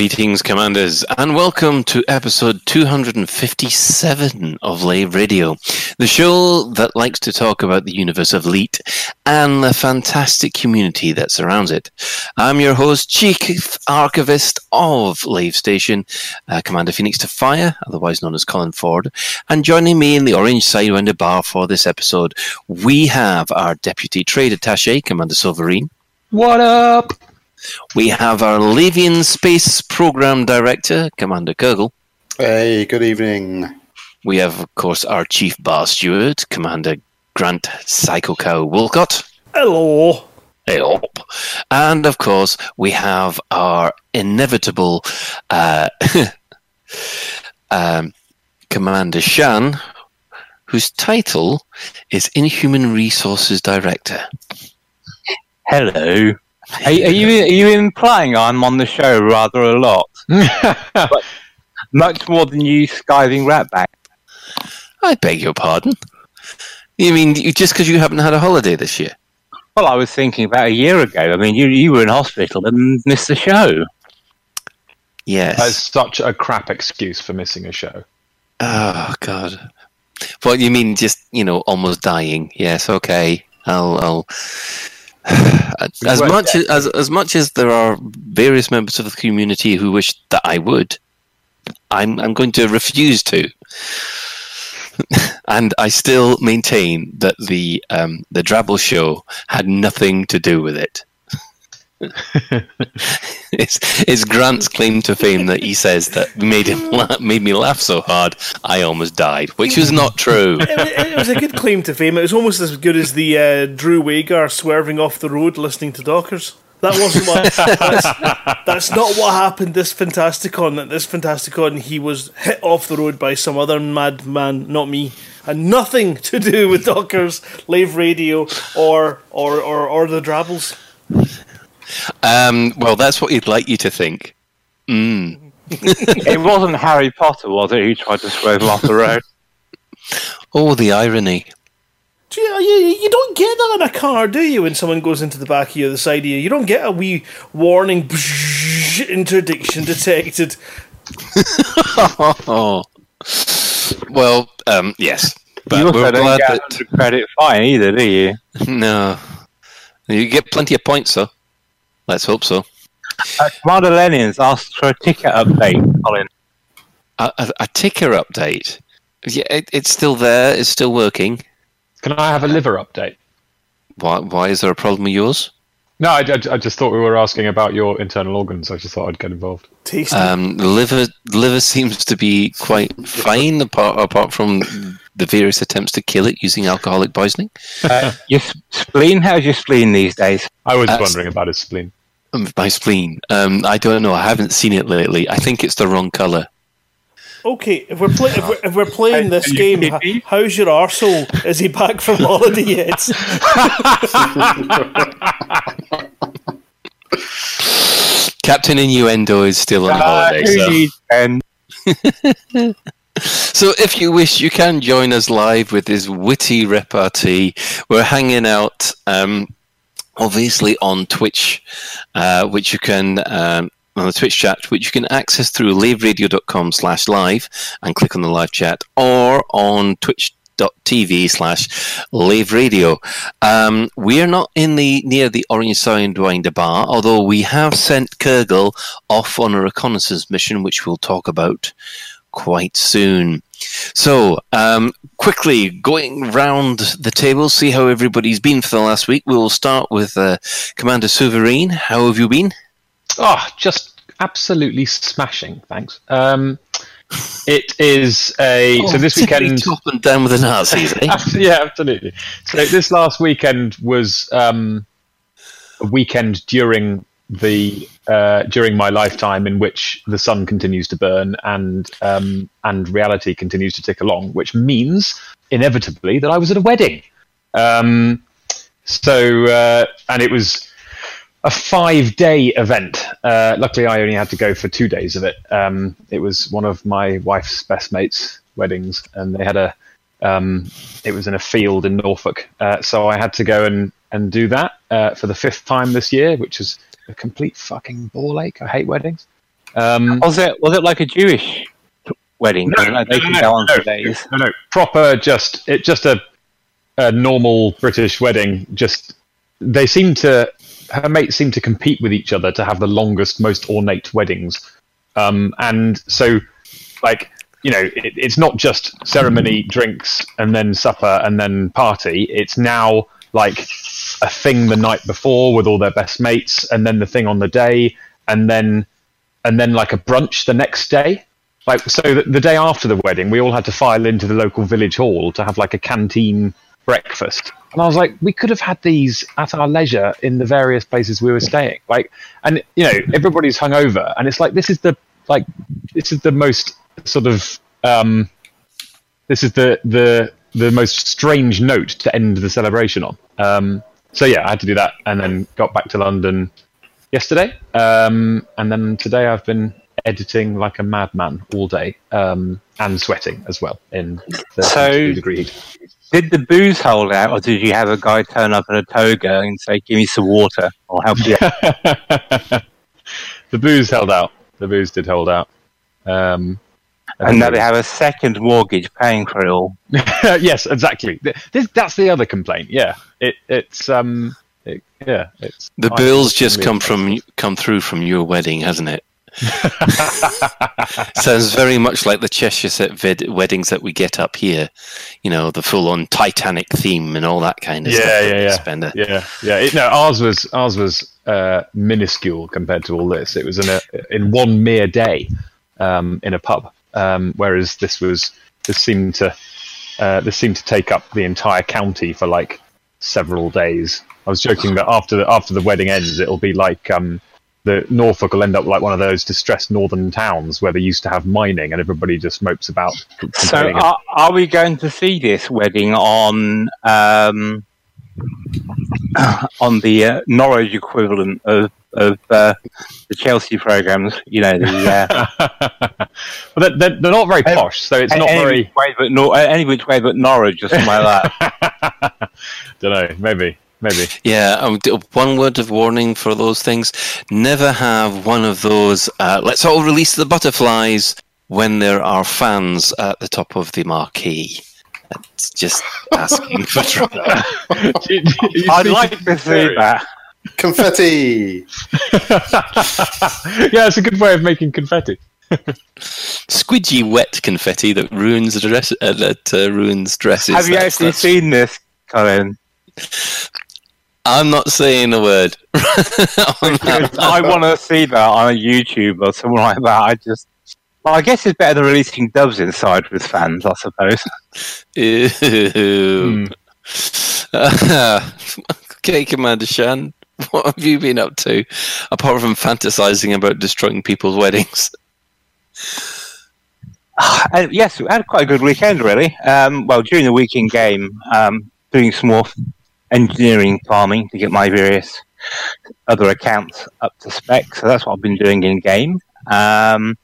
Greetings, Commanders, and welcome to episode 257 of Lave Radio, the show that likes to talk about the universe of Elite and the fantastic community that surrounds it. I'm your host, Chief Archivist of Lave Station, uh, Commander Phoenix to Fire, otherwise known as Colin Ford, and joining me in the Orange Sidewinder Bar for this episode, we have our Deputy Trade Attaché, Commander Silverine. What up? We have our Lavian Space Program Director, Commander Kurgle. Hey, good evening. We have, of course, our Chief Bar Steward, Commander Grant Psycho Cow Wolcott. Hello. Hello. And, of course, we have our inevitable uh, um, Commander Shan, whose title is Inhuman Resources Director. Hello. Are, are you are you implying I'm on the show rather a lot? But much more than you skiving ratbag. I beg your pardon. You mean just because you haven't had a holiday this year? Well, I was thinking about a year ago. I mean, you you were in hospital and missed the show. Yes. That's such a crap excuse for missing a show. Oh God. Well, you mean just you know almost dying? Yes. Okay. I'll. I'll as much as, as as much as there are various members of the community who wish that I would, I'm I'm going to refuse to. and I still maintain that the um, the Drabble show had nothing to do with it. it's, it's Grant's claim to fame that he says that made him la- made me laugh so hard I almost died, which was not true. it, it was a good claim to fame. It was almost as good as the uh, Drew Wagar swerving off the road listening to Dockers. That wasn't what. that's, that's not what happened. This Fantasticon. At this Fantasticon, he was hit off the road by some other madman, not me, and nothing to do with Dockers, Lave Radio, or or or, or the Drabbles. Um, well, that's what he'd like you to think. Mm. it wasn't Harry Potter, was it? Who tried to swerve him off the road? Oh, the irony. Do you, you, you don't get that in a car, do you? When someone goes into the back of you, the side of you, you don't get a wee warning. Interdiction detected. Well, um, yes. But you also we're don't glad get that credit fine either, do you? no, you get plenty of points, though. Let's hope so. Uh, Commander Lenin's asked for a ticker update, Colin. A, a, a ticker update. Yeah, it, it's still there. It's still working. Can I have a liver update? Why? Why is there a problem with yours? No, I, I- I just thought we were asking about your internal organs. I just thought I'd get involved. Tasty. Um, the liver, liver seems to be quite fine, apart apart from the various attempts to kill it using alcoholic poisoning. Uh, your spleen? How's your spleen these days? I was That's- wondering about his spleen. Um, My spleen. Um, I don't know. I haven't seen it lately. I think it's the wrong color. Okay, if we're, play- if we're if we're playing this you game, kidding h- how's your arsehole? Is he back from holiday yet? Captain Innuendo is still on holiday. So. so, if you wish, you can join us live with this witty repartee. We're hanging out, um, obviously, on Twitch, uh, which you can. Um, on the Twitch chat, which you can access through laveradio.com slash live and click on the live chat, or on Twitch twitch.tv slash lave radio. Um, we are not in the near the Orange Sidewinder bar, although we have sent Kurgle off on a reconnaissance mission, which we'll talk about quite soon. So, um, quickly going round the table, see how everybody's been for the last week. We'll start with uh, Commander Sovereign. How have you been? Oh, just absolutely smashing. Thanks. Um, it is a so this weekend. top and down with the Nazis. Eh? yeah, absolutely. So this last weekend was um, a weekend during the uh, during my lifetime in which the sun continues to burn and um, and reality continues to tick along, which means inevitably that I was at a wedding. Um, so uh, and it was a five day event. Uh, luckily, I only had to go for two days of it. Um, it was one of my wife's best mates' weddings, and they had a. Um, it was in a field in Norfolk, uh, so I had to go and and do that uh, for the fifth time this year, which is a complete fucking ball ache. I hate weddings. Um, Was it was it like a Jewish wedding? No, they no, can no, go on for days. no, no, proper. Just it, just a, a normal British wedding. Just they seem to her mates seem to compete with each other to have the longest, most ornate weddings. Um, and so, like you know, it, it's not just ceremony, drinks, and then supper, and then party. It's now like a thing the night before with all their best mates, and then the thing on the day, and then and then like a brunch the next day. Like so, the, the day after the wedding, we all had to file into the local village hall to have like a canteen breakfast. And I was like, we could have had these at our leisure in the various places we were staying. Like, and you know, everybody's hungover, and it's like this is the like this is the most sort of um, this is the the the most strange note to end the celebration on. Um, so yeah, I had to do that, and then got back to London yesterday, um, and then today I've been editing like a madman all day um, and sweating as well in the So- degree heat. Did the booze hold out, or did you have a guy turn up in a toga and say, "Give me some water, I'll help you"? the booze held out. The booze did hold out. Um, and now they have a second mortgage paying for it all. yes, exactly. This, that's the other complaint. Yeah, it, it's um, it, yeah, it's The bills just really come from come through from your wedding, hasn't it? Sounds very much like the Cheshire set vid- weddings that we get up here. You know, the full-on Titanic theme and all that kind of Yeah, stuff. yeah, yeah. Spend a- Yeah, yeah. It, no, ours was ours was uh, minuscule compared to all this. It was in a in one mere day um, in a pub, um, whereas this was this seemed to uh, this seemed to take up the entire county for like several days. I was joking that after the, after the wedding ends, it'll be like um, the Norfolk will end up like one of those distressed northern towns where they used to have mining and everybody just mopes about. So, are, are we going to see this wedding on um, on the uh, Norwich equivalent of of uh, the Chelsea programs? You know, the uh, but they're, they're, they're not very posh, so it's not any very. which way but Nor- uh, any which way but Norwich or something like that. Don't know. Maybe. Maybe. Yeah, um, one word of warning for those things: never have one of those. Uh, let's all release the butterflies when there are fans at the top of the marquee. That's just asking for trouble. I'd like to see that. Confetti. yeah, it's a good way of making confetti. Squidgy wet confetti that ruins dress. Uh, that uh, ruins dresses. Have you That's- actually that's- seen this, Colin? I'm not saying a word. I want to see that on a YouTube or something like that. I just, well, I guess it's better than releasing doves inside with fans, I suppose. Ew. okay, Commander Shan, what have you been up to apart from fantasizing about destroying people's weddings? Uh, yes, we had quite a good weekend, really. Um, well, during the weekend game, um, doing some more engineering farming to get my various other accounts up to spec. So that's what I've been doing in game. Um,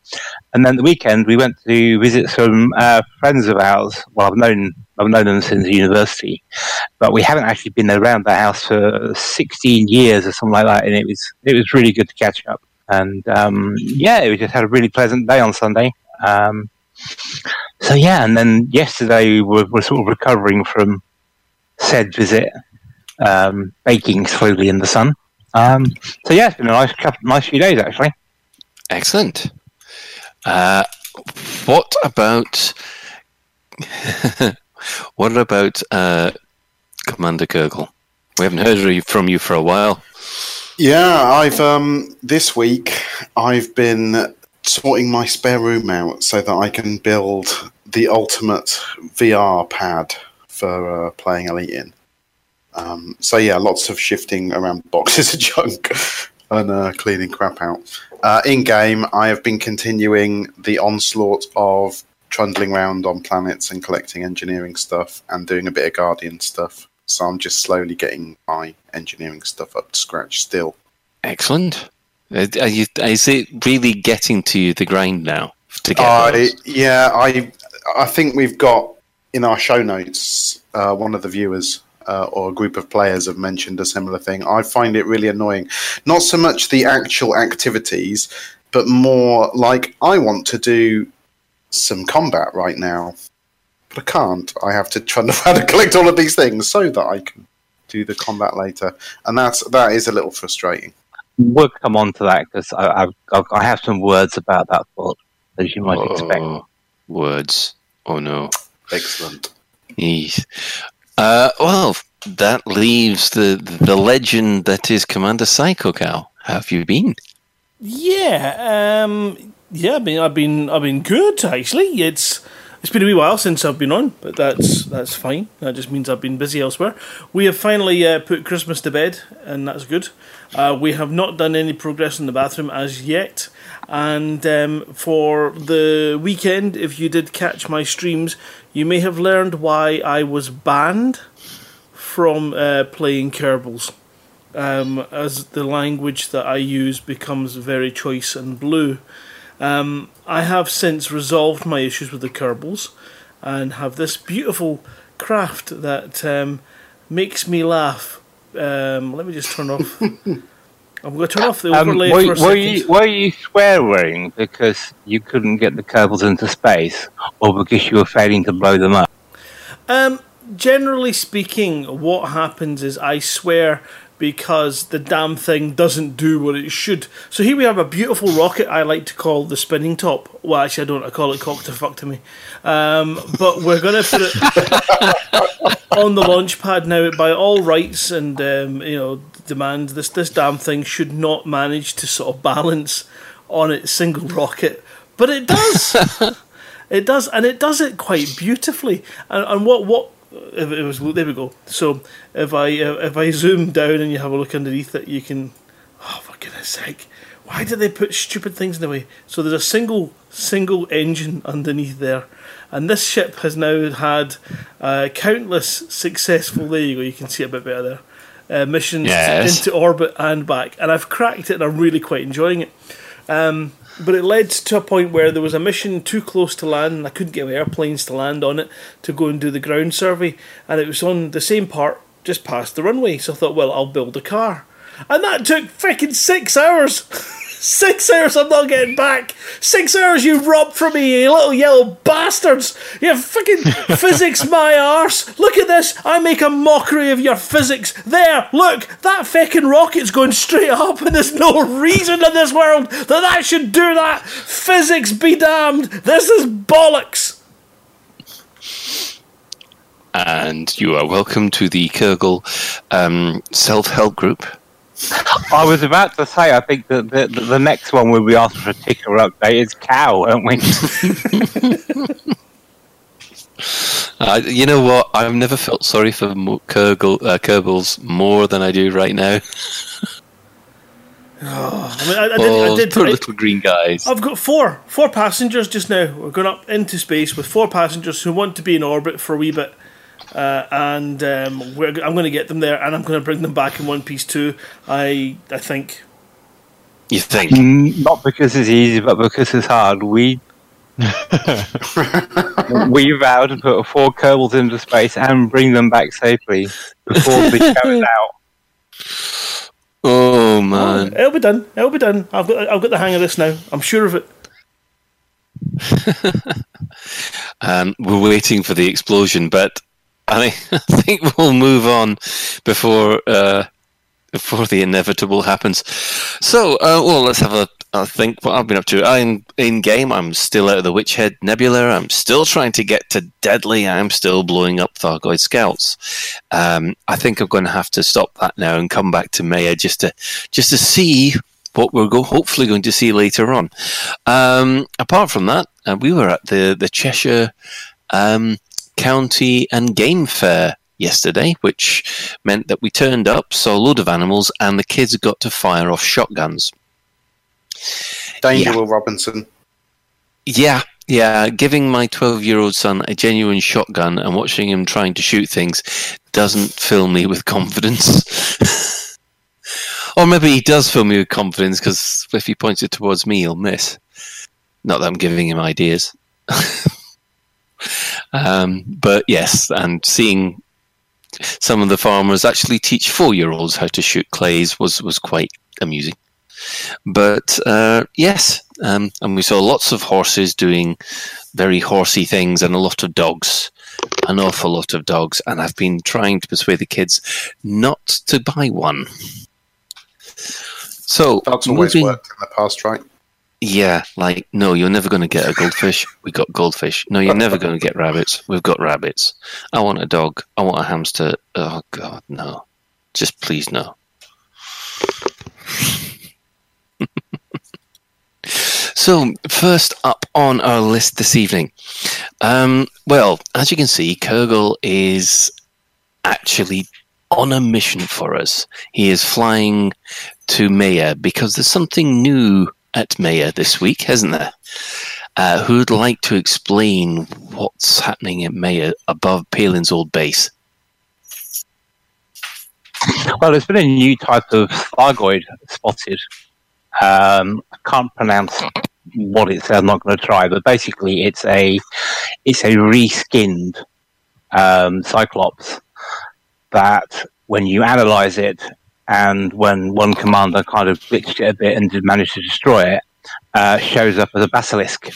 and then the weekend, we went to visit some uh, friends of ours. Well, I've known I've known them since university, but we haven't actually been around the house for 16 years or something like that. And it was it was really good to catch up. And um, yeah, we just had a really pleasant day on Sunday. Um, so yeah, and then yesterday we were, were sort of recovering from said visit, um, baking slowly in the sun. Um, so yeah, it's been a nice couple, nice few days actually. Excellent. Uh, what about what about uh, Commander Kurgle? We haven't heard from you for a while. Yeah, I've um this week I've been sorting my spare room out so that I can build the ultimate VR pad for uh, playing Elite in. Um, so yeah, lots of shifting around boxes of junk and uh, cleaning crap out. Uh, in game, I have been continuing the onslaught of trundling around on planets and collecting engineering stuff and doing a bit of Guardian stuff. So I'm just slowly getting my engineering stuff up to scratch still. Excellent. Uh, you, is it really getting to the grind now? To get those? yeah, I I think we've got in our show notes uh, one of the viewers uh, or a group of players have mentioned a similar thing. I find it really annoying. Not so much the actual activities, but more like I want to do some combat right now, but I can't. I have to try to how collect all of these things so that I can do the combat later, and that's that is a little frustrating. We'll come on to that because I, I, I have some words about that thought, as you might expect. Oh, words. Oh no. Excellent. Yes. Uh, well, that leaves the the legend that is Commander Psycho Cow. How have you been? Yeah, um, yeah. I mean, I've been, I've been good actually. It's it's been a wee while since I've been on, but that's that's fine. That just means I've been busy elsewhere. We have finally uh, put Christmas to bed, and that's good. Uh, we have not done any progress in the bathroom as yet. And um, for the weekend, if you did catch my streams, you may have learned why I was banned from uh, playing Kerbals. Um, as the language that I use becomes very choice and blue. Um, I have since resolved my issues with the Kerbals and have this beautiful craft that um, makes me laugh. Um, let me just turn off. I'm going to turn off the Um, overlay were, for a were second. you, were you swearing because you couldn't get the Kerbals into space, or because you were failing to blow them up? Um, generally speaking, what happens is I swear because the damn thing doesn't do what it should. So here we have a beautiful rocket I like to call the spinning top. Well, actually, I don't. I call it cock to fuck to me. Um, but we're going to put it on the launch pad now. By all rights and um, you know demand, this this damn thing should not manage to sort of balance on its single rocket, but it does. It does, and it does it quite beautifully. And, and what what if it was there we go. So if I uh, if I zoom down and you have a look underneath it, you can. Oh for goodness sake! Why did they put stupid things in the way? So there's a single single engine underneath there, and this ship has now had uh, countless successful. There you go. You can see it a bit better there. Uh, missions Yes. into orbit and back, and I've cracked it, and I'm really quite enjoying it. Um, but it led to a point where there was a mission too close to land, and I couldn't get my airplanes to land on it to go and do the ground survey, and it was on the same part just past the runway. So I thought, well, I'll build a car, and that took freaking six hours. Six hours, I'm not getting back. Six hours you robbed from me, you little yellow bastards. You fucking physics my arse. Look at this. I make a mockery of your physics. There, look, that fucking rocket's going straight up, and there's no reason in this world that that should do that. Physics be damned. This is bollocks. And you are welcome to the Kurgle um, self help group. I was about to say, I think that the, the, the next one we'll be asked for a ticker update is cow, aren't we? Uh, you know what? I've never felt sorry for Mo- Kurgle, uh, Kerbals more than I do right now. I mean, I, I did. oh, I did poor I- little green guys. I've got four four passengers just now. We're going up into space with four passengers who want to be in orbit for a wee bit, uh, and um, we're, I'm going to get them there, and I'm going to bring them back in one piece too. I I think. You think? Mm, Not because it's easy, but because it's hard. We we vowed to put four Kerbals into space and bring them back safely before we carried out. Oh man! It'll be done. It'll be done. I've got I've got the hang of this now. I'm sure of it. Um, we're waiting for the explosion, but I, I think we'll move on before uh, before the inevitable happens. So, uh, well, let's have a, a think. What I've been up to. I'm in game. I'm still out of the Witchhead Nebula. I'm still trying to get to Deadly. I'm still blowing up Thargoid scouts. Um, I think I'm going to have to stop that now and come back to Maia just to just to see what we're go- hopefully going to see later on. Um, apart from that, uh, we were at the the Cheshire um, County and Game Fair yesterday, which meant that we turned up, saw a load of animals, and the kids got to fire off shotguns. Danger, Yeah. Will Robinson. Yeah, yeah. Giving my 12 year old son a genuine shotgun and watching him trying to shoot things doesn't fill me with confidence. or maybe he does fill me with confidence because if he points it towards me, he'll miss. Not that I'm giving him ideas. um, but yes, and seeing some of the farmers actually teach four year olds how to shoot clays was, was quite amusing. But uh, yes, um, and we saw lots of horses doing very horsey things, and a lot of dogs, an awful lot of dogs. And I've been trying to persuade the kids not to buy one. So That's always moving- worked in the past, right? Yeah, like no, you're never going to get a goldfish. We got goldfish. No, you're never going to get rabbits. We've got rabbits. I want a dog. I want a hamster. Oh God, no! Just please no. so first up on our list this evening, um, well, as you can see, Kurgle is actually on a mission for us. He is flying to Maia because there's something new at Maia this week, hasn't there? Uh, who'd like to explain what's happening at Maia above Palin's old base? Well, there's been a new type of Thargoid spotted. Um, I can't pronounce what it's. I'm not going to try, but basically, it's a it's a reskinned um, Cyclops that, when you analyze it, and when one commander kind of glitched it a bit and did manage to destroy it, uh, shows up as a basilisk.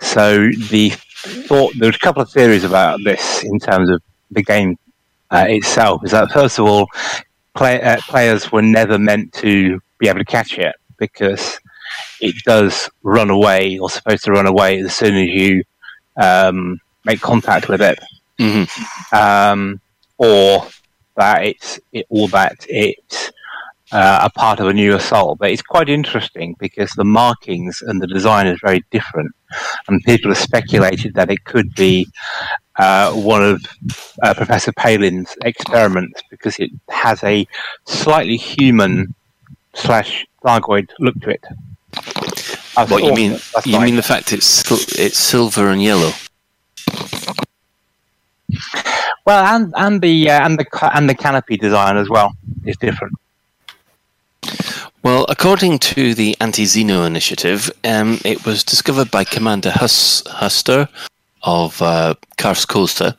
So the thought there's a couple of theories about this in terms of the game uh, itself. Is that first of all, play, uh, players were never meant to be able to catch it because it does run away or supposed to run away as soon as you um, make contact with it hmm um, or that it's it, or that it's uh, a part of a new assault. But it's quite interesting because the markings and the design is very different, and people have speculated that it could be uh, one of uh, Professor Palin's experiments because it has a slightly human slash Thargoid look to it. I What you thought mean? that's You right. mean the fact it's it's silver and yellow? Well, and and the uh, and the and the canopy design as well is different. Well, according to the Anti-Xeno Initiative, um, it was discovered by Commander Hus- Huster of uh, Kars Costa.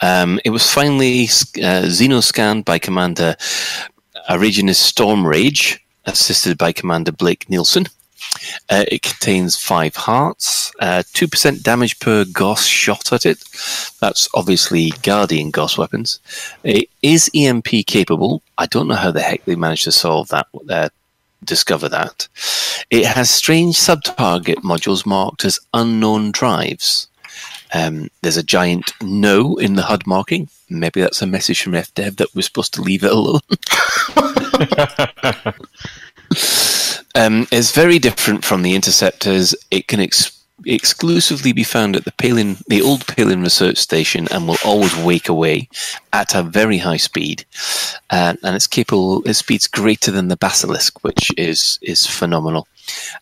Um, it was finally uh, xenoscanned by Commander Aragonist Stormrage, assisted by Commander Blake Nielsen. Uh, it contains five hearts, uh, 2% damage per Gauss shot at it. That's obviously Guardian Gauss weapons. It is EMP capable. I don't know how the heck they managed to solve that, uh, discover that. It has strange sub-target modules marked as unknown drives. Um, there's a giant no in the HUD marking. Maybe that's a message from FDev that we're supposed to leave it alone. um, it's very different from the interceptors. It can ex- exclusively be found at the Palin, the old Palin research station, and will always wake away at a very high speed. Uh, and it's capable. Its speed's greater than the Basilisk, which is is phenomenal.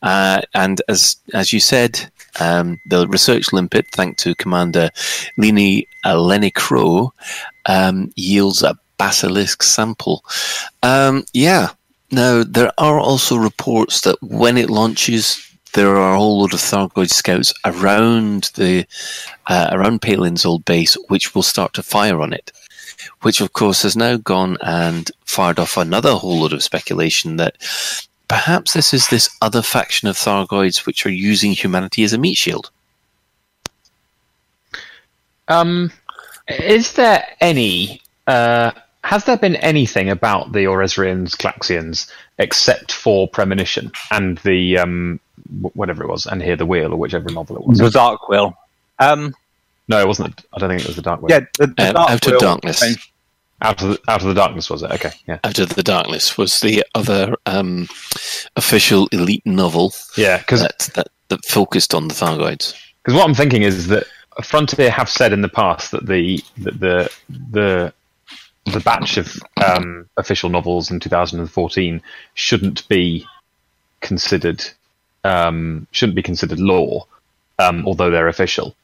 Uh, and as as you said, um, the research limpet, thanks to Commander Leni uh, Lenny Crow, um, yields a basilisk sample. Um, yeah. Now there are also reports that when it launches, there are a whole load of Thargoid scouts around the uh, around Palin's old base, which will start to fire on it. Which, of course, has now gone and fired off another whole load of speculation that perhaps this is this other faction of Thargoids which are using humanity as a meat shield. Um, is there any? Uh, has there been anything about the Oresrians, Klaxians, except for Premonition and the um, whatever it was, and Hear the Wheel, or whichever novel it was? The Dark Wheel. Um, No, it wasn't. I don't think it was the Dark Wheel. yeah, the, the Uh, Dark Out of Will- Darkness. out of the, out of the darkness was it? Okay, yeah, Out of the Darkness was the other um, official elite novel yeah. Because that, that, that focused on the Thargoids. Because what I'm thinking is that Frontier have said in the past that the that the the the batch of um, official novels in 2014 shouldn't be considered um, shouldn't be considered law, um, although they're official.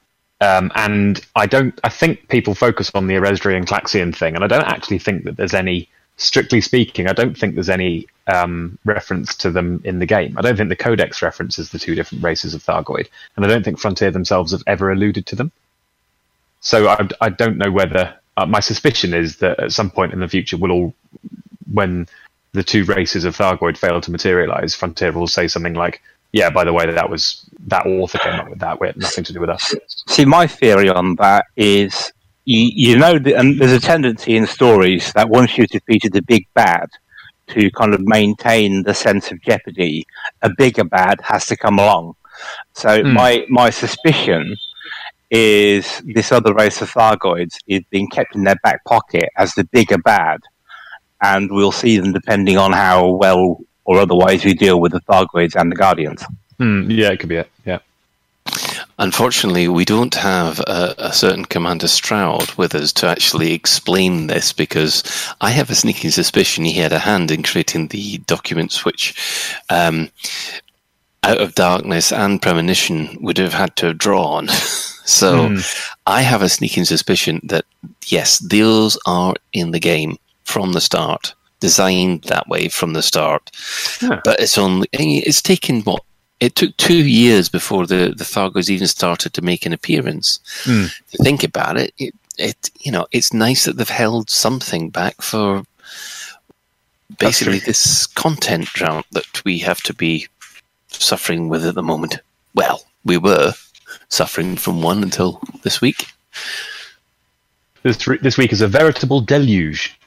Um, and I don't. I think people focus on the Oresrian Klaxian thing, and I don't actually think that there's any. Strictly speaking, I don't think there's any um, reference to them in the game. I don't think the Codex references the two different races of Thargoid, and I don't think Frontier themselves have ever alluded to them. So I, I don't know whether uh, my suspicion is that at some point in the future, we'll all, when the two races of Thargoid fail to materialize, Frontier will say something like, yeah, by the way, that was that author came up with that. We had nothing to do with us. See, my theory on that is you, you know, and there's a tendency in stories that once you've defeated the big bad, to kind of maintain the sense of jeopardy, a bigger bad has to come along. So Hmm. my my suspicion is this other race of Thargoids is being kept in their back pocket as the bigger bad, and we'll see them depending on how well or otherwise we deal with the Thargoids and the Guardians. Hmm, yeah, it could be it. Yeah. Unfortunately, we don't have a, a certain Commander Stroud with us to actually explain this because I have a sneaking suspicion he had a hand in creating the documents which, um, out of darkness and premonition, would have had to have drawn. so Hmm. I have a sneaking suspicion that yes, those are in the game from the start, designed that way from the start. Yeah. But it's only it's taken what it took two years before the the Thargos even started to make an appearance. To think about it, it, it you know it's nice that they've held something back for basically this content drought that we have to be suffering with at the moment. Well, we were suffering from one until this week. This this week is a veritable deluge.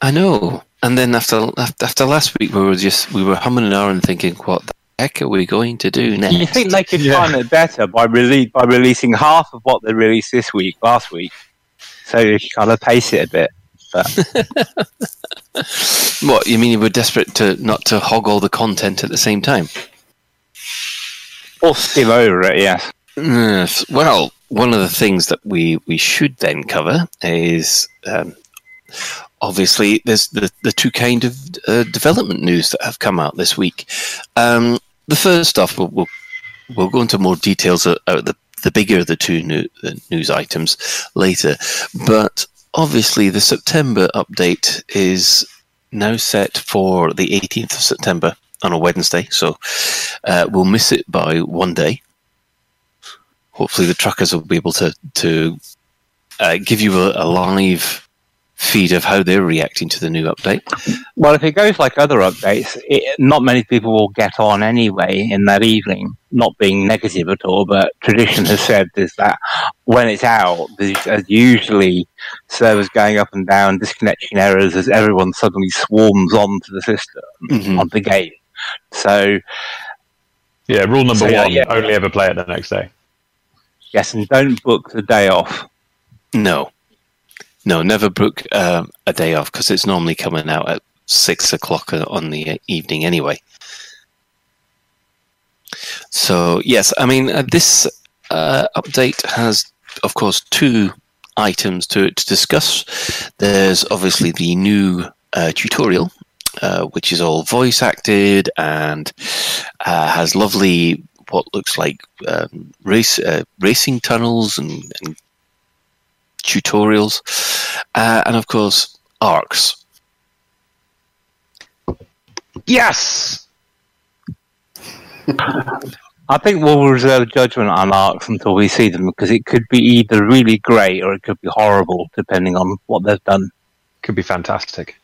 I know. And then after after, after last week, we were just we were humming and ahhing, thinking, "What the heck are we going to do next?" You think they could Yeah. time it better by rele- by releasing half of what they released this week, last week, so you can kind of pace it a bit. But... What you mean? You were desperate to not to hog all the content at the same time? Or skim over it, yes. Well, one of the things that we we should then cover is um, obviously there's the the two kind of uh, development news that have come out this week. Um, the first off, we'll, we'll we'll go into more details of the the bigger of the two new, news items later, but obviously the September update is now set for the 18th of September on a Wednesday, so uh, we'll miss it by one day hopefully the truckers will be able to to uh, give you a, a live feed of how they're reacting to the new update. Well, if it goes like other updates, it, not many people will get on anyway in that evening. Not being negative at all, but tradition has said is that when it's out, there's usually servers going up and down, disconnection errors as everyone suddenly swarms onto the system, Mhm. on the game. So, Yeah, rule number So, yeah, one: yeah. only ever play it the next day. Yes, and don't book the day off. No, no, never book um, a day off because it's normally coming out at six o'clock on the evening anyway. So yes, I mean uh, this uh, update has, of course, two items to to discuss. There's obviously the new uh, tutorial, uh, which is all voice acted and uh, has lovely what looks like um, race uh, racing tunnels and, and tutorials, uh, and of course arcs. Yes. I think we'll reserve judgment on arcs until we see them because it could be either really great or it could be horrible, depending on what they've done. Could be fantastic.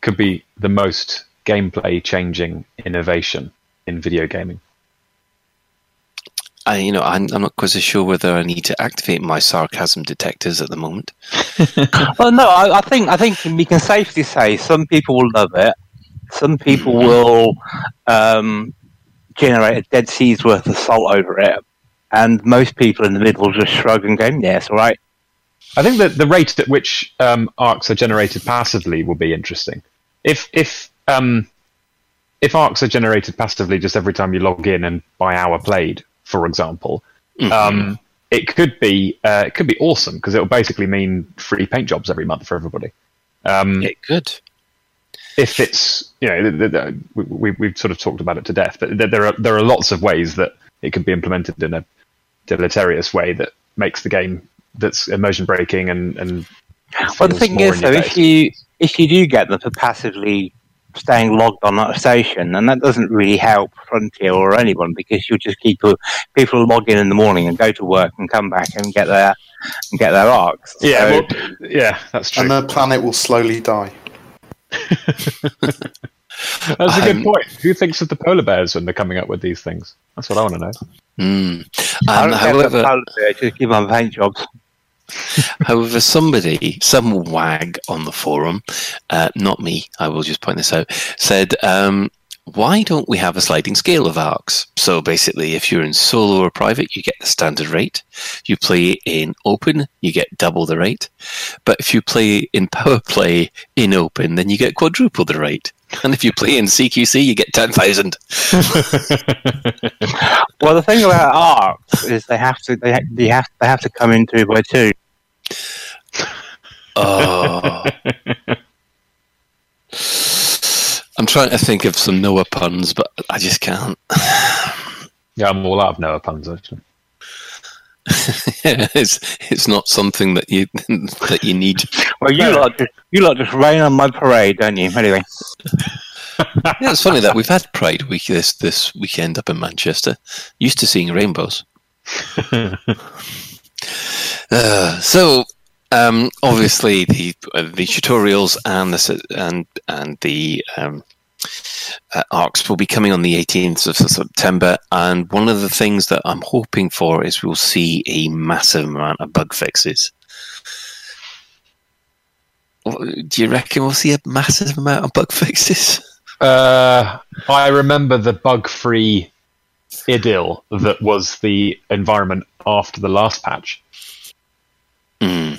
Could be the most gameplay changing innovation in video gaming. I, you know, I'm, I'm not quite so sure whether I need to activate my sarcasm detectors at the moment. Well, no, I, I think I think we can safely say some people will love it, some people Mm-hmm. will um, generate a dead sea's worth of salt over it, and most people in the middle will just shrug and go, "Yes, all right." I think that the rate at which um, arcs are generated passively will be interesting. If if um, if arcs are generated passively just every time you log in and by hour played, for example, Mhm. um, it could be uh, it could be awesome because it will basically mean free paint jobs every month for everybody. Um, it could. if it's you know the, the, the, we, we've sort of talked about it to death, but there- there are there are lots of ways that it can be implemented in a deleterious way that makes the game that's immersion breaking and and Well, the thing is, though, if you if you do get them for passively staying logged on that station, and that doesn't really help Frontier or anyone because you'll just keep uh, people log in in the morning and go to work and come back and get their and get their arcs. yeah, So- well, yeah, that's true. And the planet will slowly die. That's a good Um, point. Who thinks of the polar bears when they're coming up with these things? That's what I want to know. Mm. I Um, don't care however, about polar just give them paint jobs. However, somebody, some wag on the forum, uh, not me, I will just point this out, said, um, why don't we have a sliding scale of arcs? So basically, if you're in solo or private, you get the standard rate. You play in open, you get double the rate. But if you play in power play in open, then you get quadruple the rate. And if you play in CQC, you get 10,000. Well, the thing about arcs is they have to they, they have they have to come in two by two. Oh. I'm trying to think of some Noah puns, but I just can't. Yeah, I'm all out of Noah puns actually. it's it's not something that you that you need. Well, you lot just you lot just rain on my parade, don't you? Anyway, Yeah, it's funny that we've had Pride Week this this weekend up in Manchester. Used to seeing rainbows. uh, so um, obviously the uh, the tutorials and the and and the um, uh, arcs will be coming on the 18th of September. And one of the things that I'm hoping for is we'll see a massive amount of bug fixes. Do you reckon we'll see a massive amount of bug fixes? Uh, I remember the bug-free idyll that was the environment after the last patch. Hmm.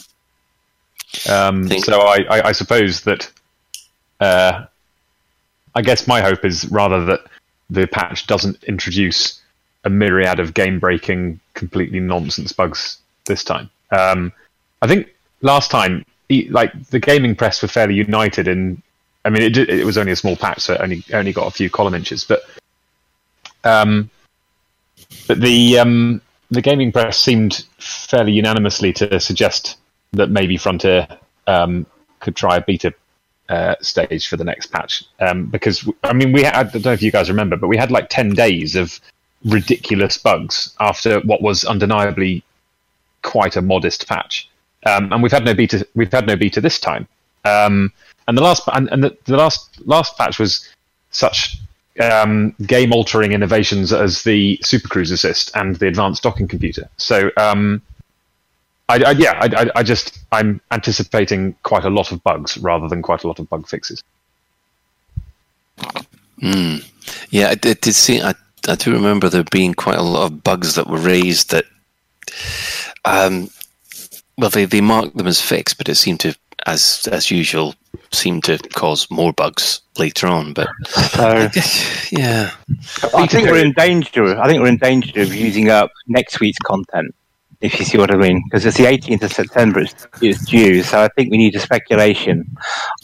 Um, so I, I, I suppose that uh, I guess my hope is rather that the patch doesn't introduce a myriad of game-breaking, completely nonsense bugs this time. Um, I think last time, like the gaming press were fairly united in. I mean, it, it was only a small patch, so it only only got a few column inches, but um, but the um, the gaming press seemed fairly unanimously to suggest that maybe Frontier um, could try a beta uh, stage for the next patch. Um, because I mean, we had, I don't know if you guys remember, but we had like ten days of ridiculous bugs after what was undeniably quite a modest patch. Um, and we've had no beta. We've had no beta this time. Um, and the last and, and the, the last last patch was such um, game altering innovations as the Super Cruise Assist and the advanced docking computer. So um, I, I, yeah, I, I, I just I'm anticipating quite a lot of bugs rather than quite a lot of bug fixes. Hmm. Yeah, I did, did see. I, I do remember there being quite a lot of bugs that were raised that, um, well, they, they marked them as fixed, but it seemed to, as as usual, seemed to cause more bugs later on. But so yeah, I think we're in danger. I think we're in danger of using up next week's content. If you see what I mean, because it's the 18th of September, it's, it's due. So I think we need a speculation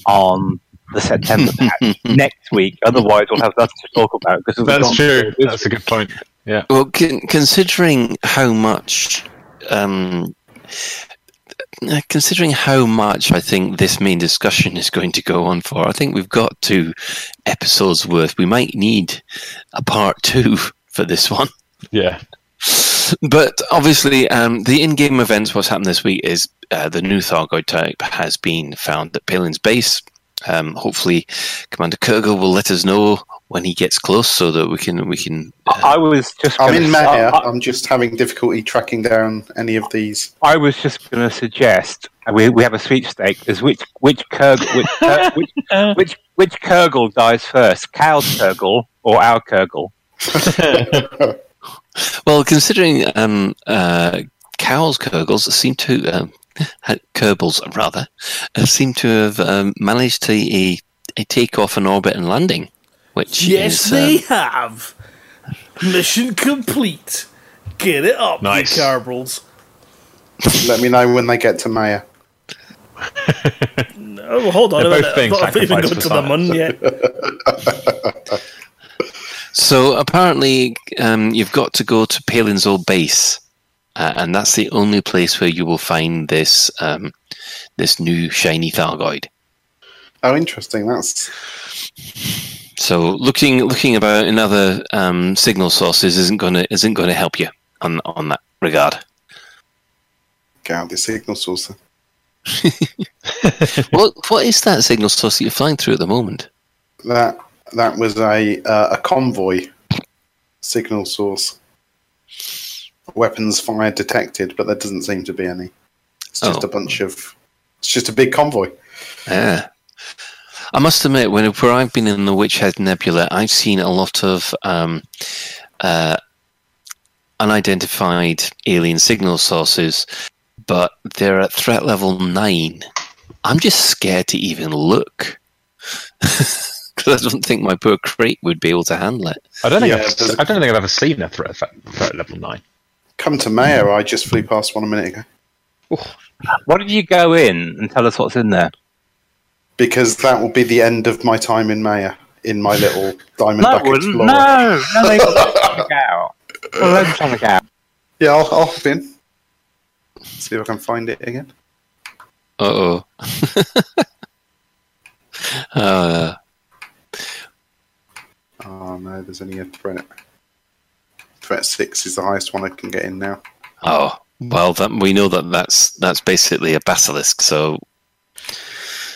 on the September patch next week. Otherwise, we'll have nothing to talk about. Because we've That's gone true. through this That's a good point. Yeah. well, con- considering how much. Um, Considering how much I think this main discussion is going to go on for, I think we've got two episodes worth. We might need a part two for this one. Yeah. But obviously, um, the in-game events. What's happened this week is uh, the new Thargoid type has been found at Palin's base. Um, hopefully, Commander Kurgle will let us know when he gets close, so that we can we can. Uh, I was just. I'm in Maia. I, I- I'm just having difficulty tracking down any of these. I was just going to suggest uh, we, we have a sweepstake. Is which which Kurgle which, Kur- which which which Kurgle dies first, Cal's Kurgle or our Kurgle? well, considering um, uh, Cow's Kurgles seem to um, Kerbals rather uh, seem to have um, managed to a, a take off an orbit and landing, which Yes, is, they um, have. Mission complete. Get it up, Nice. you Kerbals. Let me know when they get to Maia. Oh, hold on They're a both minute. being I've not even got to for the mun science. yet. So apparently, um, you've got to go to Palin's old base, uh, and that's the only place where you will find this um, this new shiny Thargoid. Oh, interesting. That's So looking looking about in other um, signal sources isn't gonna isn't gonna help you on on that regard. out the signal source. what what is that signal source that you're flying through at the moment? That that was a uh, a convoy signal source. Weapons fire detected, but there doesn't seem to be any. It's just Oh. a bunch of. It's just a big convoy. Yeah. I must admit, when where I've been in the Witch Head Nebula, I've seen a lot of um, uh, unidentified alien signal sources, but they're at threat level nine. I'm just scared to even look because I don't think my poor crate would be able to handle it. I don't think Yeah, I've, I don't think I've ever seen a threat, threat level nine. Come to Maia, I just flew past one a minute ago. Why did you go in and tell us what's in there? Because that will be the end of my time in Maia in my little Diamond No, it wouldn't. Explorer. No, no, they got Sonic out. Well, let them Sonic out. Yeah, I'll, I'll hop in. See if I can find it again. Uh oh. uh, Oh no, there's only a threat. Threat six is the highest one I can get in now. oh well, that, we know that that's that's basically a basilisk. So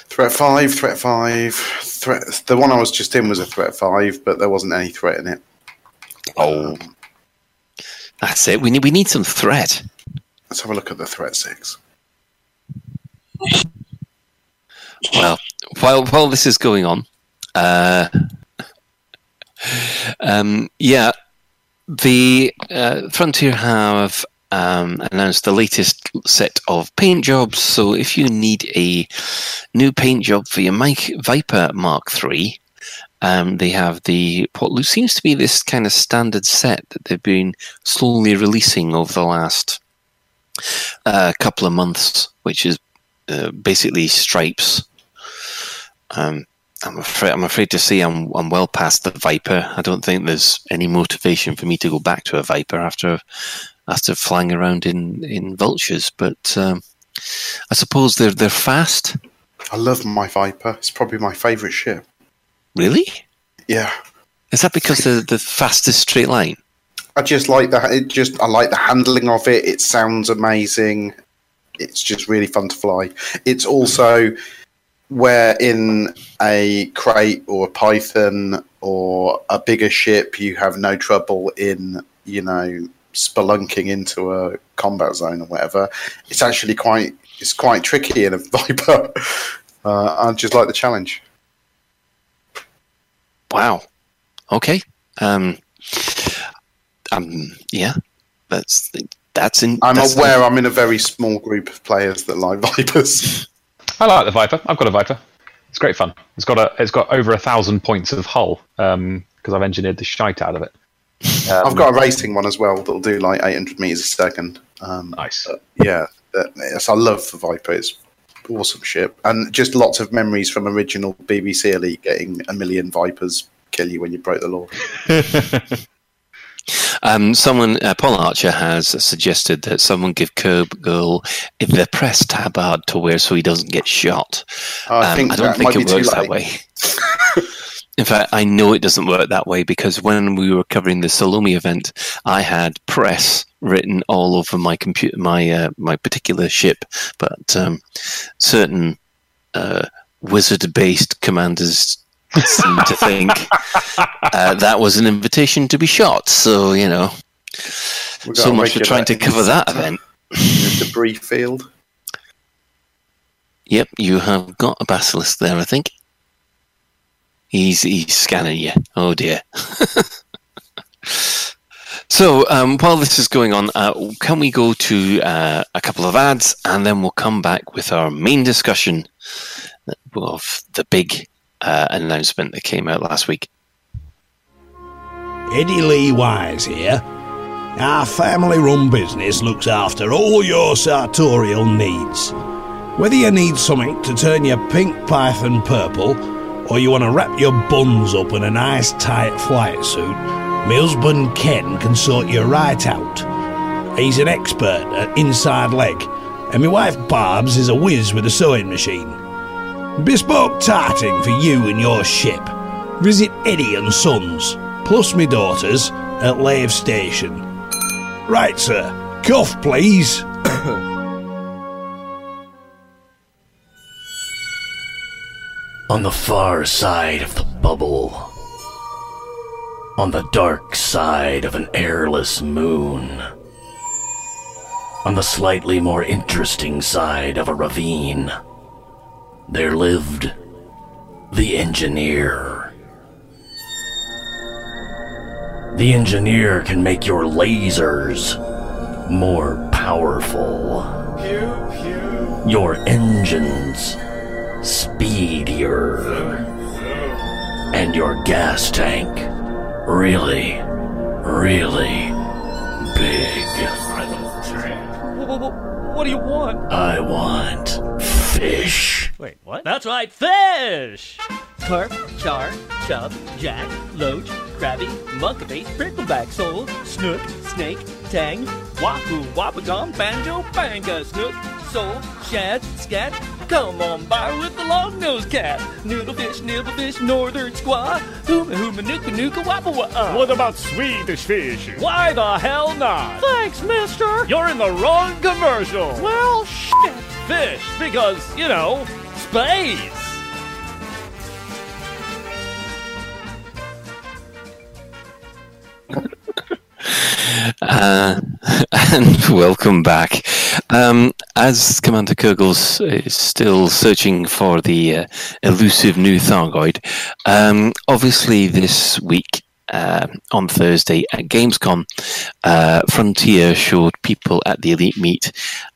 Threat five, threat five, threat. The one I was just in was a threat five, but there wasn't any threat in it. oh, that's it. We need we need some threat. Let's have a look at the threat six. Well, while while this is going on, uh, um, yeah, the uh, Frontier have um, announced the latest set of paint jobs. So if you need a new paint job for your Mike Viper Mark III, um, they have the what seems to be this kind of standard set that they've been slowly releasing over the last uh, couple of months, which is uh, basically stripes. Um, I'm afraid I'm afraid to say I'm I'm well past the Viper. I don't think there's any motivation for me to go back to a Viper after after flying around in, in vultures. But um, I suppose they're they're fast. I love my Viper. It's probably my favourite ship. Really? Yeah, Is that because they're the fastest straight line? I just like that. It just I like the handling of it. It sounds amazing. It's just really fun to fly. It's also where in a crate or a Python or a bigger ship, you have no trouble in you know spelunking into a combat zone or whatever. It's actually quite it's quite tricky in a Viper. Uh, I just like the challenge. Wow. Okay. Um. Um. Yeah. That's that's in. I'm that's aware I'm in a very small group of players that like Vipers. I like the Viper. I've got a Viper. It's great fun. It's got a it's got over a thousand points of hull because I've engineered the shite out of it. Um, I've got a racing one as well that'll do like 800 meters a second. Um, nice. yeah, that, yes, I love the Viper. It's awesome ship, and just lots of memories from original BBC Elite getting a million Vipers kill you when you broke the law. Um, someone, uh, Paul Archer has suggested that someone give Kurgle the press tabard to wear so he doesn't get shot. I Um, think I don't think it works that way. In fact, I know it doesn't work that way because when we were covering the Salome event, I had press written all over my computer, my uh, my particular ship. But um, certain uh, wizard-based commanders seem to think uh, that was an invitation to be shot. So you know, so much for trying to cover that event. debris field. Yep, you have got a basilisk there, I think. He's he's scanning you. Oh dear. so um, while this is going on, uh, can we go to uh, a couple of ads and then we'll come back with our main discussion of the big uh, announcement that came out last week. Eddie Lee Wise here. Our family run business looks after all your sartorial needs. Whether you need something to turn your pink python purple, or you want to wrap your buns up in a nice tight flight suit, my husband Ken can sort you right out. He's an expert at inside leg, and my wife Barb's is a whiz with a sewing machine. Bespoke tarting for you and your ship. Visit Eddie and Sons, plus me daughters, at Lave Station. Right, sir. Cuff, please. On the far side of the bubble on the dark side of an airless moon. On the slightly more interesting side of a ravine, there lived the engineer. The engineer can make your lasers more powerful. Your engines speedier. And your gas tank really, really big. What do you want? I want fish. Wait, what? That's right, fish! Carp, char, chub, jack, loach, crabby, munkabase, prickleback, sole, snook, snake, tang, wahoo, wapagon, banjo, banga, snook, sole, shad, scat. Come on by with the long-nosed cat. Noodlefish, nibblefish, northern squaw, hooma hooma nooka nooka wappa wah. Uh. What about Swedish fish? Why the hell not? Thanks, mister. You're in the wrong commercial. Well, shit. Fish, because, you know, space. Uh, and welcome back. Um, as Commander Kurgles is still searching for the uh, elusive new Thargoid, um, obviously this week uh, on Thursday at Gamescom, uh, Frontier showed people at the Elite Meet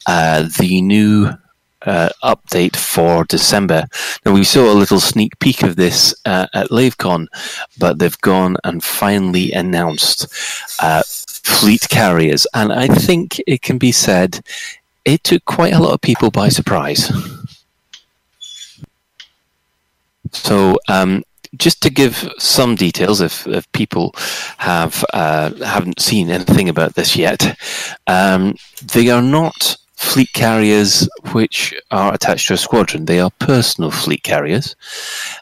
uh, the new uh, update for December. Now we saw a little sneak peek of this uh, at LaveCon, but they've gone and finally announced uh, fleet carriers, and I think it can be said it took quite a lot of people by surprise. So, um, just to give some details, if, if people have uh, haven't seen anything about this yet, um, they are not fleet carriers which are attached to a squadron. They are personal fleet carriers.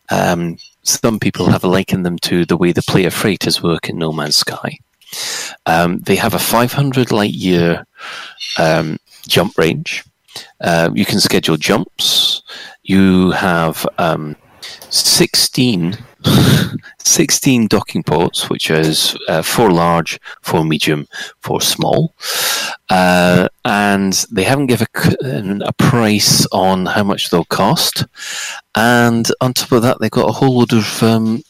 Um, some people have likened them to the way the player freighters work in No Man's Sky. Um, they have a 500 light year um, jump range. Uh, you can schedule jumps. You have um, 16, 16 docking ports, which is uh, four large, four medium, four small. Uh, and they haven't given a, a price on how much they'll cost. And on top of that, they've got a whole load of um,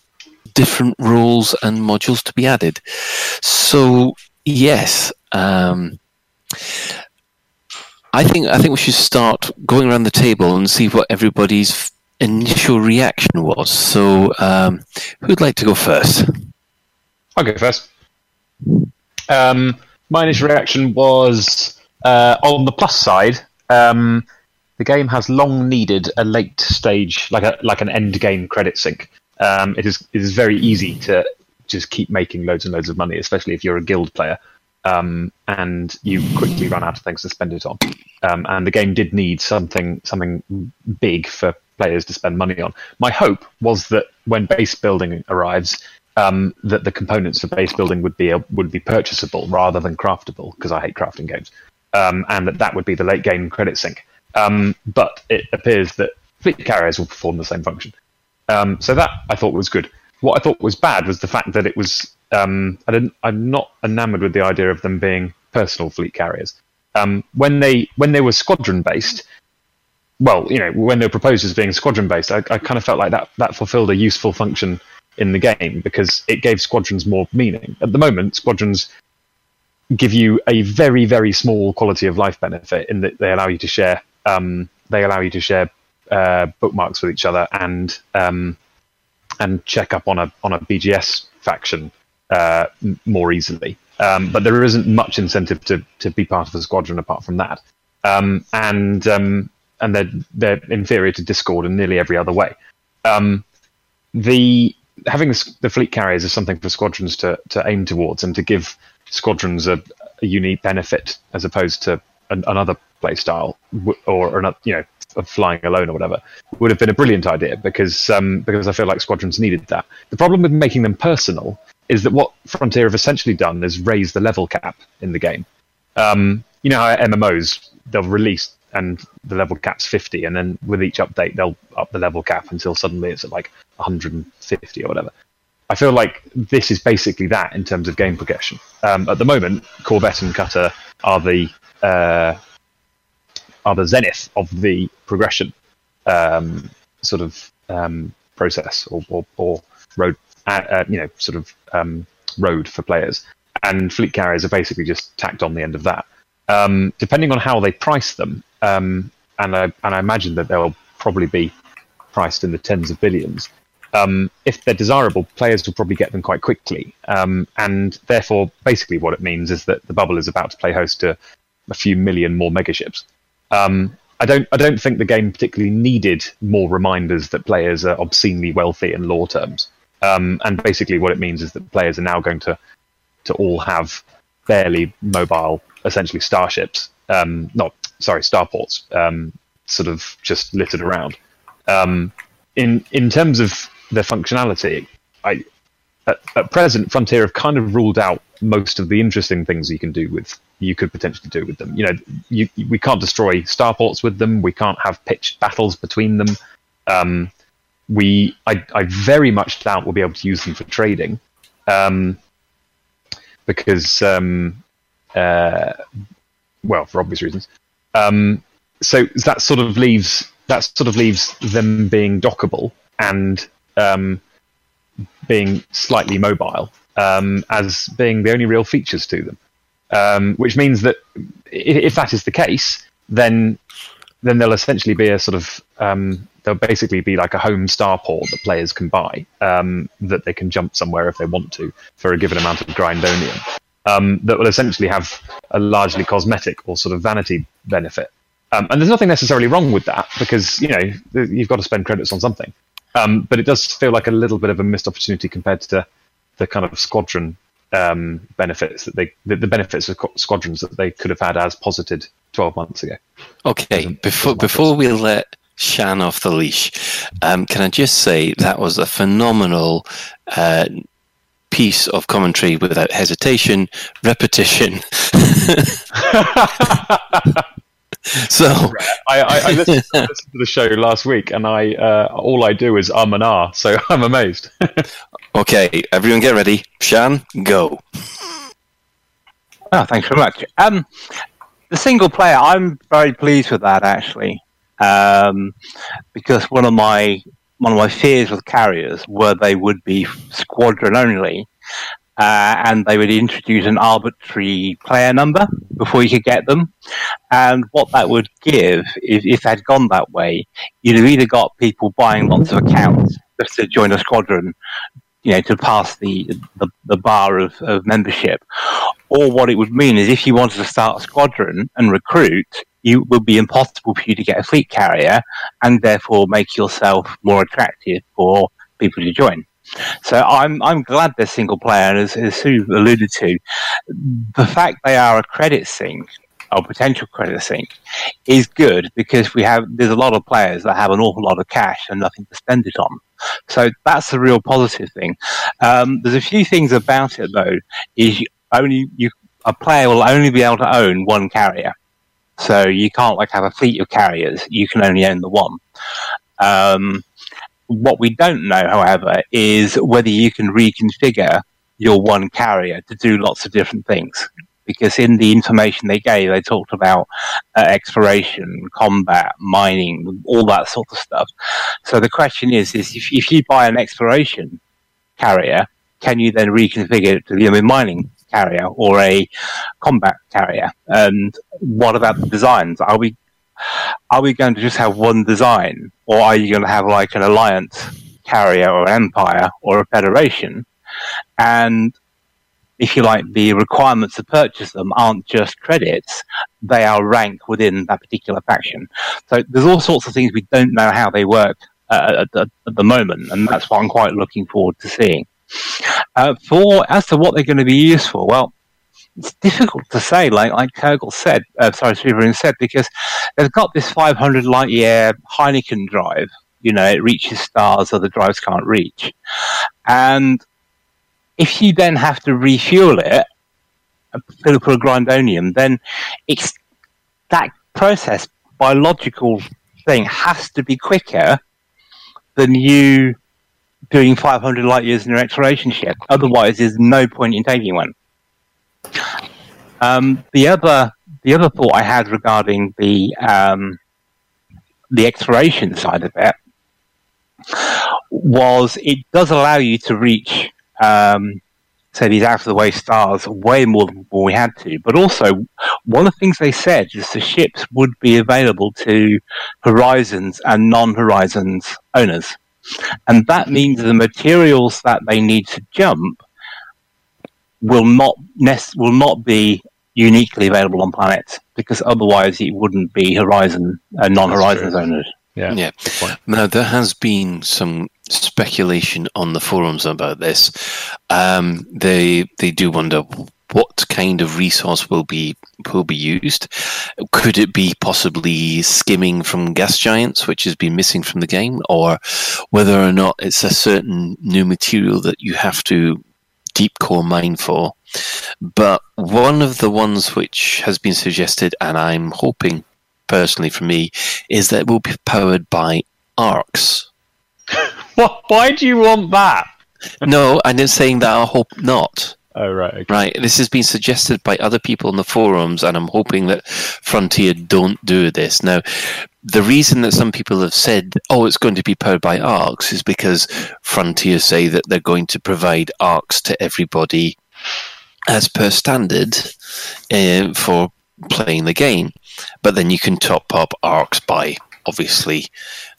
different roles and modules to be added. So, yes. Um, I think I think we should start going around the table and see what everybody's initial reaction was. So, um, who'd like to go first? I'll go first. Um, my initial reaction was uh, on the plus side. Um, the game has long needed a late stage, like a like an end game credit sink. Um, it is it is very easy to just keep making loads and loads of money, especially if you're a guild player, um, and you quickly run out of things to spend it on. Um, and the game did need something something big for players to spend money on. My hope was that when base building arrives, um, that the components for base building would be a, would be purchasable rather than craftable because I hate crafting games, um, and that that would be the late game credit sink. Um, but it appears that fleet carriers will perform the same function. Um, so that I thought was good. What I thought was bad was the fact that it was. Um, I didn't. I'm not enamored with the idea of them being personal fleet carriers. Um, when they when they were squadron based, well, you know, when they were proposed as being squadron based, I, I kind of felt like that that fulfilled a useful function in the game because it gave squadrons more meaning. At the moment, squadrons give you a very very small quality of life benefit in that they allow you to share um, they allow you to share uh, bookmarks with each other and um, and check up on a on a BGS faction uh, more easily. Um, but there isn't much incentive to to be part of a squadron apart from that. Um, and um, and they're they're inferior to Discord in nearly every other way. Um, the having the, the fleet carriers is something for squadrons to to aim towards and to give squadrons a, a unique benefit as opposed to an, another play style or another you know of flying alone or whatever would have been a brilliant idea because um, because I feel like squadrons needed that. The problem with making them personal is that what Frontier have essentially done is raise the level cap in the game. Um, you know how MMOs they'll release and the level cap's 50 and then with each update they'll up the level cap until suddenly it's at like 150 or whatever. I feel like this is basically that in terms of game progression. Um, at the moment, Corvette and Cutter are the uh, are the zenith of the progression um, sort of um, process or, or, or road, uh, uh, you know, sort of um, road for players. And fleet carriers are basically just tacked on the end of that. Um, depending on how they price them, um, and I and I imagine that they'll probably be priced in the tens of billions. Um, if they're desirable, players will probably get them quite quickly, um, and therefore, basically, what it means is that the bubble is about to play host to a few million more megaships. Um, I don't, I don't think the game particularly needed more reminders that players are obscenely wealthy in lore terms. Um, and basically, what it means is that players are now going to to all have barely mobile, essentially starships, um, not sorry, starports, um, sort of just littered around. Um, in in terms of their functionality, I at, at, present Frontier have kind of ruled out most of the interesting things you can do with you could potentially do with them. You know, you, we can't destroy starports with them. We can't have pitched battles between them. Um, we I, I very much doubt we'll be able to use them for trading. Um, because um, uh, well, for obvious reasons. Um, so that sort of leaves that sort of leaves them being dockable and um, being slightly mobile um, as being the only real features to them. Um, which means that if, if, that is the case, then then there'll essentially be a sort of um, there'll basically be like a home starport that players can buy um, that they can jump somewhere if they want to for a given amount of grindonium. Um, that will essentially have a largely cosmetic or sort of vanity benefit. Um, and there's nothing necessarily wrong with that because you know you've got to spend credits on something. Um, but it does feel like a little bit of a missed opportunity compared to the kind of squadron um, benefits that they the, the, benefits of squadrons that they could have had as posited 12 months ago. Okay, before before we let Shan off the leash, um, can I just say that was a phenomenal uh, piece of commentary without hesitation, repetition. so I, I, I listened, listened, to the show last week, and I uh, all I do is um and ah, so I'm amazed. okay, everyone, get ready. Shan, go. Oh, thanks very much. Um, the single player, I'm very pleased with that actually, um, because one of my one of my fears with carriers were they would be squadron only, uh, and they would introduce an arbitrary player number before you could get them. And what that would give, if, if they'd gone that way, you'd have either got people buying lots of accounts just to join a squadron, you know, to pass the the, the bar of, of membership. Or what it would mean is if you wanted to start a squadron and recruit, it would be impossible for you to get a fleet carrier and therefore make yourself more attractive for people to join. So I'm I'm glad they're single player, as, as Sue alluded to, the fact they are a credit sink or potential credit sink is good because we have there's a lot of players that have an awful lot of cash and nothing to spend it on. So that's the real positive thing. Um, there's a few things about it though. Is you only you a player will only be able to own one carrier, so you can't like have a fleet of carriers. You can only own the one. Um, what we don't know, however, is whether you can reconfigure your one carrier to do lots of different things. Because in the information they gave, they talked about uh, exploration, combat, mining, all that sort of stuff. So the question is, is if, if you buy an exploration carrier, can you then reconfigure it to be mining carrier or a combat carrier? And what about the designs? Are we are we going to just have one design, or are you going to have like an alliance carrier or empire or a federation? And if you like, the requirements to purchase them aren't just credits, they are rank within that particular faction. So there's all sorts of things we don't know how they work uh, at, the, at, the, moment, and that's what I'm quite looking forward to seeing. Uh, for as to what they're going to be used for, well, it's difficult to say, like like Kurgle said, uh, sorry, Severin said, because they've got this 500 light year Heineken drive. You know, it reaches stars other drives can't reach, and if you then have to refuel it, fill it a grindonium, then it's that process biological thing has to be quicker than you doing 500 light years in your exploration ship. Otherwise, there's no point in taking one. Um, the other the other thought I had regarding the um, the exploration side of it was it does allow you to reach um, say these out of the way stars way more than we had to. But also, one of the things they said is the ships would be available to Horizons and non Horizons owners. And that means the materials that they need to jump will not nec- will not be uniquely available on planets because otherwise it wouldn't be Horizon uh, non-horizon owners. Yeah. Yeah. Now there has been some speculation on the forums about this. Um, they they do wonder what kind of resource will be will be used. Could it be possibly skimming from gas giants, which has been missing from the game, or whether or not it's a certain new material that you have to deep core mine for? But one of the ones which has been suggested, and I'm hoping personally for me, is that it will be powered by ARX. What? Why do you want that? no, I'm just saying that I hope not. Oh right. Okay. Right, this has been suggested by other people in the forums, and I'm hoping that Frontier don't do this. Now, the reason that some people have said, oh, it's going to be powered by ARX is because Frontier say that they're going to provide ARX to everybody as per standard uh, for playing the game. But then you can top up ARX by obviously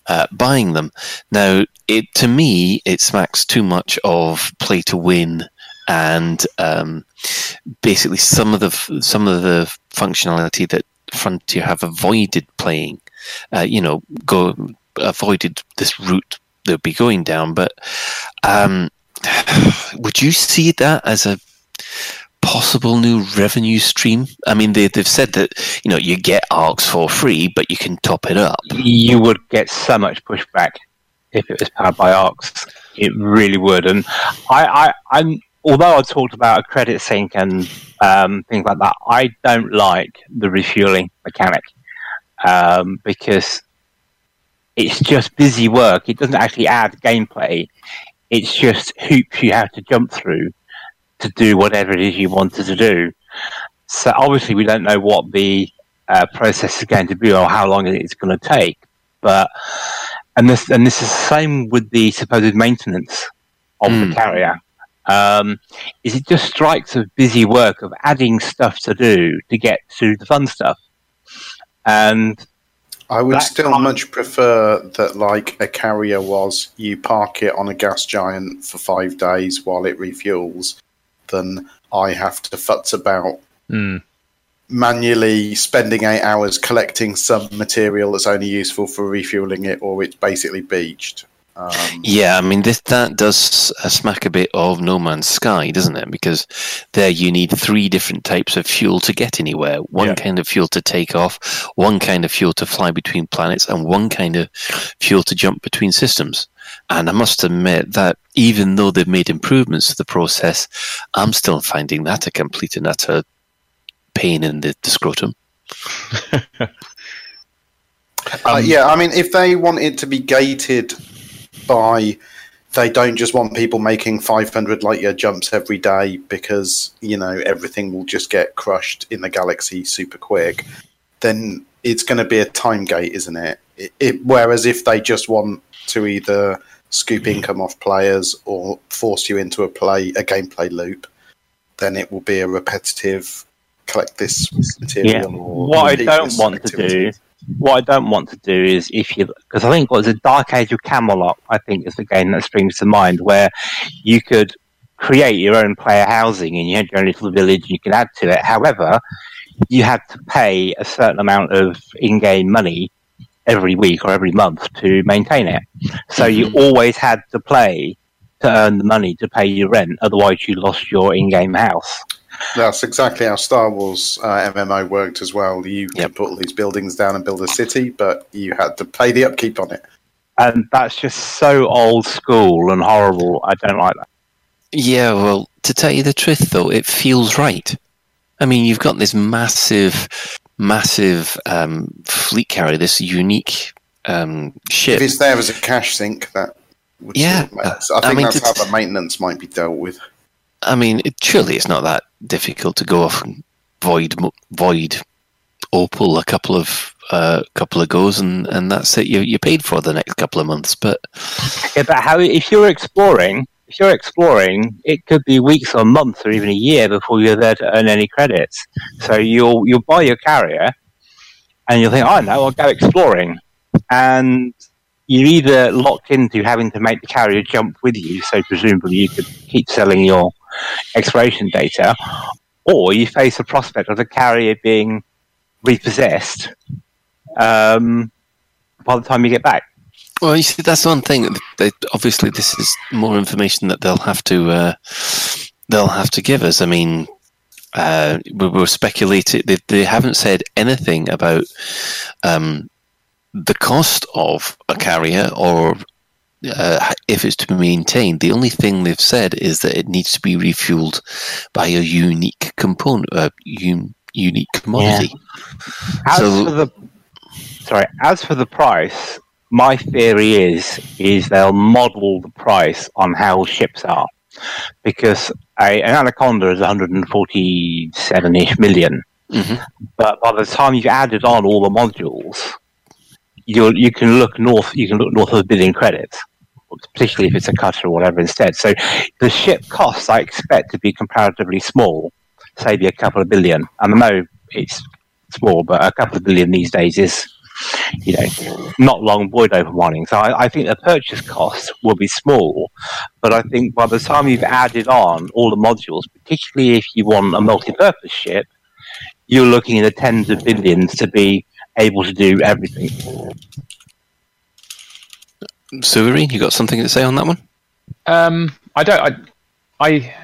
uh, buying them. Now, it to me, it smacks too much of play to win and um, basically some of the some of the functionality that Frontier have avoided playing. Uh, you know, go avoided this route they'll be going down. But um, would you see that as a possible new revenue stream? I mean, they, they've said that you know you get ARX for free, but you can top it up. You would get so much pushback if it was powered by ARX. It really would. And I, I, I'm although I talked about a credit sink and um, things like that, I don't like the refueling mechanic um, because it's just busy work. It doesn't actually add gameplay. It's just hoops you have to jump through to do whatever it is you wanted to do. So obviously, we don't know what the uh, process is going to be or how long it's going to take. But and this and this is the same with the supposed maintenance of Mm. the carrier. Um, is it just strikes of busy work of adding stuff to do to get to the fun stuff? And I would still can't- much prefer that, like a carrier was, you park it on a gas giant for five days while it refuels, than I have to futz about Hmm. manually spending eight hours collecting some material that's only useful for refueling it, or it's basically beached. Um, Yeah, I mean this that does uh, smack a bit of No Man's Sky, doesn't it? Because there you need three different types of fuel to get anywhere. One Yeah. kind of fuel to take off, one kind of fuel to fly between planets, and one kind of fuel to jump between systems. And I must admit that even though they've made improvements to the process, I'm still finding that a complete and utter pain in the, the scrotum. Uh, yeah, I mean, if they want it to be gated by, they don't just want people making 500 light year jumps every day because, you know, everything will just get crushed in the galaxy super quick, then it's going to be a time gate, isn't it? It, it? Whereas if they just want to either scoop income off players or force you into a play, a gameplay loop, then it will be a repetitive collect this material. Yeah. Or What I don't want to do, what I don't want to do is if you, because I think what was a Dark Age of Camelot, I think is the game that springs to mind, where you could create your own player housing and you had your own little village and you could add to it. However, you had to pay a certain amount of in-game money every week or every month to maintain it. So you mm-hmm. always had to play to earn the money to pay your rent. Otherwise, you lost your in-game house. That's exactly how Star Wars uh, MMO worked as well. You Yep. could put all these buildings down and build a city, but you had to pay the upkeep on it. And that's just so old school and horrible. I don't like that. Yeah, well, to tell you the truth, though, it feels right. I mean, you've got this massive, massive um, fleet carrier, this unique um, ship. If it's there as a cash sink, that Which Yeah, is- uh, I I think mean, that's it's- how the maintenance might be dealt with. I mean, it, surely it's not that difficult to go off and void void Opal a couple of uh, couple of goes, and, and that's it. You you paid for the next couple of months, but Yeah, but how if you're exploring, if you're exploring, it could be weeks or months or even a year before you're there to earn any credits. So you'll you'll buy your carrier, and you'll think, oh no, I'll go exploring, and you're either locked into having to make the carrier jump with you, so presumably you could keep selling your exploration data, or you face the prospect of the carrier being repossessed um, by the time you get back. Well, you see, that's one thing. They, obviously, this is more information that they'll have to uh, they'll have to give us. I mean, uh, we were speculating. They, they haven't said anything about um, the cost of a carrier or uh, if it's to be maintained. The only thing they've said is that it needs to be refueled by a unique component, a un, unique commodity. As So- for the sorry, as for the price, my theory is is they'll model the price on how ships are, because a, an anaconda is 147ish million, Mhm. but by the time you've added on all the modules, you you can look north. You can look north of a billion credits. Particularly if it's a cutter or whatever instead. So the ship costs I expect to be comparatively small, say be a couple of billion. And I know it's small, but a couple of billion these days is, you know, not long void opal mining. So I, I think the purchase cost will be small, but I think by the time you've added on all the modules, particularly if you want a multi-purpose ship, you're looking in the tens of billions to be able to do everything. Severin, you got something to say on that one? Um, I don't. I, I,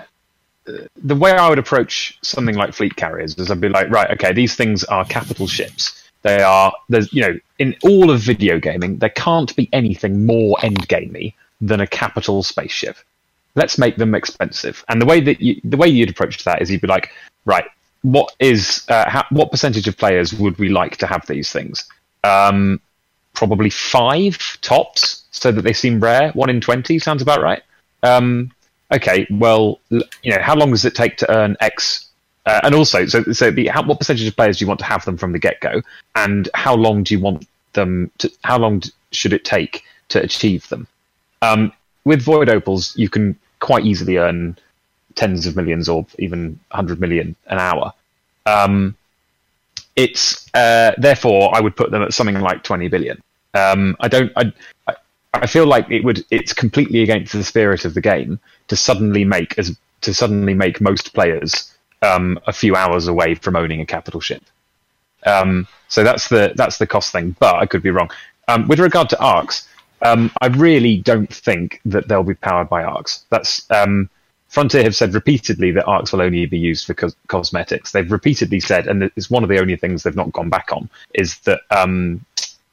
the way I would approach something like fleet carriers is I'd be like, right, okay, these things are capital ships. They are. There's, you know, in all of video gaming, there can't be anything more endgamey than a capital spaceship. Let's make them expensive. And the way that you, the way you'd approach that is you'd be like, right, what is, uh, what percentage of players would we like to have these things? Um, probably five tops, so that they seem rare. One in twenty sounds about right. Um, okay, well, you know, how long does it take to earn X? Uh, and also, so so how, what percentage of players do you want to have them from the get go, and how long do you want them to? How long should it take to achieve them? Um, with void opals, you can quite easily earn tens of millions or even hundred million an hour. Um, it's uh, therefore I would put them at something like twenty billion. Um, I don't. I, I feel like it would. It's completely against the spirit of the game to suddenly make as to suddenly make most players um, a few hours away from owning a capital ship. Um, so that's the that's the cost thing. But I could be wrong. Um, with regard to ARX, um, I really don't think that they'll be powered by ARX. That's um, Frontier have said repeatedly that ARX will only be used for cos- cosmetics. They've repeatedly said, and it's one of the only things they've not gone back on, is that um,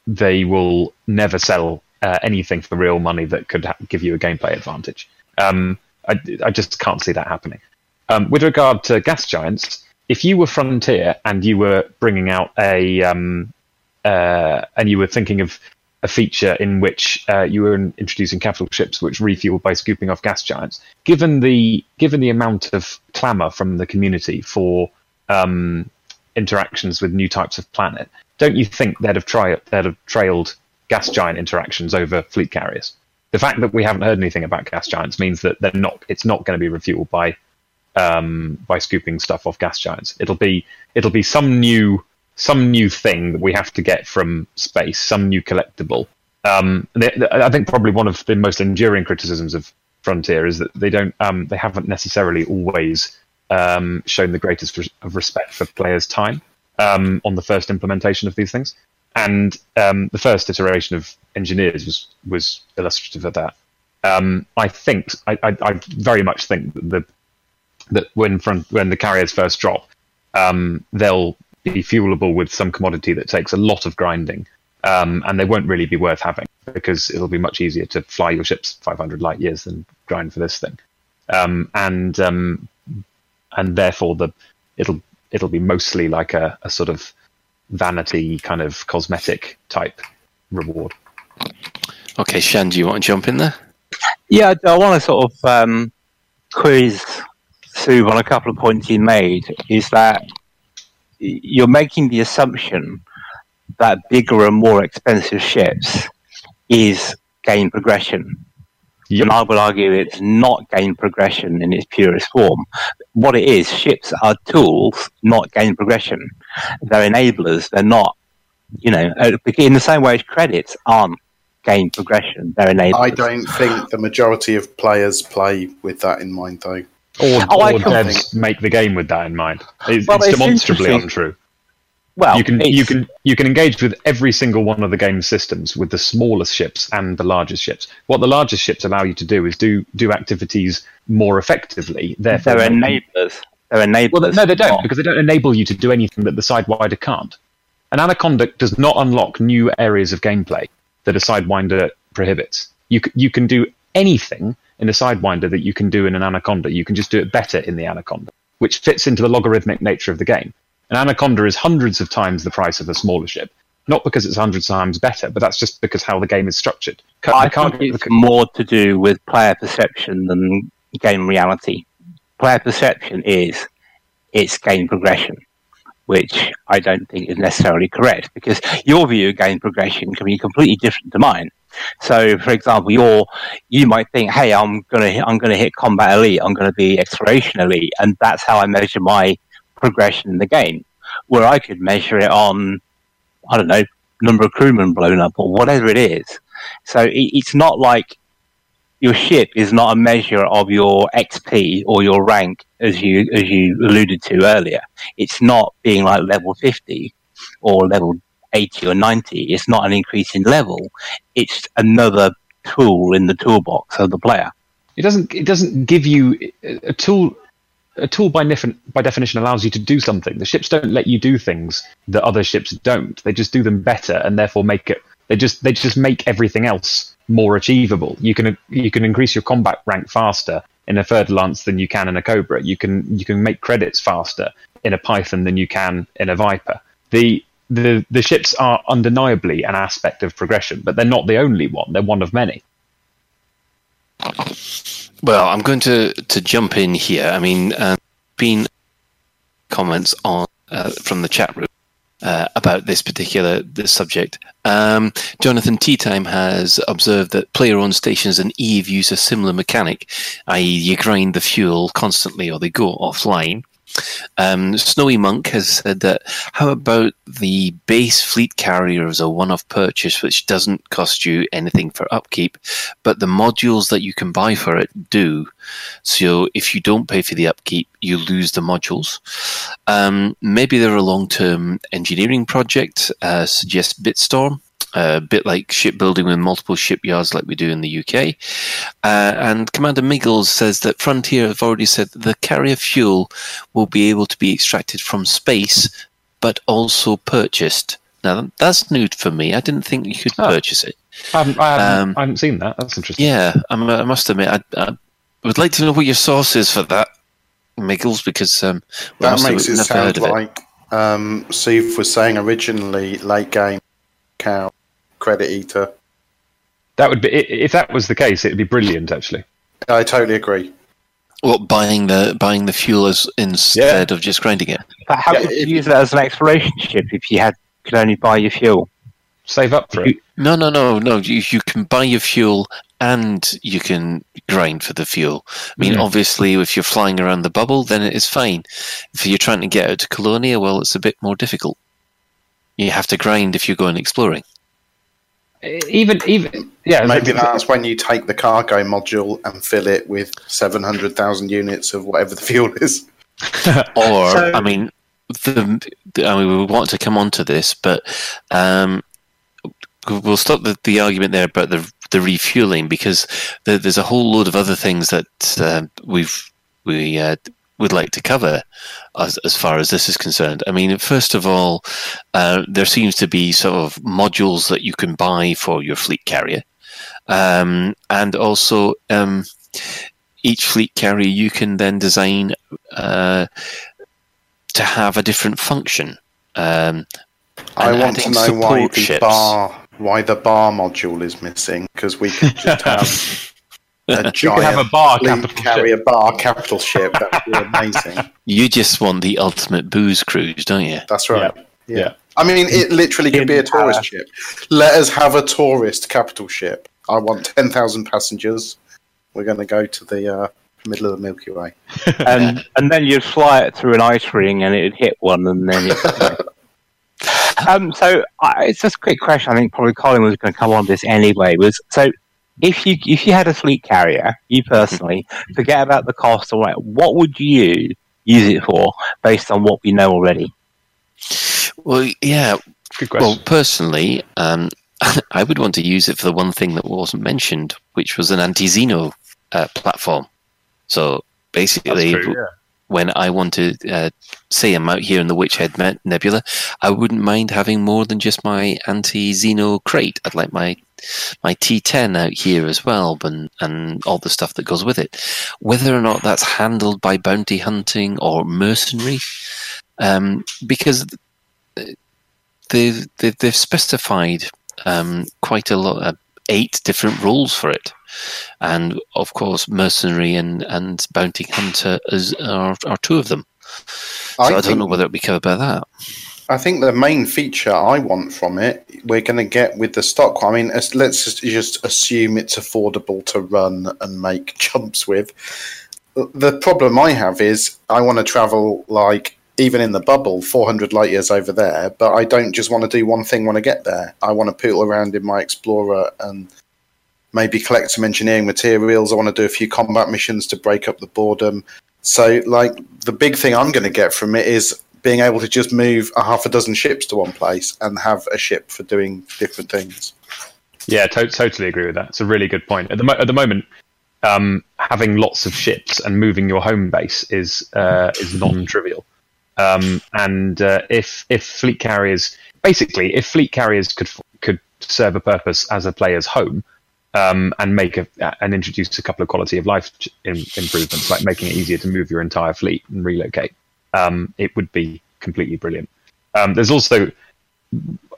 they will never sell uh, anything for real money that could ha- give you a gameplay advantage. Um, I, I just can't see that happening. Um, with regard to gas giants, if you were Frontier and you were bringing out a um, uh, and you were thinking of a feature in which uh, you were introducing capital ships which refuel by scooping off gas giants, given the given the amount of clamour from the community for um, interactions with new types of planet, don't you think they'd have tried they'd have trailed gas giant interactions over fleet carriers? The fact that we haven't heard anything about gas giants means that they're not. It's not going to be refueled by um, by scooping stuff off gas giants. It'll be it'll be some new some new thing that we have to get from space, some new collectible. Um, they, they- I think probably one of the most enduring criticisms of Frontier is that they don't um, they haven't necessarily always um, shown the greatest res- of respect for players' time um, on the first implementation of these things. And um, the first iteration of engineers was was illustrative of that. Um, I think I, I, I very much think that the that when when the carriers first drop, um, they'll be fuelable with some commodity that takes a lot of grinding, um, and they won't really be worth having because it'll be much easier to fly your ships 500 light years than grind for this thing, um, and um, and therefore the it'll it'll be mostly like a, a sort of vanity kind of cosmetic type reward. Okay, Shan, do you want to jump in there? Yeah, I, I want to sort of um, quiz Sue on a couple of points you made. Is that you're making the assumption that bigger and more expensive ships is game progression. Yep. And I would argue it's not game progression in its purest form. What it is, ships are tools, not game progression. They're enablers. They're not, you know, uh, in the same way as credits aren't game progression. They're enablers. I don't think the majority of players play with that in mind, though. Or, Oh, or can- devs make the game with that in mind. It's, Well, it's it's demonstrably untrue. Well, you can it's- you can you can engage with every single one of the game's systems with the smallest ships and the largest ships. What the largest ships allow you to do is do do activities more effectively. Therefore, they're enablers. They're enablers. Well, no, they don't because they don't enable you to do anything that the Sidewinder can't. An Anaconda does not unlock new areas of gameplay that a Sidewinder prohibits. You you can do anything in a Sidewinder that you can do in an Anaconda. You can just do it better in the Anaconda, which fits into the logarithmic nature of the game. An Anaconda is hundreds of times the price of a smaller ship. Not because it's hundreds of times better, but that's just because how the game is structured. I cargo- think it's more to do with player perception than game reality. Player perception is it's game progression, which I don't think is necessarily correct because your view of game progression can be completely different to mine. So, for example, you're, you might think, "Hey, I'm gonna I'm gonna hit combat elite. I'm gonna be exploration elite," and that's how I measure my progression in the game. Where I could measure it on, I don't know, number of crewmen blown up or whatever it is. So it, it's not like your ship is not a measure of your XP or your rank, as you as you alluded to earlier. It's not being like level fifty or level eighty or ninety. It's not an increase in level. It's another tool in the toolbox of the player. It doesn't. It doesn't give you a tool. A tool by, nif- by definition allows you to do something. The ships don't let you do things that other ships don't. They just do them better, and therefore make it. They just they just make everything else more achievable. You can you can increase your combat rank faster in a Fer-de-Lance than you can in a cobra. You can you can make credits faster in a python than you can in a viper. The the the ships are undeniably an aspect of progression, but they're not the only one. They're one of many. Well, I'm going to, to jump in here. I mean, uh, been comments on uh, from the chat room uh, about this particular this subject. Um, Jonathan Tea Time has observed that player-owned stations and Eve use a similar mechanic, i.e., you grind the fuel constantly or they go offline. Um, Snowy Monk has said that how about the base fleet carrier as a one-off purchase, which doesn't cost you anything for upkeep, but the modules that you can buy for it do. So if you don't pay for the upkeep, you lose the modules. Um, maybe they're a long-term engineering project, uh, suggests Bitstorm. A bit like shipbuilding with multiple shipyards, like we do in the UK. Uh, and Commander Miggles says that Frontier have already said that the carrier fuel will be able to be extracted from space, but also purchased. Now that's new for me. I didn't think you could Oh. purchase it. I haven't, I haven't, Um, I haven't seen that. That's interesting. Yeah, I'm, I must admit, I, I would like to know what your source is for that, Miggles, because um, That must makes it sound heard of it. like um, Steve was saying originally late game cow credit eater. That would be if that was the case, it'd be brilliant. Actually, I totally agree. What buying the buying the fuel as instead of just grinding it? But how Yeah, would you use that as an exploration ship if you had could only buy your fuel? save up for it. No, no, no, no. You, you can buy your fuel and you can grind for the fuel. I mean, Mm. obviously, if you're flying around the bubble, then it is fine. If you're trying to get out to Colonia, well, it's a bit more difficult. You have to grind if you're going exploring. Even even yeah, Maybe that's when you take the cargo module and fill it with 700,000 units of whatever the fuel is. Or, So- I mean, the, the- I mean, we want to come on to this, but um, we'll stop the, the argument there about the the refueling because there, there's a whole load of other things that um we've we uh, would like to cover as as far as this is concerned. I mean, first of all, uh, there seems to be sort of modules that you can buy for your fleet carrier, um, and also. Um, each fleet carrier you can then design uh, to have a different function. Um, I want to know why the ships. bar why the bar module is missing because we could just have a You could have a bar fleet capital carrier ship. bar capital ship. That would be amazing. You just want the ultimate booze cruise, don't you? That's right. Yeah. Yeah. Yeah. I mean, it literally could be a In power. tourist ship. Let us have a tourist capital ship. I want 10,000 passengers. We're going to go to the uh, middle of the Milky Way. and and then you'd fly it through an ice ring and it'd hit one and then it, um so I, it's just a quick question i think probably colin was going to come on this anyway was so if you if you had a fleet carrier you personally forget about the cost or what what would you use it for based on what we know already Well, yeah. Good question. Well, personally, um, I would want to use it for the one thing that wasn't mentioned, which was an anti-Xeno uh, platform. So basically, true, yeah. when I want to uh, say I'm out here in the Witchhead Me- Nebula, I wouldn't mind having more than just my anti-Xeno Krait. I'd like my my T10 out here as well, and and all the stuff that goes with it. Whether or not that's handled by bounty hunting or mercenary, um, because they've they've, they've specified um, quite a lot, uh, eight different rules for it, and of course, mercenary and and bounty hunter is, are are two of them. So I, don't think- know whether it'll be covered by that. I think the main feature I want from it, we're going to get with the stock. I mean, let's just- assume it's affordable to run and make jumps with. The problem I have is I want to travel like even in the bubble, 400 light years over there, but I don't just want to do one thing when I get there. I want to poodle around in my Explorer and maybe collect some engineering materials. I want to do a few combat missions to break up the boredom. So, like, the big thing I'm going to get from it is being able to just move a half a dozen ships to one place and have a ship for doing different things. Yeah, to- totally agree with that. It's a really good point. At the, mo- at the moment, um, having lots of ships and moving your home base is uh, is non-trivial. Um, and uh, if if fleet carriers, basically, if fleet carriers could could serve a purpose as a player's home, um, and make a and introduce a couple of quality of life im improvements, like making it easier to move your entire fleet and relocate, um, it would be completely brilliant. Um, there's also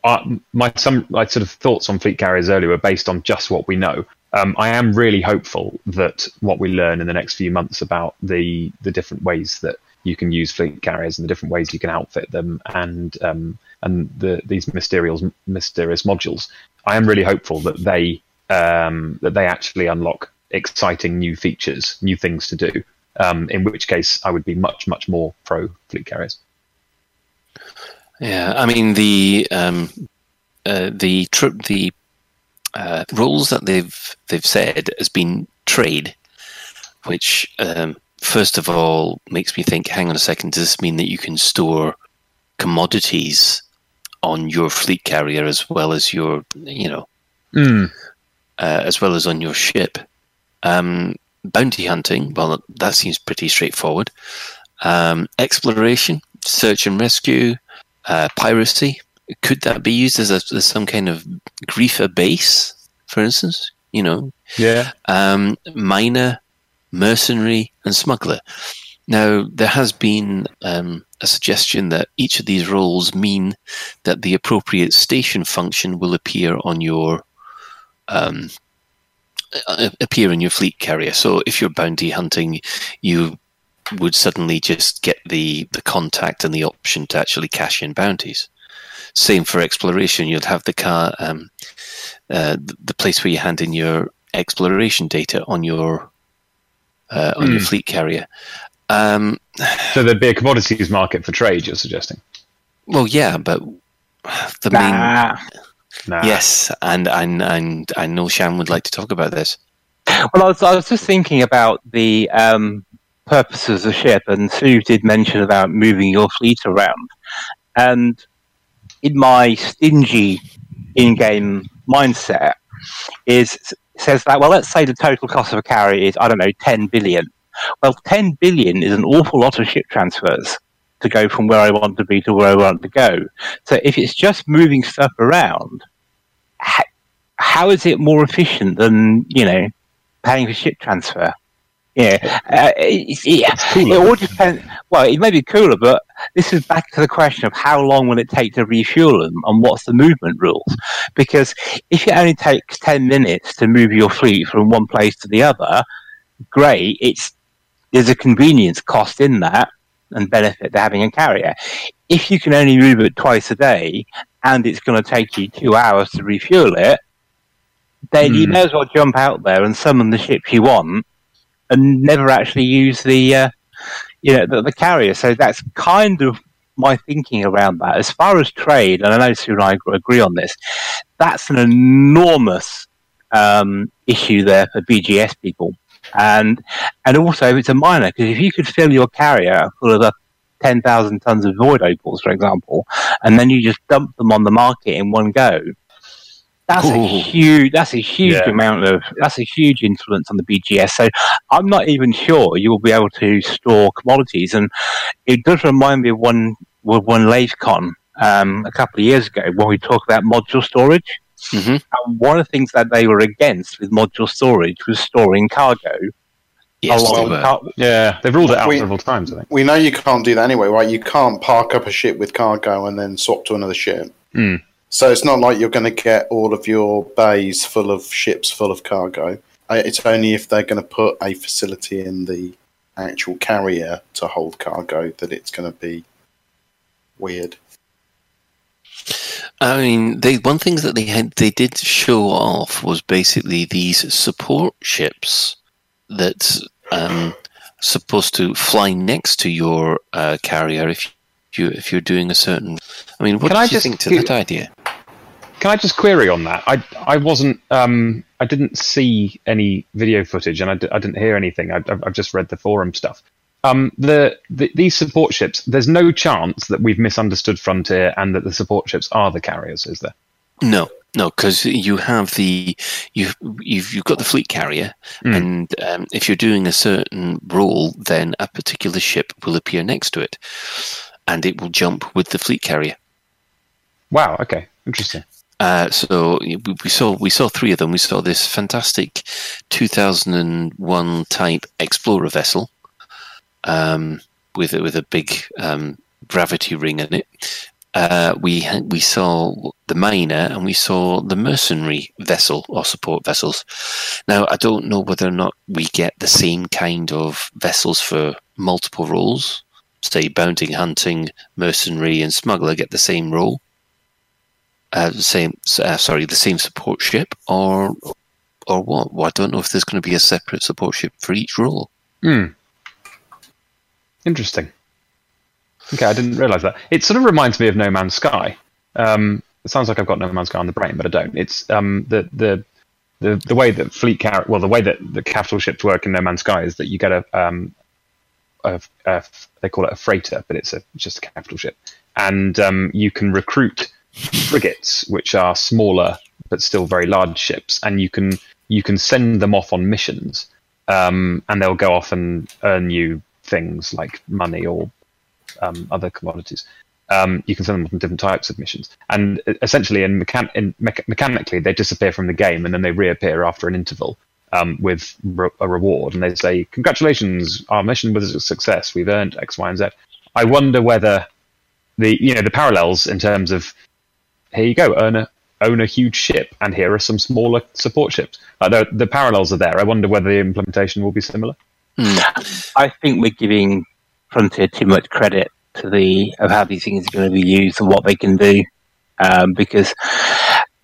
uh, my some my sort of thoughts on fleet carriers earlier were based on just what we know. Um, I am really hopeful that what we learn in the next few months about the the different ways that you can use fleet carriers and the different ways you can outfit them and um, and the these mysterious mysterious modules. I am really hopeful that they um, that they actually unlock exciting new features, new things to do. Um, in which case, I would be much much more pro fleet carriers. Yeah, I mean the um, uh, the the uh, rules that they've they've said has been trade, which um, first of all makes me think. Hang on a second. Does this mean that you can store commodities on your fleet carrier as well as your you know Mm. uh, as well as on your ship. Um, bounty hunting, well, that seems pretty straightforward. Um, exploration, search and rescue, uh, piracy. Could that be used as, a, as some kind of griefer base, for instance? You know, Yeah. um, miner, mercenary, and smuggler. Now, there has been um, a suggestion that each of these roles mean that the appropriate station function will appear on your um, appear in your fleet carrier. So, if you're bounty hunting, you would suddenly just get the the contact and the option to actually cash in bounties. Same for exploration. You'd have the car, um, uh, the- place where you hand in your exploration data on your uh, on your Hmm. fleet carrier. Um, So there'd be a commodities market for trade. You're suggesting? well, yeah, but the main. Nah. yes, and and and I know Shan would like to talk about this. Well, I was, I was just thinking about the um, purposes of the ship, and Sue did mention about moving your fleet around. And in my stingy in-game mindset, is says that well, let's say the total cost of a carrier is I don't know ten billion. Well, ten billion is an awful lot of ship transfers to go from where I want to be to where I want to go. So if it's just moving stuff around, how, how is it more efficient than you know paying for ship transfer. Yeah, uh, it's, yeah. It all depends. well, it may be cooler, but this is back to the question of how long will it take to refuel them and what's the movement rules? Because if it only takes 10 minutes to move your fleet from one place to the other, great. It's there's a convenience cost in that and benefit to having a carrier. If you can only move it twice a day and it's going to take you two hours to refuel it, then you Hmm. may as well jump out there and summon the ship you want and never actually use the uh, you know the, the carrier. So that's kind of my thinking around that. As far as trade, and I know Sue and I agree on this, that's an enormous um, issue there for BGS people, and and also it's a minor because if you could fill your carrier full of a ten thousand tons of void opals, for example, and then you just dump them on the market in one go. That's a huge. That's a huge Yeah. amount of. That's a huge influence on the BGS. So I'm not even sure you will be able to store commodities. And it does remind me of one with one LaveCon um, a couple of years ago when we talked about module storage. Mhm. And one of the things that they were against with modular storage was storing cargo. Yes, along they with were. car- Yeah, they've ruled it out We- several times. I think. We know you can't do that anyway, right? You can't park up a ship with cargo and then swap to another ship. Hmm. So it's not like you're going to get all of your bays full of ships full of cargo. Uh, It's only if they're going to put a facility in the actual carrier to hold cargo that it's going to be weird. I mean, they one thing that they had they did show off was basically these support ships that um supposed to fly next to your uh, carrier if you if you're doing a certain. I mean, what Can do I you just think to that idea? Can I just query on that? I I wasn't um I didn't see any video footage and I, d- I didn't hear anything. I, I've just read the forum stuff. Um, the, the these support ships. There's no chance that we've misunderstood Frontier and that the support ships are the carriers, is there? No, no, because you have the you you've you've got the fleet carrier, Mm. and um, if you're doing a certain role, then a particular ship will appear next to it, and it will jump with the fleet carrier. Wow. Okay. Interesting. Uh, so we, we saw we saw three of them. We saw this fantastic 2001 type explorer vessel um, with with a big um, gravity ring in it. Uh, we we saw the miner and we saw the mercenary vessel or support vessels. Now I don't know whether or not we get the same kind of vessels for multiple roles. Say bounty hunting, mercenary, and smuggler get the same role uh, same uh, sorry the same support ship or or what well, i don't know if there's going to be a separate support ship for each role Hmm. Interesting. Okay, I didn't realize that. It sort of reminds me of No Man's Sky. Um, it sounds like I've got No Man's Sky on the brain, but I don't. It's um, the the the the way that fleet car well the way that the capital ships work in No Man's Sky is that you get a um a, a they call it a freighter, but it's a just a capital ship, and um, you can recruit frigates, which are smaller but still very large ships, and you can you can send them off on missions, um, and they'll go off and earn you things like money or um, other commodities. Um, you can send them on different types of missions, and essentially, in, mechan- in mecha- mechanically, they disappear from the game, and then they reappear after an interval um, with re- a reward, and they say, "Congratulations, our mission was a success. We've earned X, Y, and Z." I wonder whether the you know the parallels in terms of here you go, earn a own a huge ship, and here are some smaller support ships. The, the parallels are there. I wonder whether the implementation will be similar. I think we're giving Frontier too much credit to the of how these things are going to be used and what they can do, um, because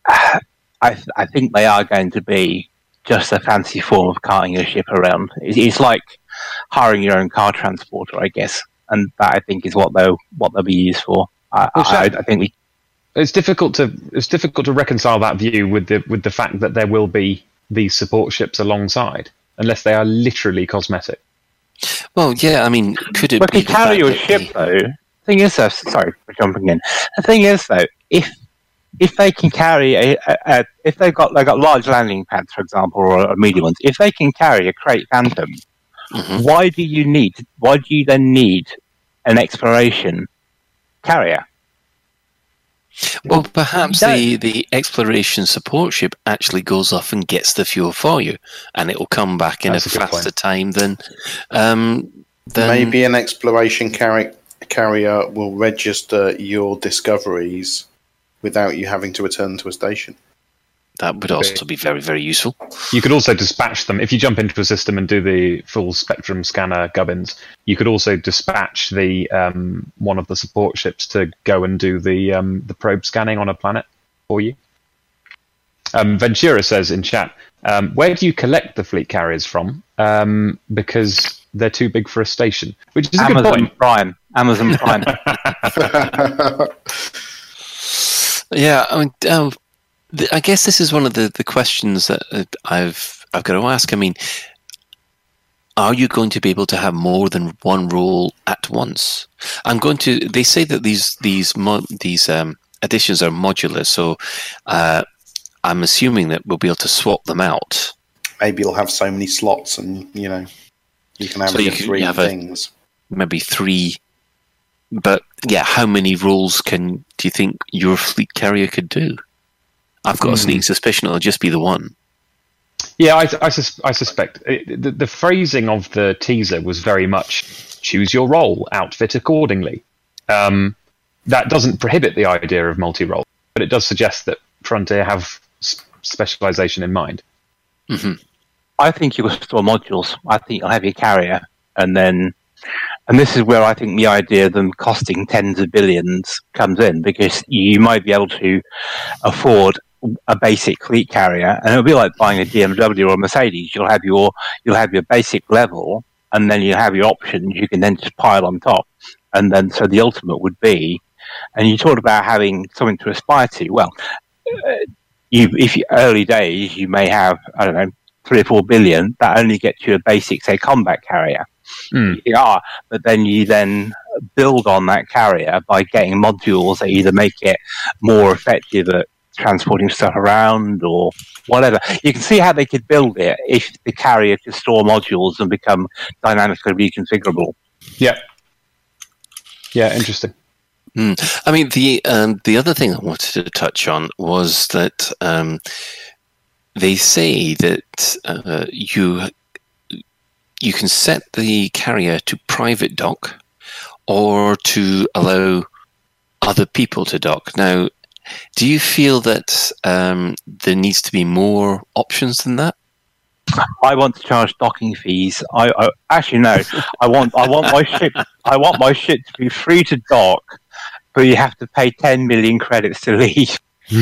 uh, I I think they are going to be just a fancy form of carting a ship around. It's, it's like hiring your own car transporter, I guess, and that I think is what they'll what they'll be used for. I, Well, I, I think we It's difficult to it's difficult to reconcile that view with the with the fact that there will be these support ships alongside, unless they are literally cosmetic. well yeah i mean could it But be if you the carry your ship, they- though, thing is, though, sorry for jumping in. The thing is, though, if if they can carry a, a, a if they've got they've got large landing pads, for example, or, or medium ones, if they can carry a Krait Phantom, Mhm. why do you need? Why do you then need an exploration carrier? Well perhaps the the exploration support ship actually goes off and gets the fuel for you and it will come back in That's a a faster point. time than um then Maybe an exploration carri- carrier will register your discoveries without you having to return to a station. That would also be very, very useful. You could also dispatch them if you jump into a system and do the full spectrum scanner gubbins. You could also dispatch the um, one of the support ships to go and do the um, the probe scanning on a planet for you. Um, Ventura says in chat, um, "Where do you collect the fleet carriers from? Um, because they're too big for a station." Which is a good Amazon point. Prime. Amazon Prime. Yeah, I mean, um, th- I guess this is one of the, the questions that uh, I've I've got to ask. I mean, are you going to be able to have more than one role at once? I'm going to. They say that these these mo- these um, additions are modular, so uh, I'm assuming that we'll be able to swap them out. Maybe you'll have so many slots, and you know, you can have So you can- three have a- things. Maybe three. But yeah, how many roles can do you think your fleet carrier could do? I've got a Hmm. sneaking suspicion it'll just be the one. Yeah, I, I, sus- I suspect it, the, the phrasing of the teaser was very much choose your role, outfit accordingly. Um, that doesn't prohibit the idea of multi role, but it does suggest that Frontier have s- specialization in mind. hmm I think you'll store modules. I think you'll have your carrier, and then, and this is where I think the idea of them costing tens of billions comes in because you might be able to afford a basic fleet carrier, and it'll be like buying a BMW or a Mercedes. You'll have your you'll have your basic level, and then you have your options. You can then just pile on top, and then so the ultimate would be. And you talked about having something to aspire to. Well, uh, you if you early days you may have I don't know three or four billion, that only gets you a basic, say, combat carrier. Hmm. Yeah, but then you then build on that carrier by getting modules that either make it more effective at transporting stuff around or whatever. You can see how they could build it if the carrier could store modules and become dynamically reconfigurable. Yeah. Yeah, interesting. I mean, the um, the other thing I wanted to touch on was that um, they say that uh, you you can set the carrier to private dock or to allow other people to dock. Now, do you feel that um, there needs to be more options than that? I want to charge docking fees. I, I actually no. I want I want my ship. I want my ship to be free to dock, but you have to pay ten million credits to leave. um,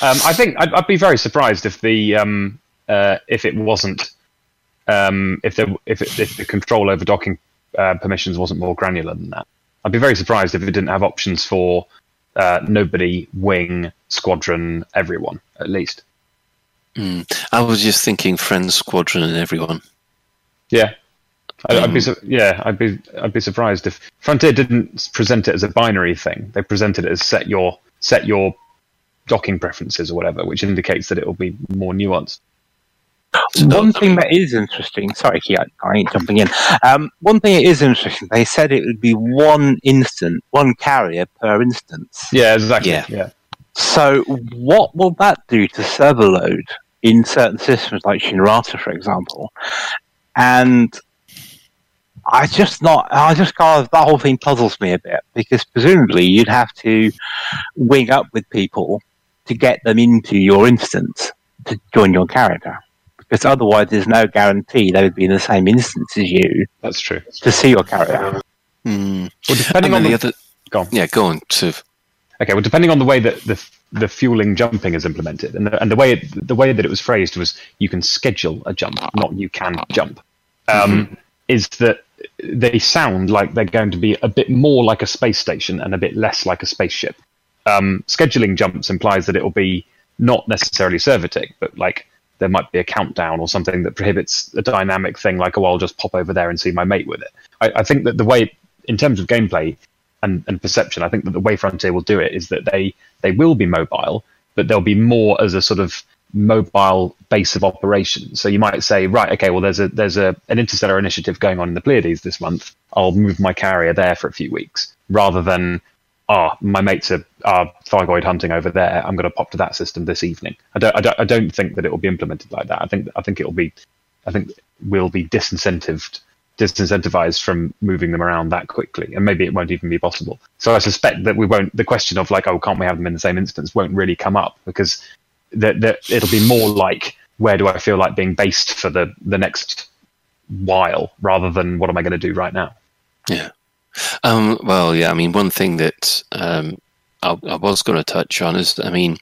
I think I'd, I'd be very surprised if the um, uh, if it wasn't um, if there if it, if the control over docking uh, permissions wasn't more granular than that. I'd be very surprised if it didn't have options for uh, nobody, wing, squadron, everyone at least. Mm. I was just thinking friends, squadron, and everyone. Yeah. I, I'd be Um, su- yeah, I'd be I'd be surprised if Frontier didn't present it as a binary thing. They presented it as set your set your docking preferences or whatever, which indicates that it will be more nuanced. One thing that is interesting. Sorry, Keith, I, I ain't jumping in. Um, one thing that is interesting. They said it would be one instant, one carrier per instance. Yeah, exactly. Yeah. yeah. So, what will that do to server load in certain systems like Shinrarta, for example? And I just not, I just kind of, that whole thing puzzles me a bit because presumably you'd have to wing up with people to get them into your instance to join your character. Because otherwise, there's no guarantee they would be in the same instance as you That's true. to see your character. Mm. Well, depending on the, the other, go on. yeah, go on. So, Okay, well, depending on the way that the the fueling jumping is implemented, and the, and the way it, the way that it was phrased was you can schedule a jump, not you can jump. Um, Is that they sound like they're going to be a bit more like a space station and a bit less like a spaceship. Um, scheduling jumps implies that it will be not necessarily servitic, but like there might be a countdown or something that prohibits a dynamic thing like, oh, I'll just pop over there and see my mate with it. I, I think that the way, in terms of gameplay, and, and perception. I think that the way Frontier will do it is that they they will be mobile, but they'll be more as a sort of mobile base of operation. So you might say, right, okay, well there's a there's a an interstellar initiative going on in the Pleiades this month. I'll move my carrier there for a few weeks, rather than ah, my mates are, are Thargoid hunting over there. I'm going to pop to that system this evening. I don't, I don't I don't think that it will be implemented like that. I think I think it will be I think we'll be disincentived disincentivized from moving them around that quickly, and maybe it won't even be possible. So I suspect that we won't. The question of like, oh, can't we have them in the same instance, won't really come up because that that it'll be more like where do I feel like being based for the the next while, rather than what am I going to do right now. Yeah. Um, well, yeah. I mean, one thing that um, I, I was going to touch on is, I mean,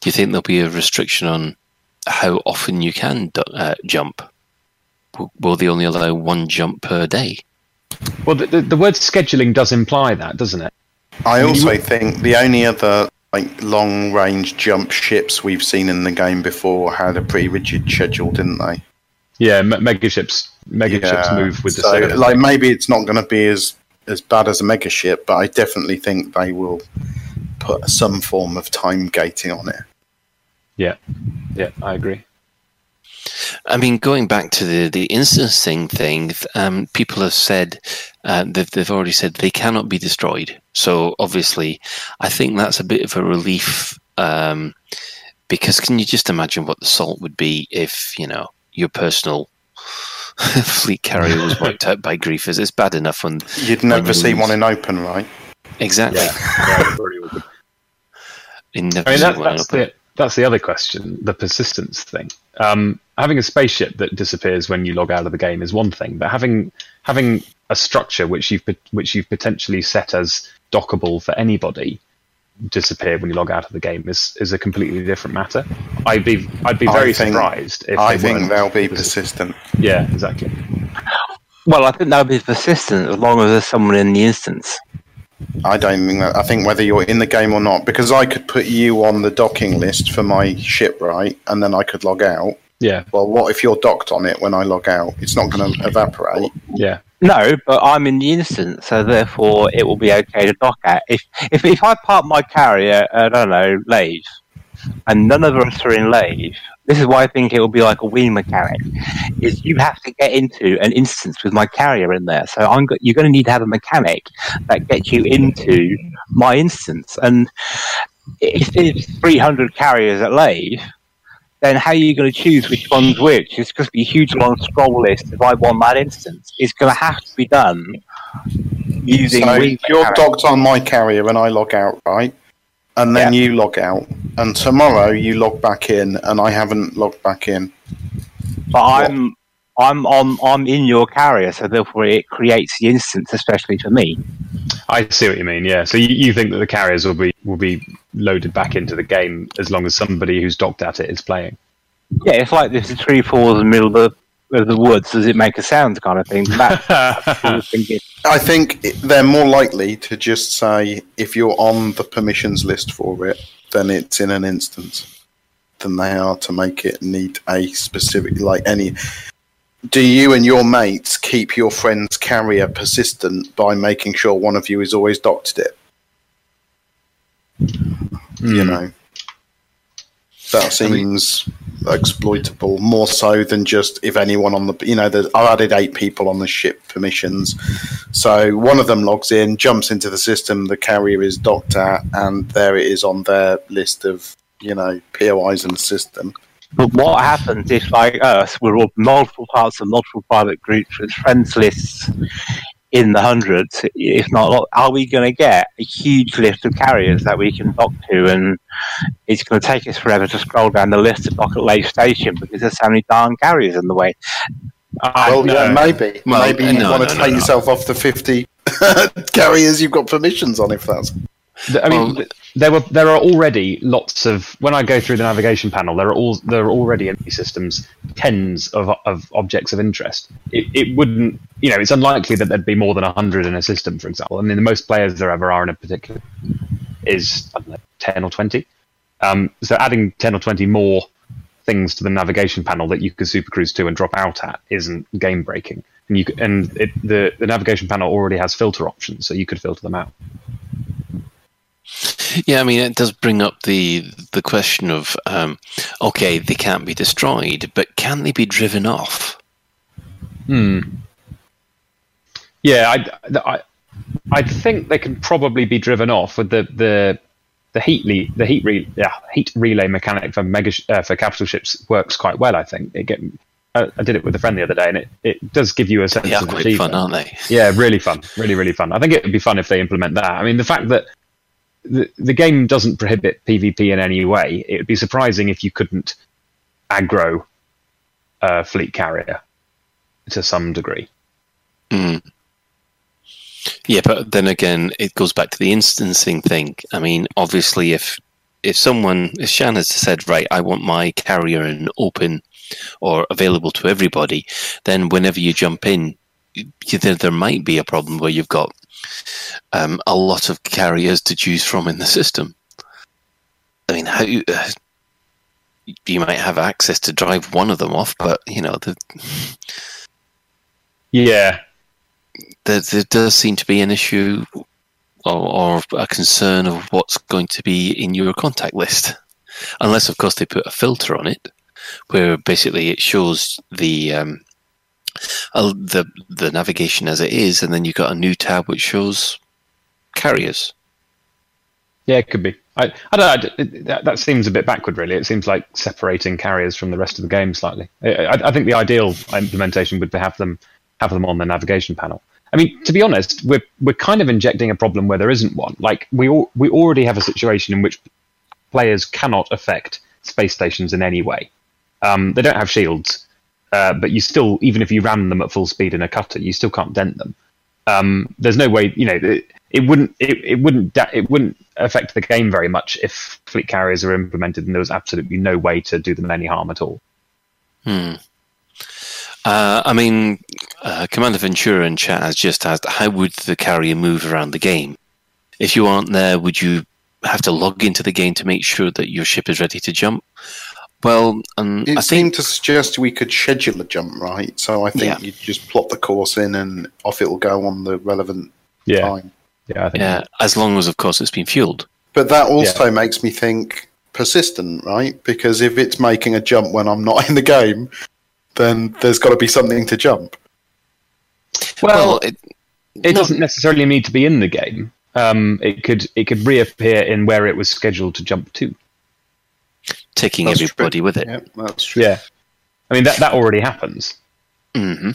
do you think there'll be a restriction on how often you can du- uh, jump? Will- Will they only allow one jump per day? Well, the, the, the word scheduling does imply that, doesn't it? I also think the only other like long range jump ships we've seen in the game before had a pretty rigid schedule, didn't they? Yeah, me- mega ships, mega ships move with the so, same. like maybe it's not going to be as as bad as a mega ship, but I definitely think they will put some form of time gating on it. yeah, yeah, I agree. I mean, going back to the the instancing thing, um, people have said uh, they've they've already said they cannot be destroyed. So obviously, I think that's a bit of a relief um, because can you just imagine what the salt would be if you know your personal fleet carrier was wiped out by griefers? It's bad enough when You'd never when see one in open, right? exactly. Yeah, very awkward. You never I mean, that, that's the that's the other question, the persistence thing. Um, having a spaceship that disappears when you log out of the game is one thing, but having having a structure which you've which you've potentially set as dockable for anybody disappear when you log out of the game is is a completely different matter. I'd be I'd be very think- surprised if I they think they'll be persistent. persistent. Yeah, exactly. Well, I think they'll be persistent as long as there's someone in the instance. I don't think that. I think whether you're in the game or not, because I could put you on the docking list for my ship, right, and then I could log out. Yeah, Well, what if you're docked on it when I log out? It's not going to evaporate. yeah. No, but I'm in the instance, so therefore it will be okay to dock at. If if if I park my carrier I don't know Lave, and none of us are in Lave, this is why I think it will be like a wheel mechanic. Is you have to get into an instance with my carrier in there, so I'm go- you're going to need to have a mechanic that gets you into my instance. And if there's 300 carriers at Lave, then how are you going to choose which one's which? It's going to be a huge long scroll list if I want that instance. It's going to have to be done using So you're mechanics. docked on my carrier and I log out, right? And then you log out, and tomorrow you log back in, and I haven't logged back in. But I'm I'm on I'm in your carrier, so therefore it creates the instance, especially for me. I see what you mean. Yeah, so you, you think that the carriers will be will be loaded back into the game as long as somebody who's docked at it is playing. Yeah, it's like this the tree falls in the middle of the, of the woods. Does it make a sound kind of thing? That's what I was. I think they're more likely to just say if you're on the permissions list for it, then it's in an instance, than they are to make it need a specific like any. Do you and your mates keep your friend's carrier persistent by making sure one of you is always doctored it? You hmm. know, that seems exploitable more so than just if anyone on the you know I've added eight people on the ship permissions, so one of them logs in, jumps into the system the carrier is docked at, and there it is on their list of you know POIs in the system. But what happens if, like us, we're all multiple parts of multiple private groups with friends lists in the hundreds, if not, are we going to get a huge list of carriers that we can dock to? And it's going to take us forever to scroll down the list to dock at Lave Station because there's so many darn carriers in the way. well, no. yeah, maybe Well, maybe you no, want to no, take no. yourself off the fifty carriers you've got permissions on if that's Th- I mean, Well- there were there are already lots of when I go through the navigation panel, there are all there are already in these systems tens of of objects of interest. It, it wouldn't, you know, it's unlikely that there'd be more than hundred in a system, for example. I mean, the most players there ever are in a particular is I don't know, ten or twenty. Um, so adding ten or twenty more things to the navigation panel that you could super cruise to and drop out at isn't game breaking. And you and it, the the navigation panel already has filter options, so you could filter them out. Yeah, I mean, it does bring up the the question of, um, okay, they can't be destroyed, but can they be driven off? Hmm. Yeah, I, I, I think they can probably be driven off with the the the heat le- the heat re- yeah heat relay mechanic for mega sh- uh, for capital ships works quite well. I think it get. I, I did it with a friend the other day, and it, it does give you a sense They are of achievement. fun, aren't they? Yeah, really fun, really really fun. I think it would be fun if they implement that. I mean, the fact that the the game doesn't prohibit PvP in any way, it would be surprising if you couldn't aggro a fleet carrier to some degree. Mm. Yeah, but then again, it goes back to the instancing thing. I mean, obviously, if if someone, if Shan has said, right, I want my carrier in open or available to everybody, then whenever you jump in, you, there, there might be a problem where you've got um, a lot of carriers to choose from in the system. I mean, how uh, you might have access to drive one of them off, but you know, the, Yeah, there, there does seem to be an issue or, or a concern of what's going to be in your contact list. Unless, of course, they put a filter on it where basically it shows the um, uh, the the navigation as it is, and then you've got a new tab which shows carriers. Yeah, it could be. I, I don't That, that seems a bit backward, really. It seems like separating carriers from the rest of the game slightly. I, I, think the ideal implementation would be have them have them on the navigation panel. I mean, to be honest, we're we're kind of injecting a problem where there isn't one. Like we al- we already have a situation in which players cannot affect space stations in any way. Um, they don't have shields, uh, but you still, even if you ran them at full speed in a cutter, you still can't dent them. Um, there's no way, you know, it, it wouldn't it, it wouldn't da- it wouldn't affect the game very much if fleet carriers are implemented and there was absolutely no way to do them any harm at all. Hmm. Uh, I mean, uh, Commander Ventura in chat has just asked, how would the carrier move around the game? If you aren't there, would you have to log into the game to make sure that your ship is ready to jump? Well, um, It I seemed think to suggest we could schedule a jump, right? So I think Yeah. you just plot the course in and off it will go on the relevant Yeah, time. yeah, I think. yeah, as long as, of course, it's been fueled. But that also makes me think persistent, right? Because if it's making a jump when I'm not in the game, then there's got to be something to jump. Well, it, it no. doesn't necessarily need to be in the game. Um, it could it could reappear in where it was scheduled to jump to. Taking That's everybody true. with it. Yeah, that's true. Yeah, I mean that that already happens. hmm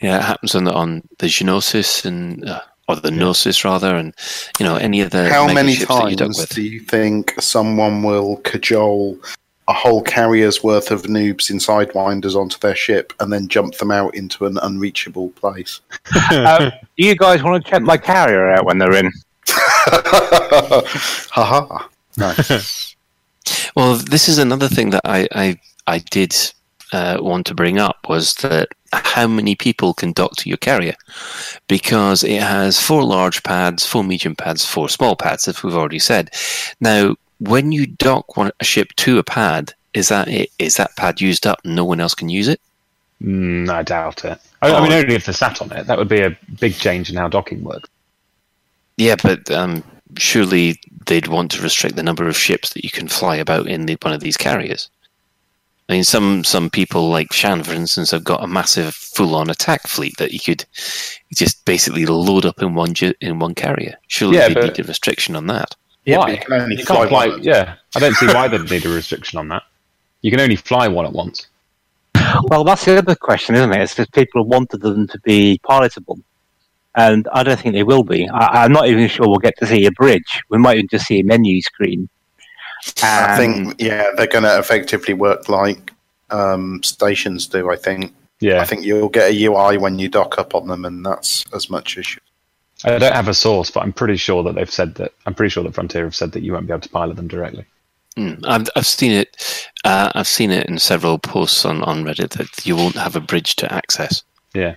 Yeah, it happens on the, on the Genosis and uh, or the Gnosis rather, and you know any of the How many ships that times with. do you think someone will cajole a whole carrier's worth of noobs in Sidewinders onto their ship and then jump them out into an unreachable place? um, do you guys want to check my carrier out when they're in? Haha. No. Well, this is another thing that I I, I did uh, want to bring up was that how many people can dock to your carrier, because it has four large pads, four medium pads, four small pads, as we've already said. Now, when you dock one, a ship to a pad, is that it? Is that pad used up? and No one else can use it. Mm, I doubt it. I, I mean, only if they're sat on it. That would be a big change in how docking works. Yeah, but um, surely they'd want to restrict the number of ships that you can fly about in the, one of these carriers. I mean, some some people like Shan, for instance, have got a massive full-on attack fleet that you could just basically load up in one ju- in one carrier. Surely Yeah, they but- need a restriction on that. Yeah, why? you can only You fly can't fly. Yeah, I don't see why they'd need a restriction on that. You can only fly one at once. Well, that's the other question, isn't it? It's because people wanted them to be pilotable. And I don't think they will be. I, I'm not even sure we'll get to see a bridge. We might even just see a menu screen. I think, yeah, they're going to effectively work like um, stations do, I think. Yeah, I think you'll get a UI when you dock up on them, and that's as much as you. I don't have a source, but I'm pretty sure that they've said that. I'm pretty sure that Frontier have said that you won't be able to pilot them directly. Mm, I've I've seen it. Uh, I've seen it in several posts on, on Reddit that you won't have a bridge to access. Yeah.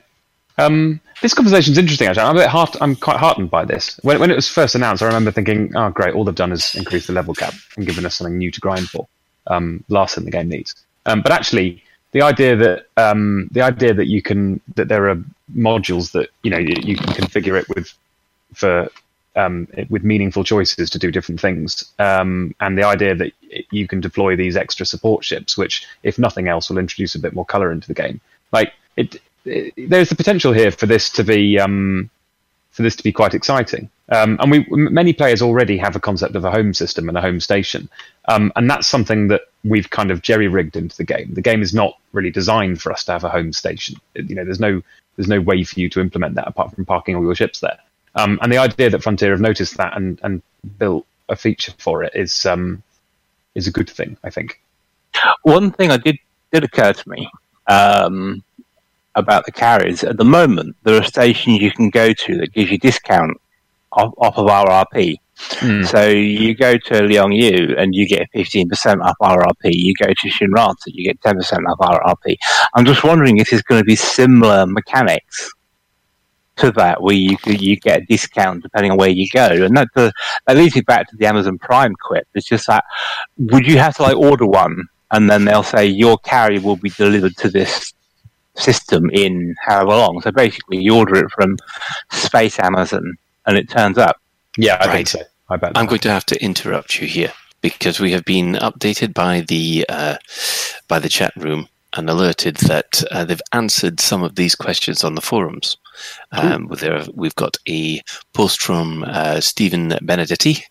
Um, this conversation is interesting. Actually, I'm a bit heart- I'm quite heartened by this. When, when it was first announced, I remember thinking, "Oh, great! All they've done is increase the level cap and given us something new to grind for." Um, last thing the game needs. Um, but actually, the idea that um, the idea that you can that there are modules that you know you, you can configure it with for um, with meaningful choices to do different things, um, and the idea that you can deploy these extra support ships, which, if nothing else, will introduce a bit more color into the game. Like it, there's the potential here for this to be um, for this to be quite exciting. Um, and we many players already have a concept of a home system and a home station, um, and that's something that we've kind of jerry rigged into the game. The game is not really designed for us to have a home station. You know, there's no there's no way for you to implement that apart from parking all your ships there. Um, and the idea that Frontier have noticed that and, and built a feature for it is um, is a good thing, I think. One thing I did did occur to me um, about the carriers at the moment, there are stations you can go to that gives you discount off, off of RRP. Hmm. So you go to Liangyu and you get 15% off RRP. You go to Shinrarta, you get 10% off RRP. I'm just wondering if there's going to be similar mechanics to that, where you you get a discount depending on where you go, and that uh, that leads me back to the Amazon Prime quip. It's just that would you have to like order one, and then they'll say your carrier will be delivered to this system in however long. So basically, you order it from Space Amazon, and it turns up. Yeah, I Right. think so. I bet. I'm going to have to interrupt you here because we have been updated by the uh, by the chat room and alerted that uh, they've answered some of these questions on the forums. Um, with their, we've got a post from uh, Stephen Benedetti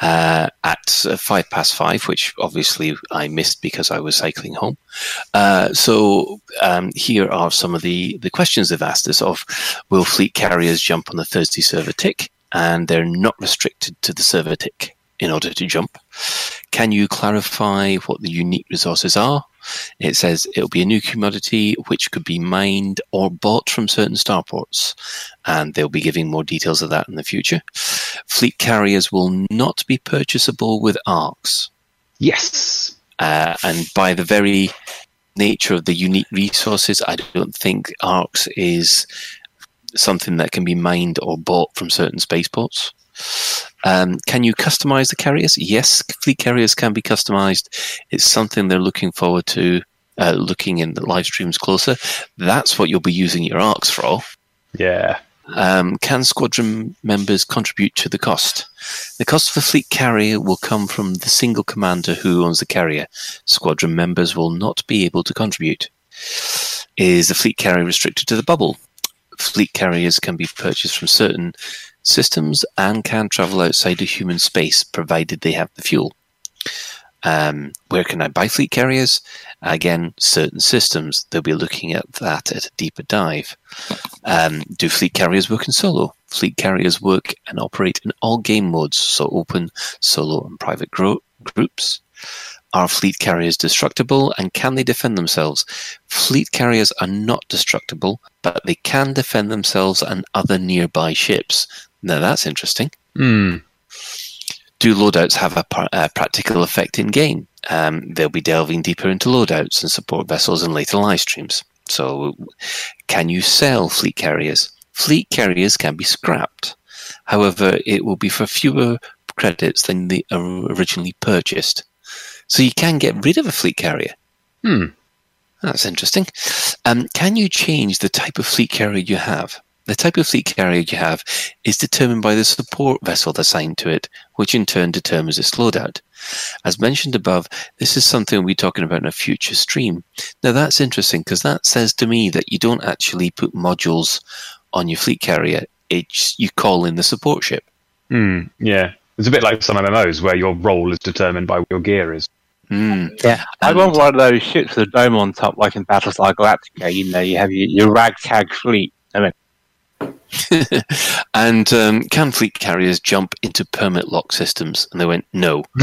uh, at five past five, which obviously I missed because I was cycling home. Uh, so um, here are some of the, the questions they've asked us of will fleet carriers jump on the Thursday server tick? And they're not restricted to the server tick in order to jump. Can you clarify what the unique resources are? It says it'll be a new commodity which could be mined or bought from certain starports, and they'll be giving more details of that in the future. Fleet carriers will not be purchasable with ARX. yes. Uh, and by the very nature of the unique resources, I don't think ARX is something that can be mined or bought from certain spaceports. Um, can you customize the carriers? Yes, fleet carriers can be customized. It's something they're looking forward to, uh, looking in the live streams closer. That's what you'll be using your ARX for. Yeah. Um, can squadron members contribute to the cost? The cost of a fleet carrier will come from the single commander who owns the carrier. Squadron members will not be able to contribute. Is the fleet carrier restricted to the bubble? Fleet carriers can be purchased from certain systems and can travel outside of human space provided they have the fuel. Um, where can I buy fleet carriers? Again, certain systems. They'll be looking at that at a deeper dive. Um, do fleet carriers work in solo? Fleet carriers work and operate in all game modes, so open, solo, and private gro- groups. Are fleet carriers destructible and can they defend themselves? Fleet carriers are not destructible, but they can defend themselves and other nearby ships. Now that's interesting. Hmm. Do loadouts have a, par- a practical effect in game? Um, they'll be delving deeper into loadouts and support vessels in later live streams. So, can you sell fleet carriers? Fleet carriers can be scrapped. However, it will be for fewer credits than they originally purchased. So you can get rid of a fleet carrier. Hmm. That's interesting. Um, can you change the type of fleet carrier you have? The type of fleet carrier you have is determined by the support vessel assigned to it, which in turn determines its loadout. As mentioned above, this is something we'll be talking about in a future stream. Now that's interesting because that says to me that you don't actually put modules on your fleet carrier. It's you call in the support ship. Hmm. Yeah. It's a bit like some MMOs where your role is determined by what your gear is. Hmm. Yeah, I And- want one of those ships with a dome on top, like in Battlestar Galactica. You know, you have your, your ragtag fleet. I mean, and um, can fleet carriers jump into permit lock systems? And they went, no.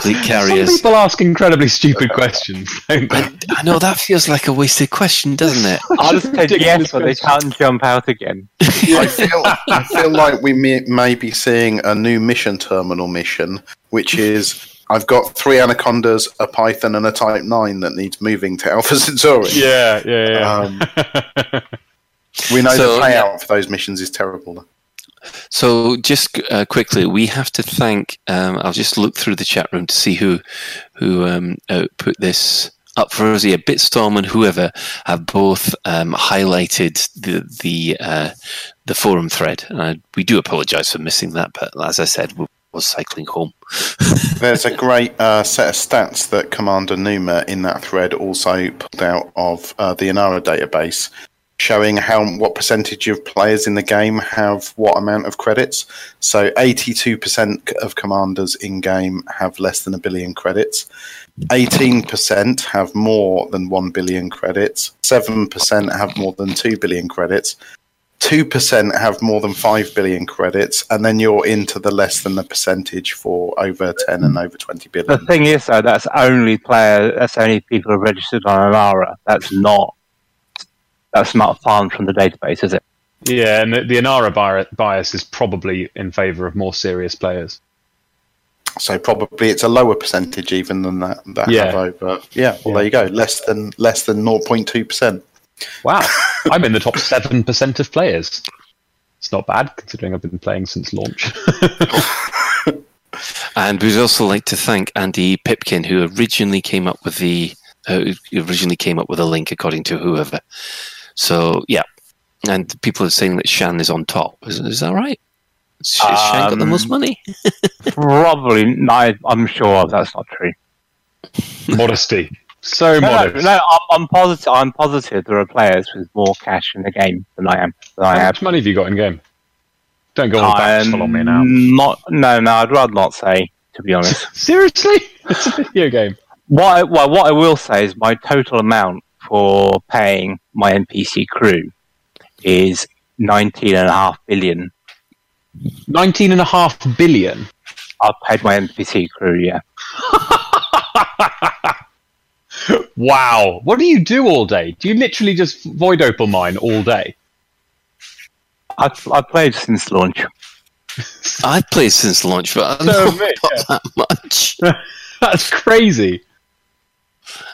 fleet carriers. Some carriers. people ask incredibly stupid questions. don't they? I, I know that feels like a wasted question, doesn't it? I just said yes, but they can't jump out again. I feel I feel like we may, may be seeing a new mission terminal mission, which is I've got three anacondas, a python, and a type nine that needs moving to Alpha Centauri. Yeah, yeah, yeah. Um, We know So, the payout for those missions is terrible. though. So, just uh, quickly, we have to thank. Um, I'll just look through the chat room to see who who um, uh, put this up for us. Yeah, Bitstorm and whoever have both um, highlighted the the uh, the forum thread. We do apologise for missing that, but as I said, we was cycling home. There's a great uh, set of stats that Commander Numa in that thread also pulled out of uh, the Inara database, showing how what percentage of players in the game have what amount of credits. So 82% of commanders in game have less than a billion credits. 18% have more than 1 billion credits, 7% have more than 2 billion credits, 2% have more than 5 billion credits, and then you're into the less than the percentage for over 10 and over 20 billion. The thing is, though, that's only player. That's only people who are registered on Inara. That's not. That's not farmed from the database, is it? Yeah, and the, the Inara bias is probably in favour of more serious players. So probably it's a lower percentage even than that. that Yeah. have over. Yeah, well, Yeah. there you go. Less than less than 0.2%. Wow, I'm in the top seven percent of players. It's not bad considering I've been playing since launch. And we'd also like to thank Andy Pipkin, who originally came up with the uh, who originally came up with a link, according to whoever. So yeah, and people are saying that Shan is on top. Is, is that right? Has Shan got the Um, most money? Probably. No, I'm sure that's not true. Modesty, so No, no, modest. no, I'm, I'm positive. I'm positive there are players with more cash in the game than I am. Than I How have. much money have you got in game? Don't go all I'm bashful on me now. Not. No, no. I'd rather not say. To be honest. Seriously, it's a video game. What I, well, what I will say is my total amount for paying my NPC crew is nineteen and a half billion. Nineteen and a half billion. I've paid my NPC crew, yeah. Wow, what do you do all day? Do you literally just void opal mine all day? I've, I've played since launch. I've played since launch, but I So don't have me, not that much. That's crazy.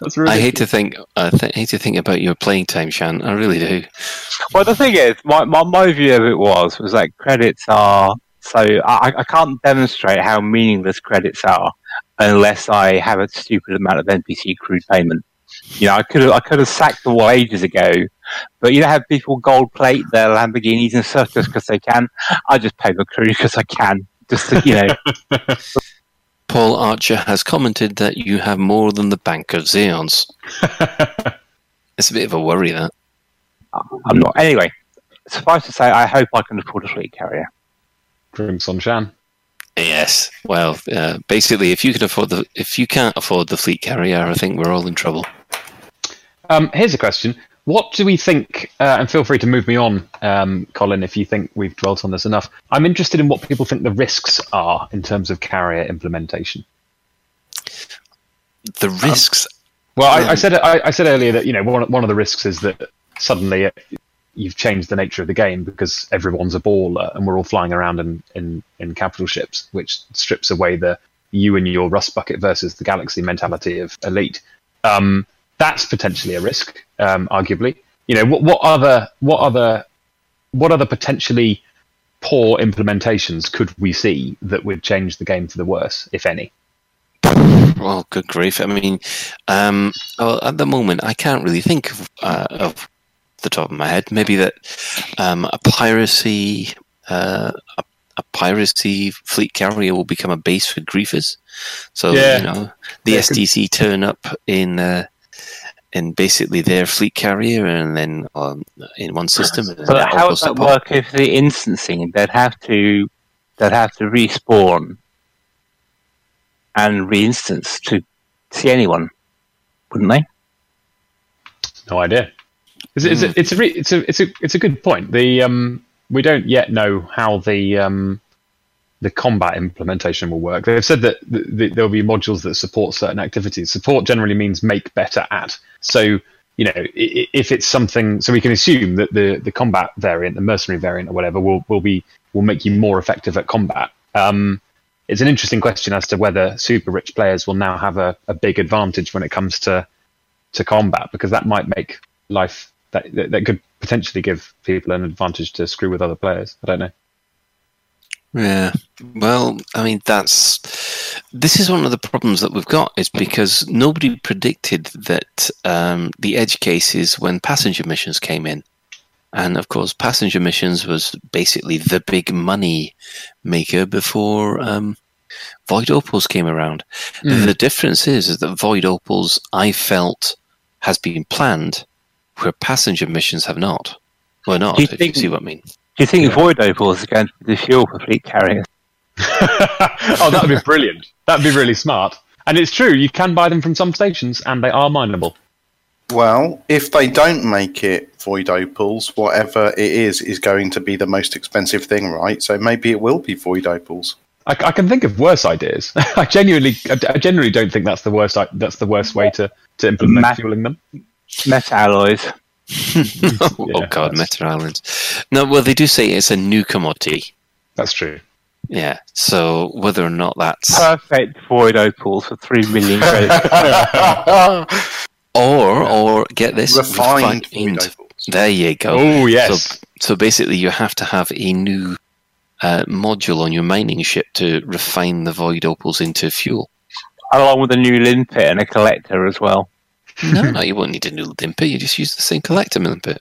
That's really. I hate to think. I th- hate to think about your playing time, Shan. I really do. Well, the thing is, my, my, my view of it was was that credits are so I, I can't demonstrate how meaningless credits are unless I have a stupid amount of NPC crew payment. You know, I could have I could have sacked the wall ages ago, but you know, have people gold plate their Lamborghinis and stuff just because they can. I just pay my crew because I can. Just to, you know, Paul Archer has commented that you have more than the bank of Xeons. It's a bit of a worry that. I'm not. Anyway, suffice to say, I hope I can afford a fleet carrier. Drinks on Shan. Yes. Well, uh, basically, if you can afford the, if you can't afford the fleet carrier, I think we're all in trouble. Um, here's a question. What do we think? Uh, and feel free to move me on, um, Colin, if you think we've dwelt on this enough. I'm interested in what people think the risks are in terms of carrier implementation. The risks. Well, I, I said I, I said earlier that you know one one of the risks is that suddenly it, you've changed the nature of the game because everyone's a baller and we're all flying around in, in, in capital ships, which strips away the you and your rust bucket versus the galaxy mentality of elite. Um, that's potentially a risk, um, arguably. You know, what, what other what other what other potentially poor implementations could we see that would change the game for the worse, if any? Well, good grief! I mean, um, well, at the moment, I can't really think of, uh, of the top of my head. Maybe that um, a piracy, uh, a, a piracy fleet carrier will become a base for griefers. So Yeah. you know, the Yeah, SDC turn up in uh, in basically their fleet carrier, and then um, in one system. But that how goes does that work if the instancing they'd have to they'd have to respawn and reinstance to see anyone, wouldn't they? No idea. It's, it's, a, it's a re- it's a it's a it's a good point. The um we don't yet know how the um the combat implementation will work. They've said that th- th- there will be modules that support certain activities. Support generally means make better at. So you know if it's something, so we can assume that the the combat variant, the mercenary variant, or whatever, will will be will make you more effective at combat. Um, it's an interesting question as to whether super rich players will now have a, a big advantage when it comes to to combat because that might make life that, that that could potentially give people an advantage to screw with other players. I don't know. Yeah. Well, I mean, that's this is one of the problems that we've got is because nobody predicted that um, the edge cases when passenger missions came in, and of course, passenger missions was basically the big money maker before um, void opals came around. Mm. The difference is, is that void opals I felt has been planned, where passenger missions have not. Well, not Do you if think- you see what I mean. Do you think void opals is going to be the fuel for fleet carriers? oh, that would be brilliant. That'd be really smart. And it's true, you can buy them from some stations, and they are mineable. Well, if they don't make it void opals, whatever it is is going to be the most expensive thing, right? So maybe it will be void opals. I, I can think of worse ideas. I genuinely, I, I genuinely don't think that's the worst. That's the worst way to, to implement Ma- fueling them. Meta alloys. oh, Yeah, God, that's- Meta Islands. No, well, they do say it's a new commodity. That's true. Yeah. So whether or not that's Perfect void opals for three million credits. or or get this Refined void opals. There you go. Oh yes, So, so basically, you have to have a new uh, module on your mining ship to refine the void opals into fuel. Along with a new limpet and a collector as well. No, no, you won't need a new limpet. You just use the same collector limpet.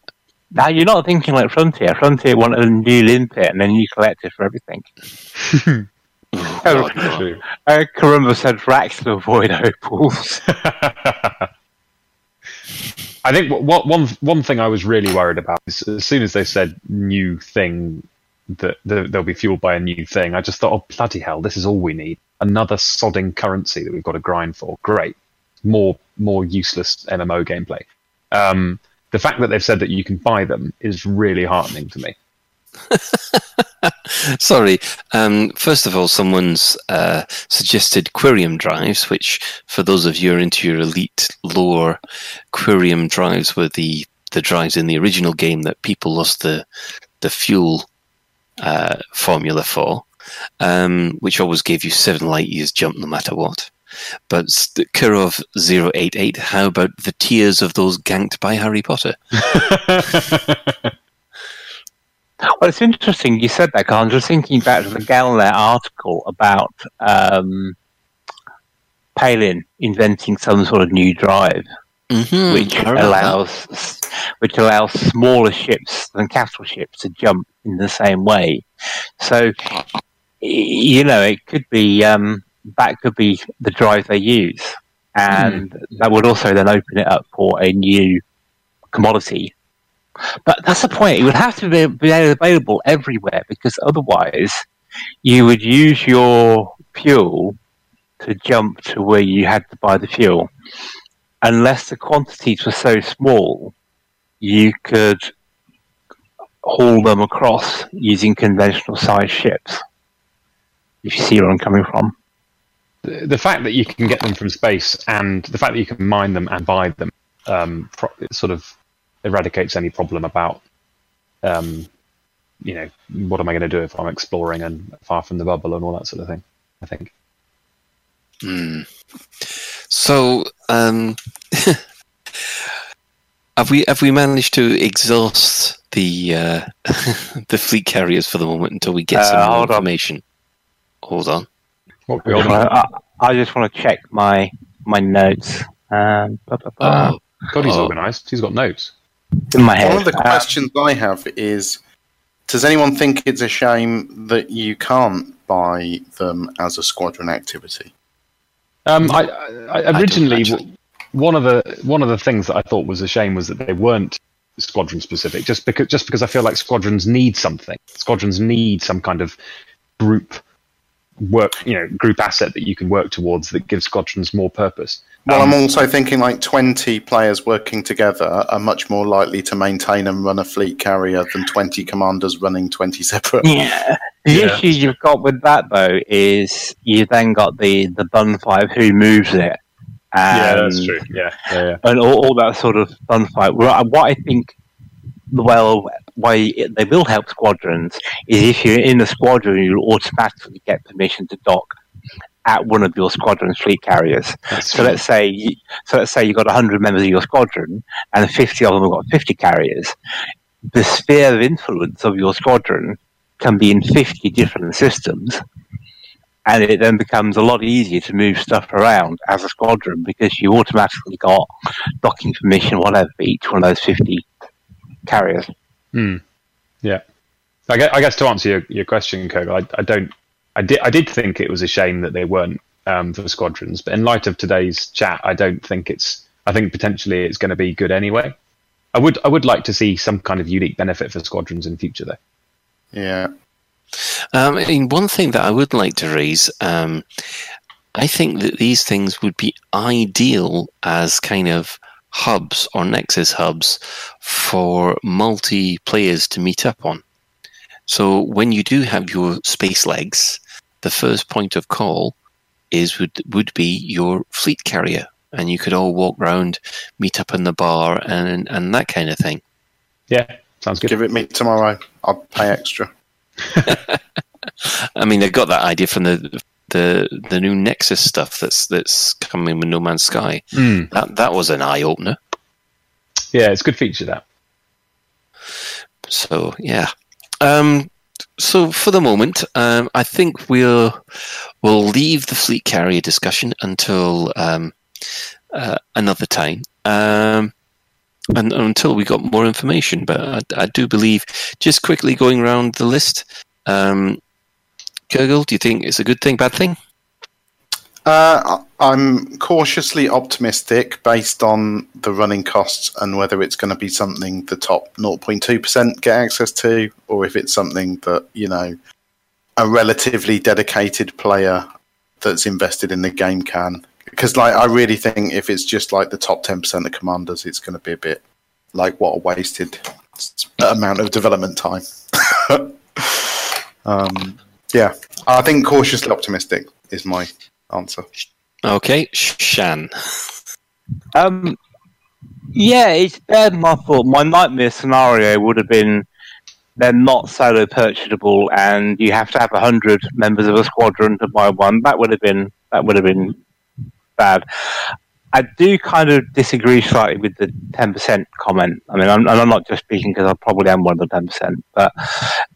Now you're not thinking like Frontier. Frontier wanted a new limpet and a new collector for everything. Oh, Oh, God, no. Uh, Karumba said racks for void opals. I think what, what one one thing I was really worried about is as soon as they said new thing that the, they'll be fueled by a new thing, I just thought, oh bloody hell, this is all we need. Another sodding currency that we've got to grind for. Great, more more useless MMO gameplay. Um, the fact that they've said that you can buy them is really heartening to me. Sorry. Um, first of all, someone's uh, suggested Quirium drives, which, for those of you who are into your elite lore, Quirium drives were the, the drives in the original game that people lost the the fuel uh, formula for, um, which always gave you seven light years jump no matter what. But Kirov 088, how about the tears of those ganked by Harry Potter? Well, it's interesting you said that, 'cause I'm just thinking back to the Galnet article about um, Palin inventing some sort of new drive, Mm-hmm. which allows which allows smaller ships than capital ships to jump in the same way. So, you know, it could be um, that could be the drive they use, and hmm. that would also then open it up for a new commodity but that's the point. It would have to be, be available everywhere because otherwise, you would use your fuel to jump to where you had to buy the fuel. Unless the quantities were so small, you could haul them across using conventional sized ships. If you see where I'm coming from. The the fact that you can get them from space and the fact that you can mine them and buy them um, pro- it sort of eradicates any problem about um, you know what am I going to do if I'm exploring and far from the bubble and all that sort of thing. I think. Hmm. So, um, have we have we managed to exhaust the uh, the fleet carriers for the moment until we get some Uh, more hold on. information? Hold on. What we all I, I, I just want to check my my notes. Um, ba, ba, ba. Oh, God, he's Oh. organised. He's got notes. in my head. One of the Uh, questions I have is Does anyone think it's a shame that you can't buy them as a squadron activity? Um, I, I, I originally actually. one of the one of the things that I thought was a shame was that they weren't squadron specific. Just because just because I feel like squadrons need something. Squadrons need some kind of group work, you know, group asset that you can work towards that gives squadrons more purpose. Well, Um, I'm also thinking like 20 players working together are much more likely to maintain and run a fleet carrier than 20 commanders running 20 separate. Yeah. The Yeah. issue you've got with that though is you then got the the gunfight of who moves it. And, Yeah, that's true, yeah, yeah. And all, all that sort of gunfight. Well, I- What I think, well, why they will help squadrons is if you're in a squadron, you'll automatically get permission to dock at one of your squadron's fleet carriers. That's So let's say, you- so let's say you've got 100 members of your squadron, and 50 of them have got 50 carriers. The sphere of influence of your squadron can be in 50 different systems, and it then becomes a lot easier to move stuff around as a squadron because you automatically got docking permission, whatever, for each one of those 50 carriers. Hmm. Yeah. I guess, I guess to answer your, your question, Kirk, I, I don't. I did. I did think it was a shame that they weren't um, for squadrons, but in light of today's chat, I don't think it's. I think potentially it's going to be good anyway. I would. I would like to see some kind of unique benefit for squadrons in the future, though. Yeah. Um, I mean, one thing that I would like to raise, um, I think that these things would be ideal as kind of hubs or Nexus hubs for multi players to meet up on. So when you do have your space legs, the first point of call is would would be your fleet carrier, and you could all walk round, meet up in the bar, and and that kind of thing. Yeah, sounds good. Give it me tomorrow. I'll pay extra. I mean, they got that idea from the the the new Nexus stuff that's that's coming with No Man's Sky. Mm. That that was an eye opener. Yeah, it's a good feature that. So yeah. Um, so for the moment, um, I think we'll we'll leave the fleet carrier discussion until um, uh, another time, um, and until we got more information. But I, I do believe, just quickly going around the list, um, Kurgle, do you think it's a good thing, bad thing? Uh, I'm cautiously optimistic based on the running costs and whether it's going to be something the top 0.2% get access to, or if it's something that, you know, a relatively dedicated player that's invested in the game can. Because, like, I really think if it's just like the top 10% of commanders, it's going to be a bit like what a wasted amount of development time. um, yeah, I think cautiously optimistic is my answer. Okay, Shan. Um, yeah, it's bad. My thought. My nightmare scenario would have been they're not solo purchasable, and you have to have a hundred members of a squadron to buy one. That would have been that would have been bad. I do kind of disagree slightly with the ten percent comment. I mean, I'm, and I'm not just speaking because I probably am one of the ten percent, but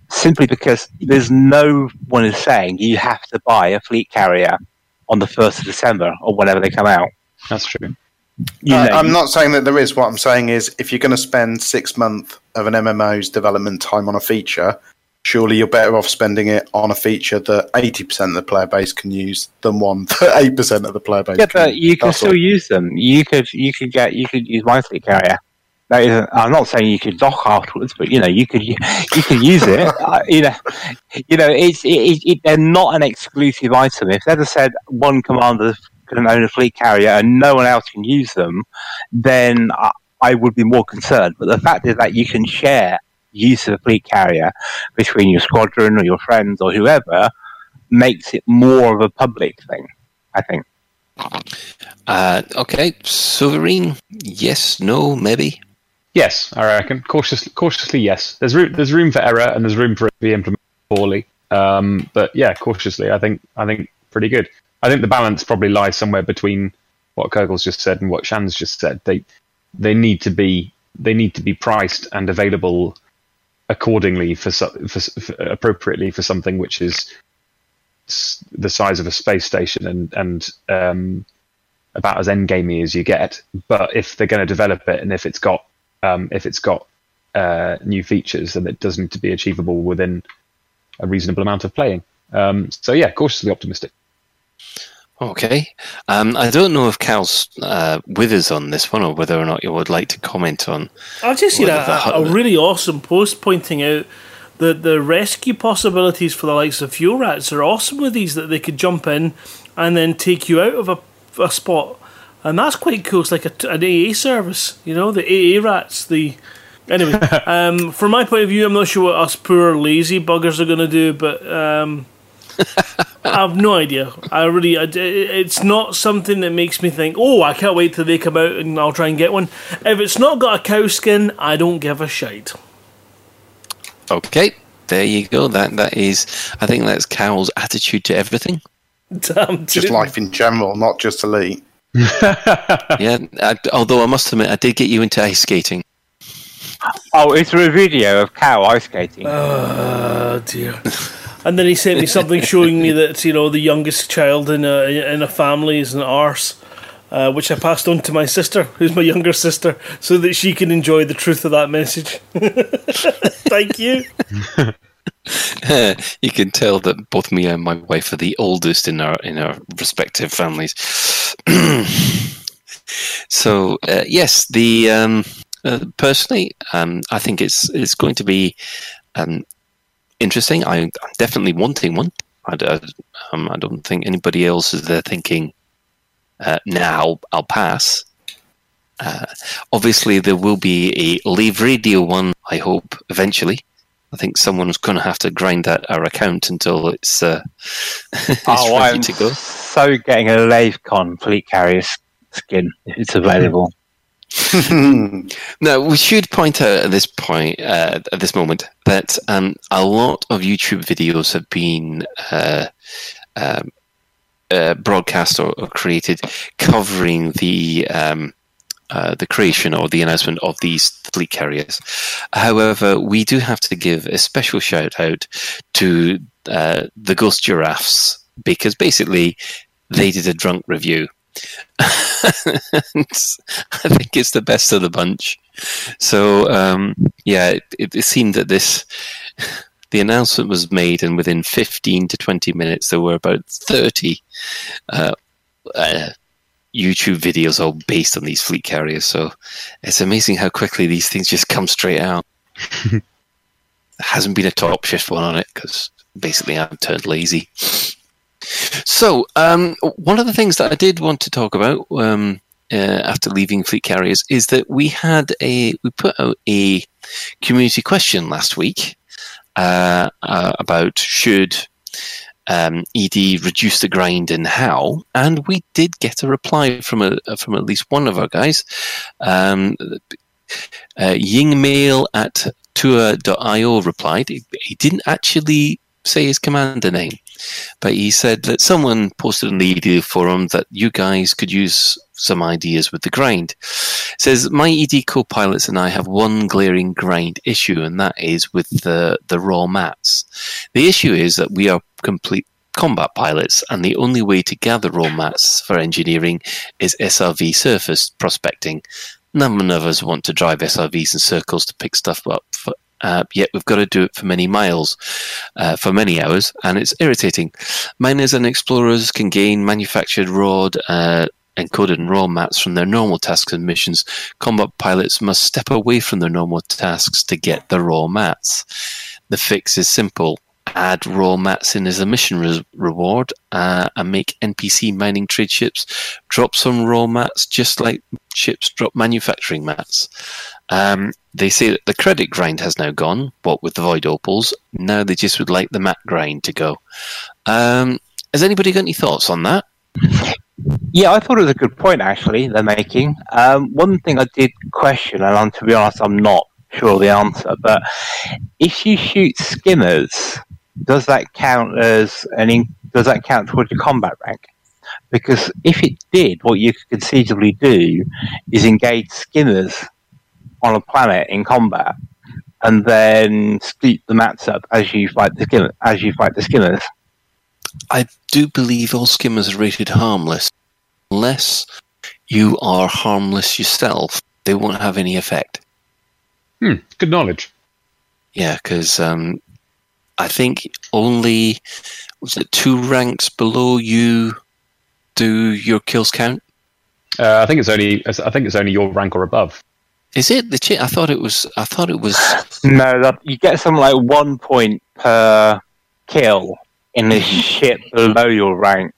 simply because there's no one is saying you have to buy a fleet carrier on the first of December or whenever they come out. That's true. You Uh, I'm not saying that there is. What I'm saying is, if you're going to spend six months of an MMO's development time on a feature, surely you're better off spending it on a feature that 80% of the player base can use than one that 8% of the player base. Yeah, can but you can That's still all. use them. You could you could get you could use my fleet carrier. That is, I'm not saying you could dock afterwards, but you know you could you could use it. uh, you know, you know it's it, it, they're not an exclusive item. If they'd have said one commander can own a fleet carrier and no one else can use them, then I, I would be more concerned. But the fact is that you can share use of a fleet carrier between your squadron or your friends or whoever makes it more of a public thing. I think. Uh, okay, Sovereign. Yes, no, maybe. Yes, I reckon. Cautiously, cautiously, yes. There's room. There's room for error, and there's room for it to be implemented poorly. Um, but yeah, cautiously, I think. I think pretty good. I think the balance probably lies somewhere between what Kurgle's just said and what Shan's just said. They they need to be they need to be priced and available accordingly for, for, for appropriately for something which is the size of a space station and and um, about as endgamey as you get. But if they're going to develop it and if it's got um, if it's got uh, new features, then it does need to be achievable within a reasonable amount of playing. Um, so yeah, cautiously optimistic. Okay. Um, I don't know if Cal's uh, with us on this one or whether or not you would like to comment on. I've just seen a, a, a really awesome post pointing out that the rescue possibilities for the likes of fuel rats are awesome with these that they could jump in and then take you out of a, a spot, and that's quite cool. It's like a, an AA service, you know, the AA rats. The anyway, um, from my point of view, I'm not sure what us poor lazy buggers are going to do, but. Um, I have no idea. I really, I, it's not something that makes me think, oh, I can't wait till they come out and I'll try and get one. If it's not got a cow skin, I don't give a shite. Okay, there you go. That that is, I think that's Cal's attitude to everything. Damn, Just life in general, not just elite. Yeah. I, although I must admit, I did get you into ice skating. Oh, it's there a video of cow ice skating? Oh dear. And then he sent me something showing me that you know the youngest child in a in a family is an arse, uh, which I passed on to my sister, who's my younger sister, so that she can enjoy the truth of that message. Thank you. you can tell that both me and my wife are the oldest in our in our respective families. so uh, yes, the um, uh, personally, um, I think it's it's going to be um, interesting. I, I'm definitely wanting one. I, d- um, I don't think anybody else is there thinking, uh, now I'll pass. Uh, obviously, there will be a Lave Radio one, I hope, eventually. I think someone's going to have to grind that our account until it's, uh, it's oh, ready I'm to go. so getting a LaveCon fleet carrier skin if it's available. Now, we should point out at this point, uh, at this moment, that um, a lot of YouTube videos have been uh, um, uh, broadcast or, or created covering the um, uh, the creation or the announcement of these fleet carriers. However, we do have to give a special shout out to uh, the Ghost Giraffes because basically they did a drunk review. I think it's the best of the bunch. So um, yeah, it, it, it seemed that this the announcement was made, and within fifteen to twenty minutes, there were about thirty uh, uh, YouTube videos all based on these fleet carriers. So it's amazing how quickly these things just come straight out. there hasn't been a top shift one on it because basically I've turned lazy. So, um, one of the things that I did want to talk about um, uh, after leaving Fleet Carriers is that we had a we put out a community question last week uh, uh, about should um, ED reduce the grind and how, and we did get a reply from a from at least one of our guys. Um, uh, Yingmail at tour.io replied. He, he didn't actually say his commander name, but he said that someone posted in the ED forum that you guys could use some ideas with the grind. It says my ED co-pilots and I have one glaring grind issue, and that is with the the raw mats. The issue is that we are complete combat pilots, and the only way to gather raw mats for engineering is SRV surface prospecting. None of us want to drive SRVs in circles to pick stuff up. For, uh, yet we've got to do it for many miles, uh, for many hours, and it's irritating. Miners and explorers can gain manufactured raw, uh, encoded raw mats from their normal tasks and missions. Combat pilots must step away from their normal tasks to get the raw mats. The fix is simple. Add raw mats in as a mission re- reward uh, and make NPC mining trade ships drop some raw mats just like ships drop manufacturing mats. Um, they say that the credit grind has now gone, what with the void opals. Now they just would like the mat grind to go. Um, has anybody got any thoughts on that? Yeah, I thought it was a good point actually they're making. Um, one thing I did question, and I'm, to be honest, I'm not sure of the answer, but if you shoot skimmers, does that count as an in, does that count towards your combat rank? Because if it did, what you could conceivably do is engage skimmers on a planet in combat, and then split the mats up as you fight the skim- as you fight the skimmers. I do believe all skimmers are rated harmless. Unless you are harmless yourself, they won't have any effect. Hmm, good knowledge. Yeah, because um, I think only was it two ranks below you do your kills count. Uh, I think it's only I think it's only your rank or above. Is it the chi- I thought it was. I thought it was. No, that, you get something like one point per kill in a ship below your rank.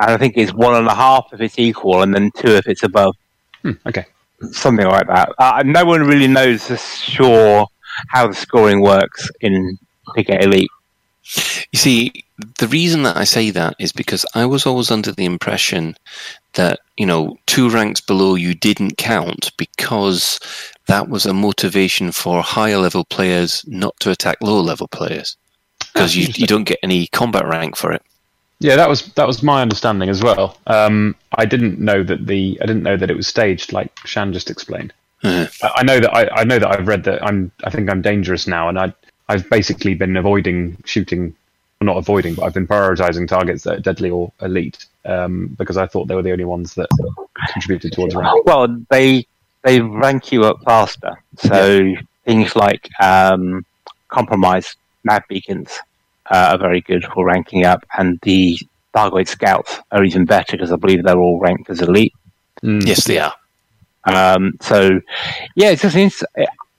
And I think it's one and a half if it's equal, and then two if it's above. Hmm, okay. Something like that. Uh, no one really knows for sure how the scoring works in Picket Elite. You see, the reason that I say that is because I was always under the impression that, you know, two ranks below you didn't count because that was a motivation for higher level players not to attack lower level players. Because you, you don't get any combat rank for it. Yeah, that was that was my understanding as well. Um, I didn't know that the I didn't know that it was staged like Shan just explained. Uh, I, I know that I, I know that I've read that I'm I think I'm dangerous now, and I I've basically been avoiding shooting, well, not avoiding, but I've been prioritizing targets that are deadly or elite um, because I thought they were the only ones that contributed towards rank. Well, they they rank you up faster. So things like um, compromise nav beacons uh, are very good for ranking up, and the Thargoid scouts are even better because I believe they're all ranked as elite. Mm. yes, they are. Um, so, yeah, it's just ins-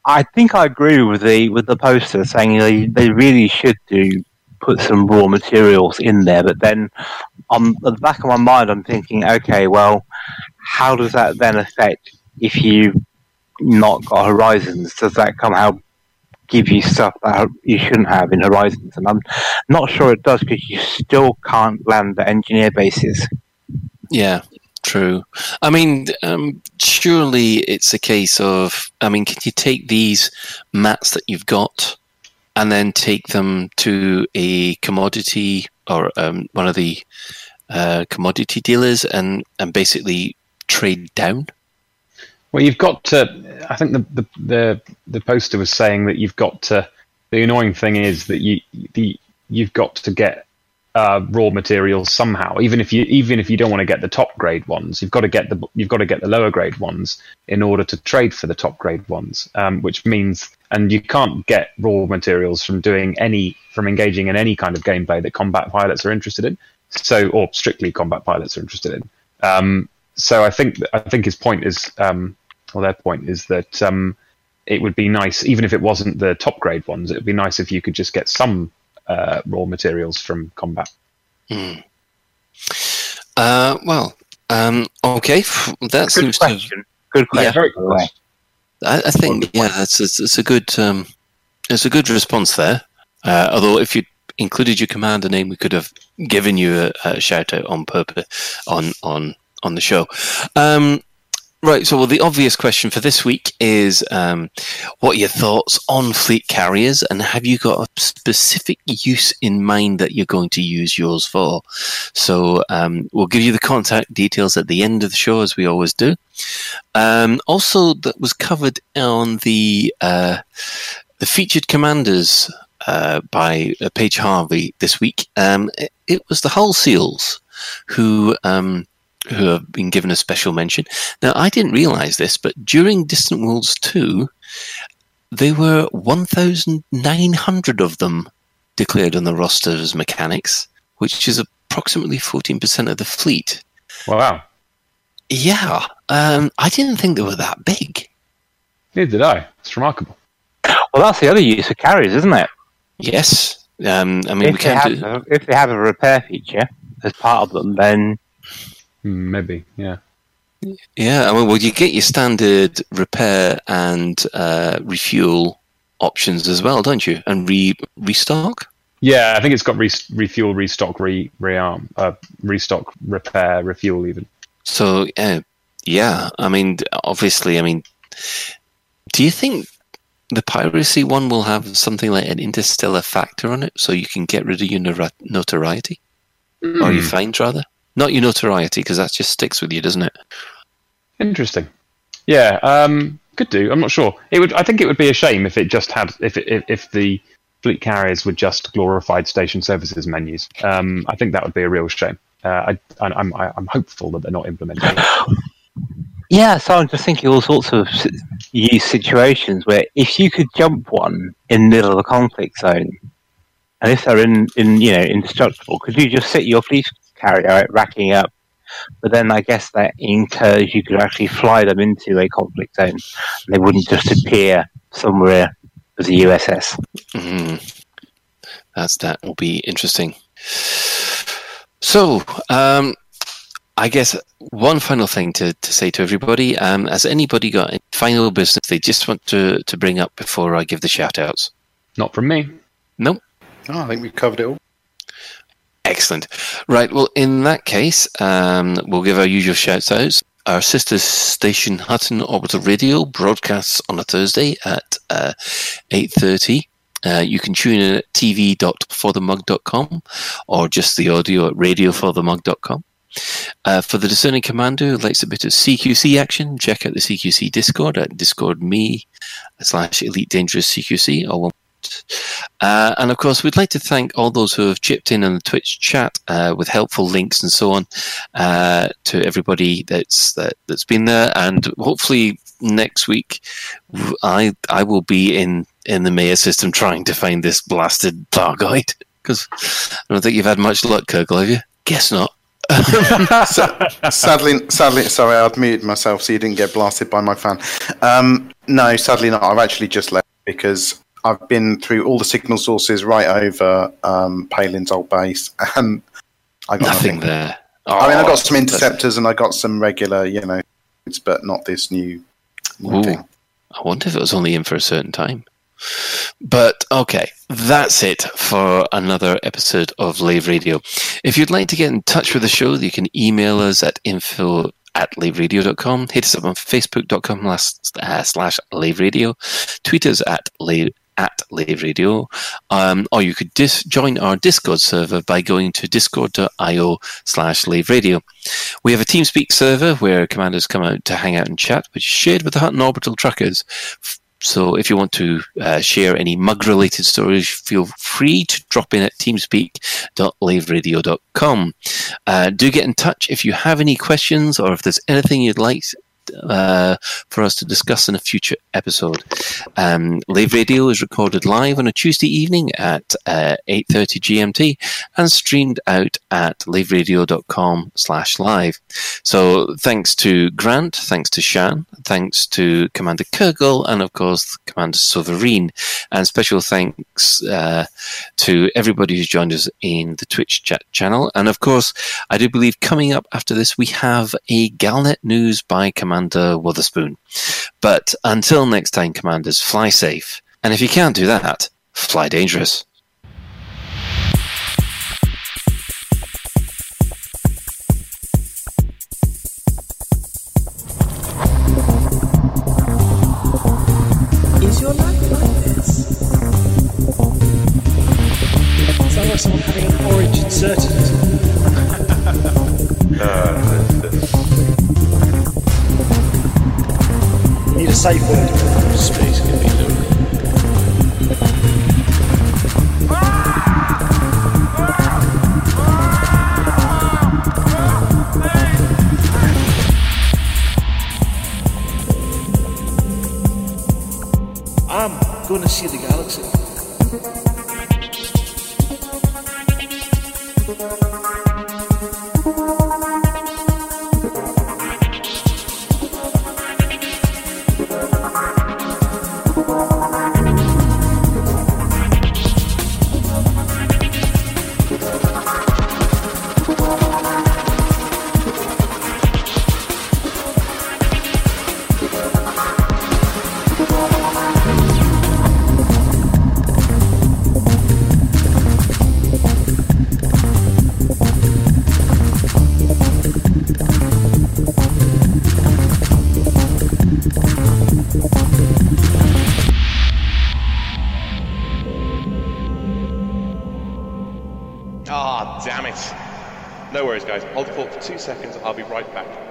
I think I agree with the with the poster saying they, they really should do put some raw materials in there. But then, on at the back of my mind, I'm thinking, okay, well, how does that then affect if you not got Horizons? Does that come somehow give you stuff that you shouldn't have in Horizons? And I'm not sure it does because you still can't land the engineer bases. Yeah, true. I mean, um, surely it's a case of, I mean, can you take these mats that you've got and then take them to a commodity or um, one of the uh, commodity dealers and, and basically trade down? Well, you've got to. I think the, the the the poster was saying that you've got to. The annoying thing is that you the you've got to get uh, raw materials somehow. Even if you even if you don't want to get the top grade ones, you've got to get the you've got to get the lower grade ones in order to trade for the top grade ones. Um, which means, and you can't get raw materials from doing any from engaging in any kind of gameplay that combat pilots are interested in. So, or strictly combat pilots are interested in. Um, so I think I think his point is, um, well, their point is that um, it would be nice, even if it wasn't the top grade ones, it would be nice if you could just get some uh, raw materials from combat. Mm. Uh, well, um, okay, that Good seems to. question. Good question. Yeah. Very by the way. I, I think, yeah, that's it's, it's a good, um, it's a good response there. Uh, although, if you included your commander name, we could have given you a, a shout out on purpose on on on the show. Um, right. So, well, the obvious question for this week is, um, what are your thoughts on fleet carriers, and have you got a specific use in mind that you're going to use yours for? So, um, we'll give you the contact details at the end of the show, as we always do. Um, also, that was covered on the uh, the featured commanders uh, by uh, Paige Harvey this week. Um, it, it was the Hull Seals who um, who have been given a special mention. Now, I didn't realize this, but during Distant Worlds 2, there were 1,900 of them declared on the roster as mechanics, which is approximately 14% of the fleet. Wow. Yeah, um, I didn't think they were that big. Neither did I. It's remarkable. Well, that's the other use of carriers, isn't it? Yes. Um, I mean, we If they, can have, do. a- if they have a repair feature as part of them, then maybe. Yeah. Yeah, I mean, well, you get your standard repair and uh, refuel options as well, don't you? And re restock. Yeah, I think it's got re- refuel, restock, re rearm, uh, restock, repair, refuel, even. So, uh, yeah, I mean, obviously, I mean, do you think the piracy one will have something like an interstellar factor on it, so you can get rid of your notoriety or your fines, rather? Not your notoriety, because that just sticks with you, doesn't it? Interesting. Yeah, um, could do. I'm not sure. It would. I think it would be a shame if it just had if it, if, if the fleet carriers were just glorified station services menus. Um, I think that would be a real shame. Uh, I, I, I'm I, I'm hopeful that they're not implementing it. Yeah, so I'm just thinking all sorts of use situations where if you could jump one in the middle of a conflict zone, and if they're in, in you know indestructible, could you just sit your police carrier out racking up? But then I guess that incurs you could actually fly them into a conflict zone. They wouldn't just appear somewhere as a USS. Mm. That's that will be interesting. So, um, I guess one final thing to, to say to everybody: um, Has anybody got any final business they just want to, to bring up before I give the shout outs? Not from me. Nope. Oh, I think we've covered it all. Excellent. Right. Well, in that case, um, we'll give our usual shouts outs. Our sister station, Hutton Orbital Radio, broadcasts on a Thursday at uh, 8.30. Uh, you can tune in at tv.forthemug.com or just the audio at radioforthemug.com. Uh, for the discerning commander who likes a bit of CQC action, check out the CQC Discord at discord.me slash elite dangerous CQC or one uh, and of course, we'd like to thank all those who have chipped in on the Twitch chat uh, with helpful links and so on uh, to everybody that's that, that's been there. And hopefully next week, I I will be in in the Maia system trying to find this blasted Thargoid because I don't think you've had much luck, Kurgle, have you? Guess not. sadly, sadly, sorry, I'd muted myself so you didn't get blasted by my fan. Um, no, sadly not. I've actually just left because I've been through all the signal sources right over um, Palin's old base, and I got Nothing nothing. there. I mean, I Oh, got some interceptors and I got some regular, you know, but not this new, new thing. I wonder if it was only in for a certain time. But okay, that's it for another episode of Lave Radio. If you'd like to get in touch with the show, you can email us at info at laveradio.com. Hit us up on facebook.com slash, uh, slash Lave Radio. Tweet us at Lave, at Lave Radio. Um, or you could dis- join our Discord server by going to discord.io slash Lave Radio. We have a TeamSpeak server where commanders come out to hang out and chat, which is shared with the Hutton Orbital Truckers. So if you want to uh, share any mug-related stories, feel free to drop in at teamspeak.laveradio.com. Uh, do get in touch if you have any questions or if there's anything you'd like uh, for us to discuss in a future episode. Um, Lave Radio is recorded live on a Tuesday evening at uh, 8.30 GMT and streamed out at laveradio.com slash live. So thanks to Grant, thanks to Shan, thanks to Commander Kurgle, and of course Commander Sovereign. And special thanks uh, to everybody who's joined us in the Twitch chat channel. And of course, I do believe coming up after this, we have a Galnet news by Commander Witherspoon. But until next time, Commanders, fly safe. And if you can't do that, fly dangerous. Is your life like this? Sounds like someone having an orange inserted. You need a safe word. Space can be lonely. I'm going to see the galaxy. Guys. Hold the fort for two seconds. I'll be right back.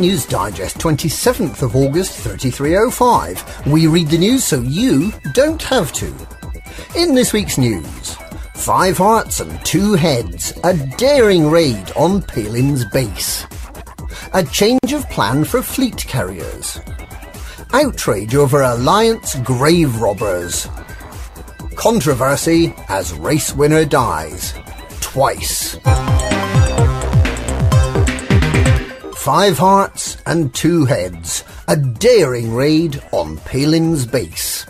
News Digest, 27th of August 3305. We read the news so you don't have to. In this week's news, five hearts and two heads, a daring raid on Palin's base. A change of plan for fleet carriers. Outrage over Alliance grave robbers. Controversy as race winner dies. Twice. Five hearts and two heads. A daring raid on Palin's base.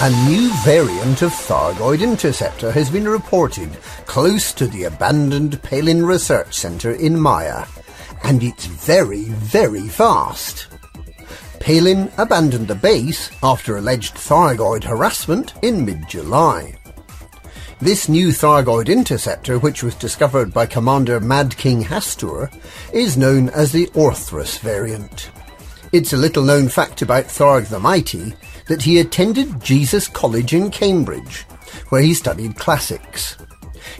A new variant of Thargoid interceptor has been reported close to the abandoned Palin Research Centre in Maia, and it's very, very fast. Palin abandoned the base after alleged Thargoid harassment in mid-July. This new Thargoid interceptor, which was discovered by Commander Mad King Hastur, is known as the Orthrus variant. It's a little known fact about Tharg the Mighty that he attended Jesus College in Cambridge, where he studied classics.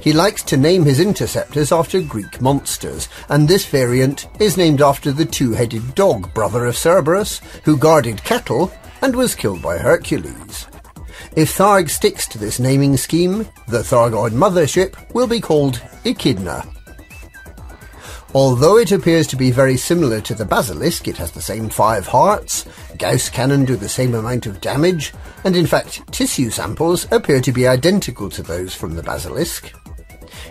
He likes to name his interceptors after Greek monsters, and this variant is named after the two-headed dog brother of Cerberus, who guarded cattle and was killed by Hercules. If Tharg sticks to this naming scheme, the Thargoid mothership will be called Echidna. Although it appears to be very similar to the Basilisk, it has the same five hearts, Gauss cannon do the same amount of damage, and in fact, tissue samples appear to be identical to those from the Basilisk.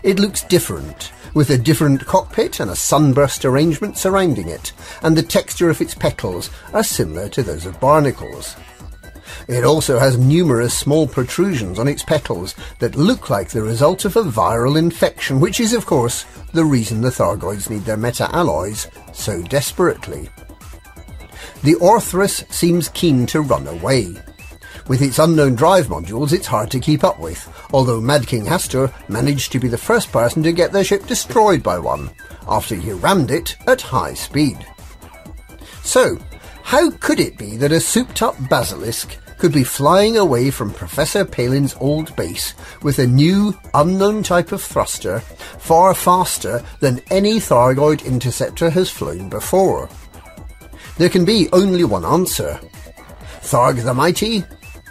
It looks different, with a different cockpit and a sunburst arrangement surrounding it, and the texture of its petals are similar to those of barnacles. It also has numerous small protrusions on its petals that look like the result of a viral infection, which is, of course, the reason the Thargoids need their meta-alloys so desperately. The Orthrus seems keen to run away. With its unknown drive modules, it's hard to keep up with, although Mad King Hastur managed to be the first person to get their ship destroyed by one, after he rammed it at high speed. So, how could it be that a souped-up basilisk could be flying away from Professor Palin's old base with a new, unknown type of thruster far faster than any Thargoid interceptor has flown before? There can be only one answer. Tharg the Mighty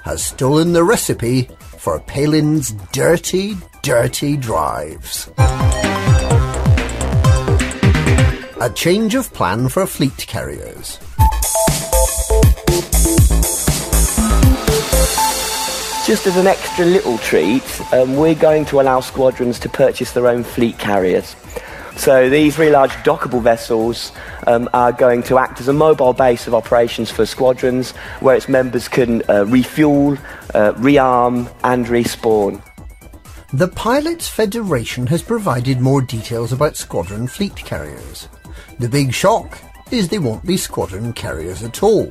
has stolen the recipe for Palin's dirty, dirty drives. A change of plan for fleet carriers. Just as an extra little treat, um, we're going to allow squadrons to purchase their own fleet carriers. So these very large dockable vessels um, are going to act as a mobile base of operations for squadrons where its members can uh, refuel, uh, rearm and respawn. The Pilots Federation has provided more details about squadron fleet carriers. The big shock is they won't be squadron carriers at all.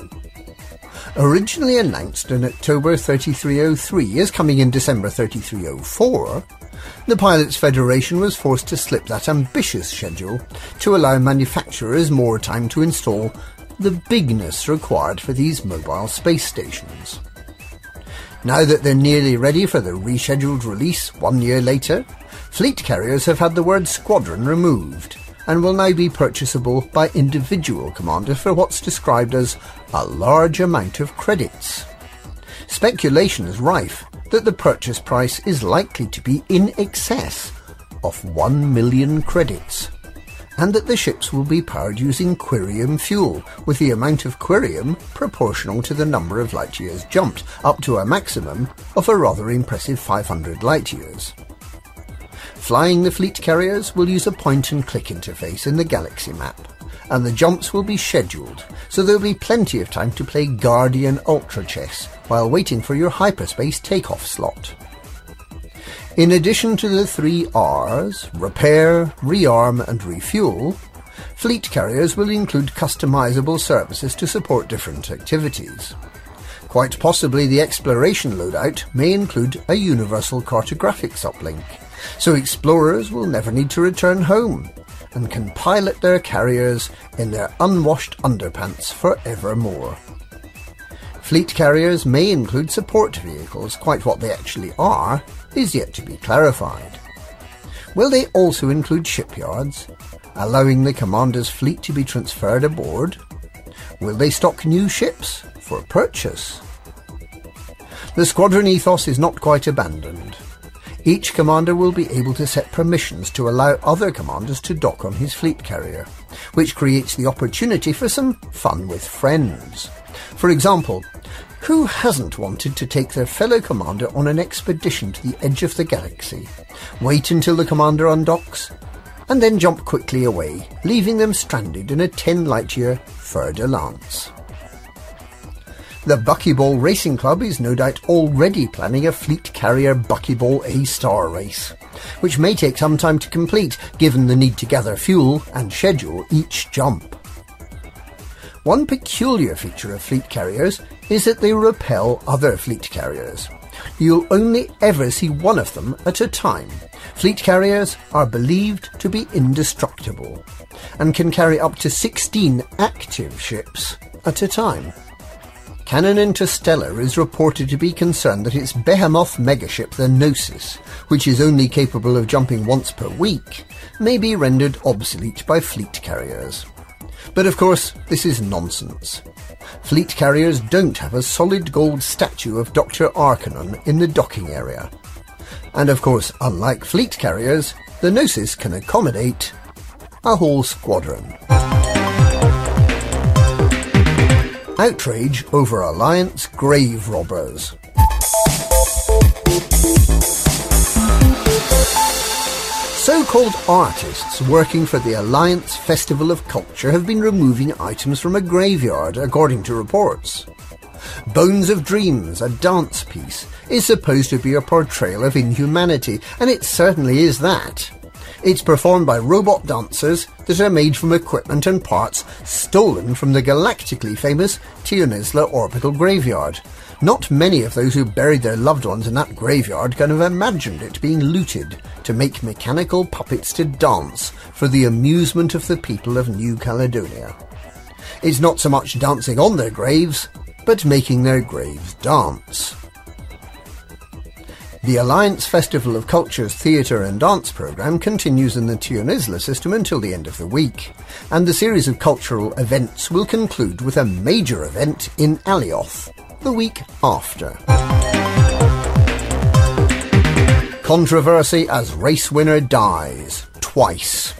Originally announced in October 3303 as coming in December 3304, the Pilots Federation was forced to slip that ambitious schedule to allow manufacturers more time to install the bigness required for these mobile space stations. Now that they're nearly ready for the rescheduled release one year later, fleet carriers have had the word squadron removed and will now be purchasable by individual commander for what's described as a large amount of credits. Speculation is rife that the purchase price is likely to be in excess of 1 million credits, and that the ships will be powered using Quirium fuel, with the amount of Quirium proportional to the number of light years jumped, up to a maximum of a rather impressive 500 light years. Flying the fleet carriers will use a point and click interface in the galaxy map, and the jumps will be scheduled, so there'll be plenty of time to play Guardian Ultra Chess while waiting for your hyperspace takeoff slot. In addition to the three R's, repair, rearm and refuel, fleet carriers will include customizable services to support different activities. Quite possibly the exploration loadout may include a universal cartographics uplink, so explorers will never need to return home and can pilot their carriers in their unwashed underpants forevermore. Fleet carriers may include support vehicles, quite what they actually are is yet to be clarified. Will they also include shipyards, allowing the commander's fleet to be transferred aboard? Will they stock new ships for purchase? The squadron ethos is not quite abandoned. Each commander will be able to set permissions to allow other commanders to dock on his fleet carrier, which creates the opportunity for some fun with friends. For example, who hasn't wanted to take their fellow commander on an expedition to the edge of the galaxy, wait until the commander undocks, and then jump quickly away, leaving them stranded in a 10 light year Fer-de-Lance? The Buckyball Racing Club is no doubt already planning a fleet carrier Buckyball A-Star race, which may take some time to complete given the need to gather fuel and schedule each jump. One peculiar feature of fleet carriers is that they repel other fleet carriers. You'll only ever see one of them at a time. Fleet carriers are believed to be indestructible and can carry up to 16 active ships at a time. Canonn Interstellar is reported to be concerned that its behemoth megaship, the Gnosis, which is only capable of jumping once per week, may be rendered obsolete by fleet carriers. But of course, this is nonsense. Fleet carriers don't have a solid gold statue of Dr. Arcanonn in the docking area. And of course, unlike fleet carriers, the Gnosis can accommodate a whole squadron. Outrage over Alliance grave robbers. So-called artists working for the Alliance Festival of Culture have been removing items from a graveyard, according to reports. Bones of Dreams, a dance piece, is supposed to be a portrayal of inhumanity, and it certainly is that. It's performed by robot dancers that are made from equipment and parts stolen from the galactically famous Tionisla Orbital Graveyard. Not many of those who buried their loved ones in that graveyard can have imagined it being looted to make mechanical puppets to dance for the amusement of the people of New Caledonia. It's not so much dancing on their graves, but making their graves dance. The Alliance Festival of Culture's theatre and dance programme continues in the Tionisla system until the end of the week, and the series of cultural events will conclude with a major event in Alioth the week after. Controversy as race winner dies twice.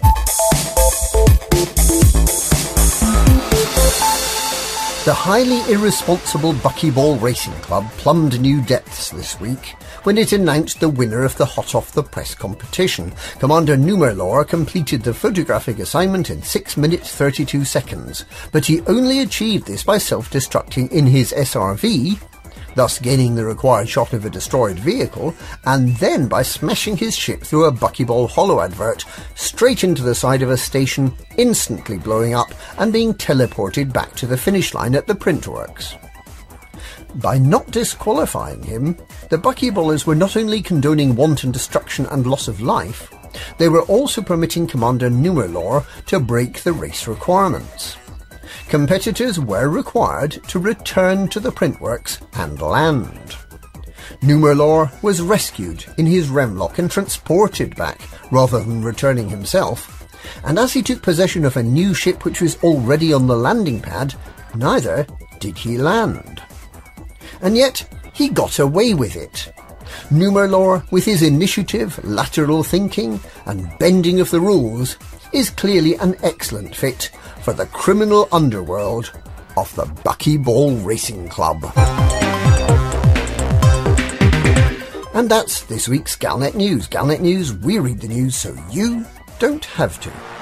The highly irresponsible Buckyball Racing Club plumbed new depths this week when it announced the winner of the Hot Off the Press competition. Commander Numerlor completed the photographic assignment in 6 minutes 32 seconds, but he only achieved this by self-destructing in his SRV thus gaining the required shot of a destroyed vehicle, and then by smashing his ship through a Buckyball hollow advert straight into the side of a station, instantly blowing up and being teleported back to the finish line at the printworks. By not disqualifying him, the Buckyballers were not only condoning wanton destruction and loss of life, they were also permitting Commander Numerlor to break the race requirements competitors were required to return to the printworks and land. Numerlor was rescued in his Remlok and transported back, rather than returning himself, and as he took possession of a new ship which was already on the landing pad, neither did he land. And yet, he got away with it. Numerlor, with his initiative, lateral thinking, and bending of the rules, is clearly an excellent fit for the criminal underworld of the Buckyball Racing Club. And that's this week's Galnet News. Galnet News, we read the news so you don't have to.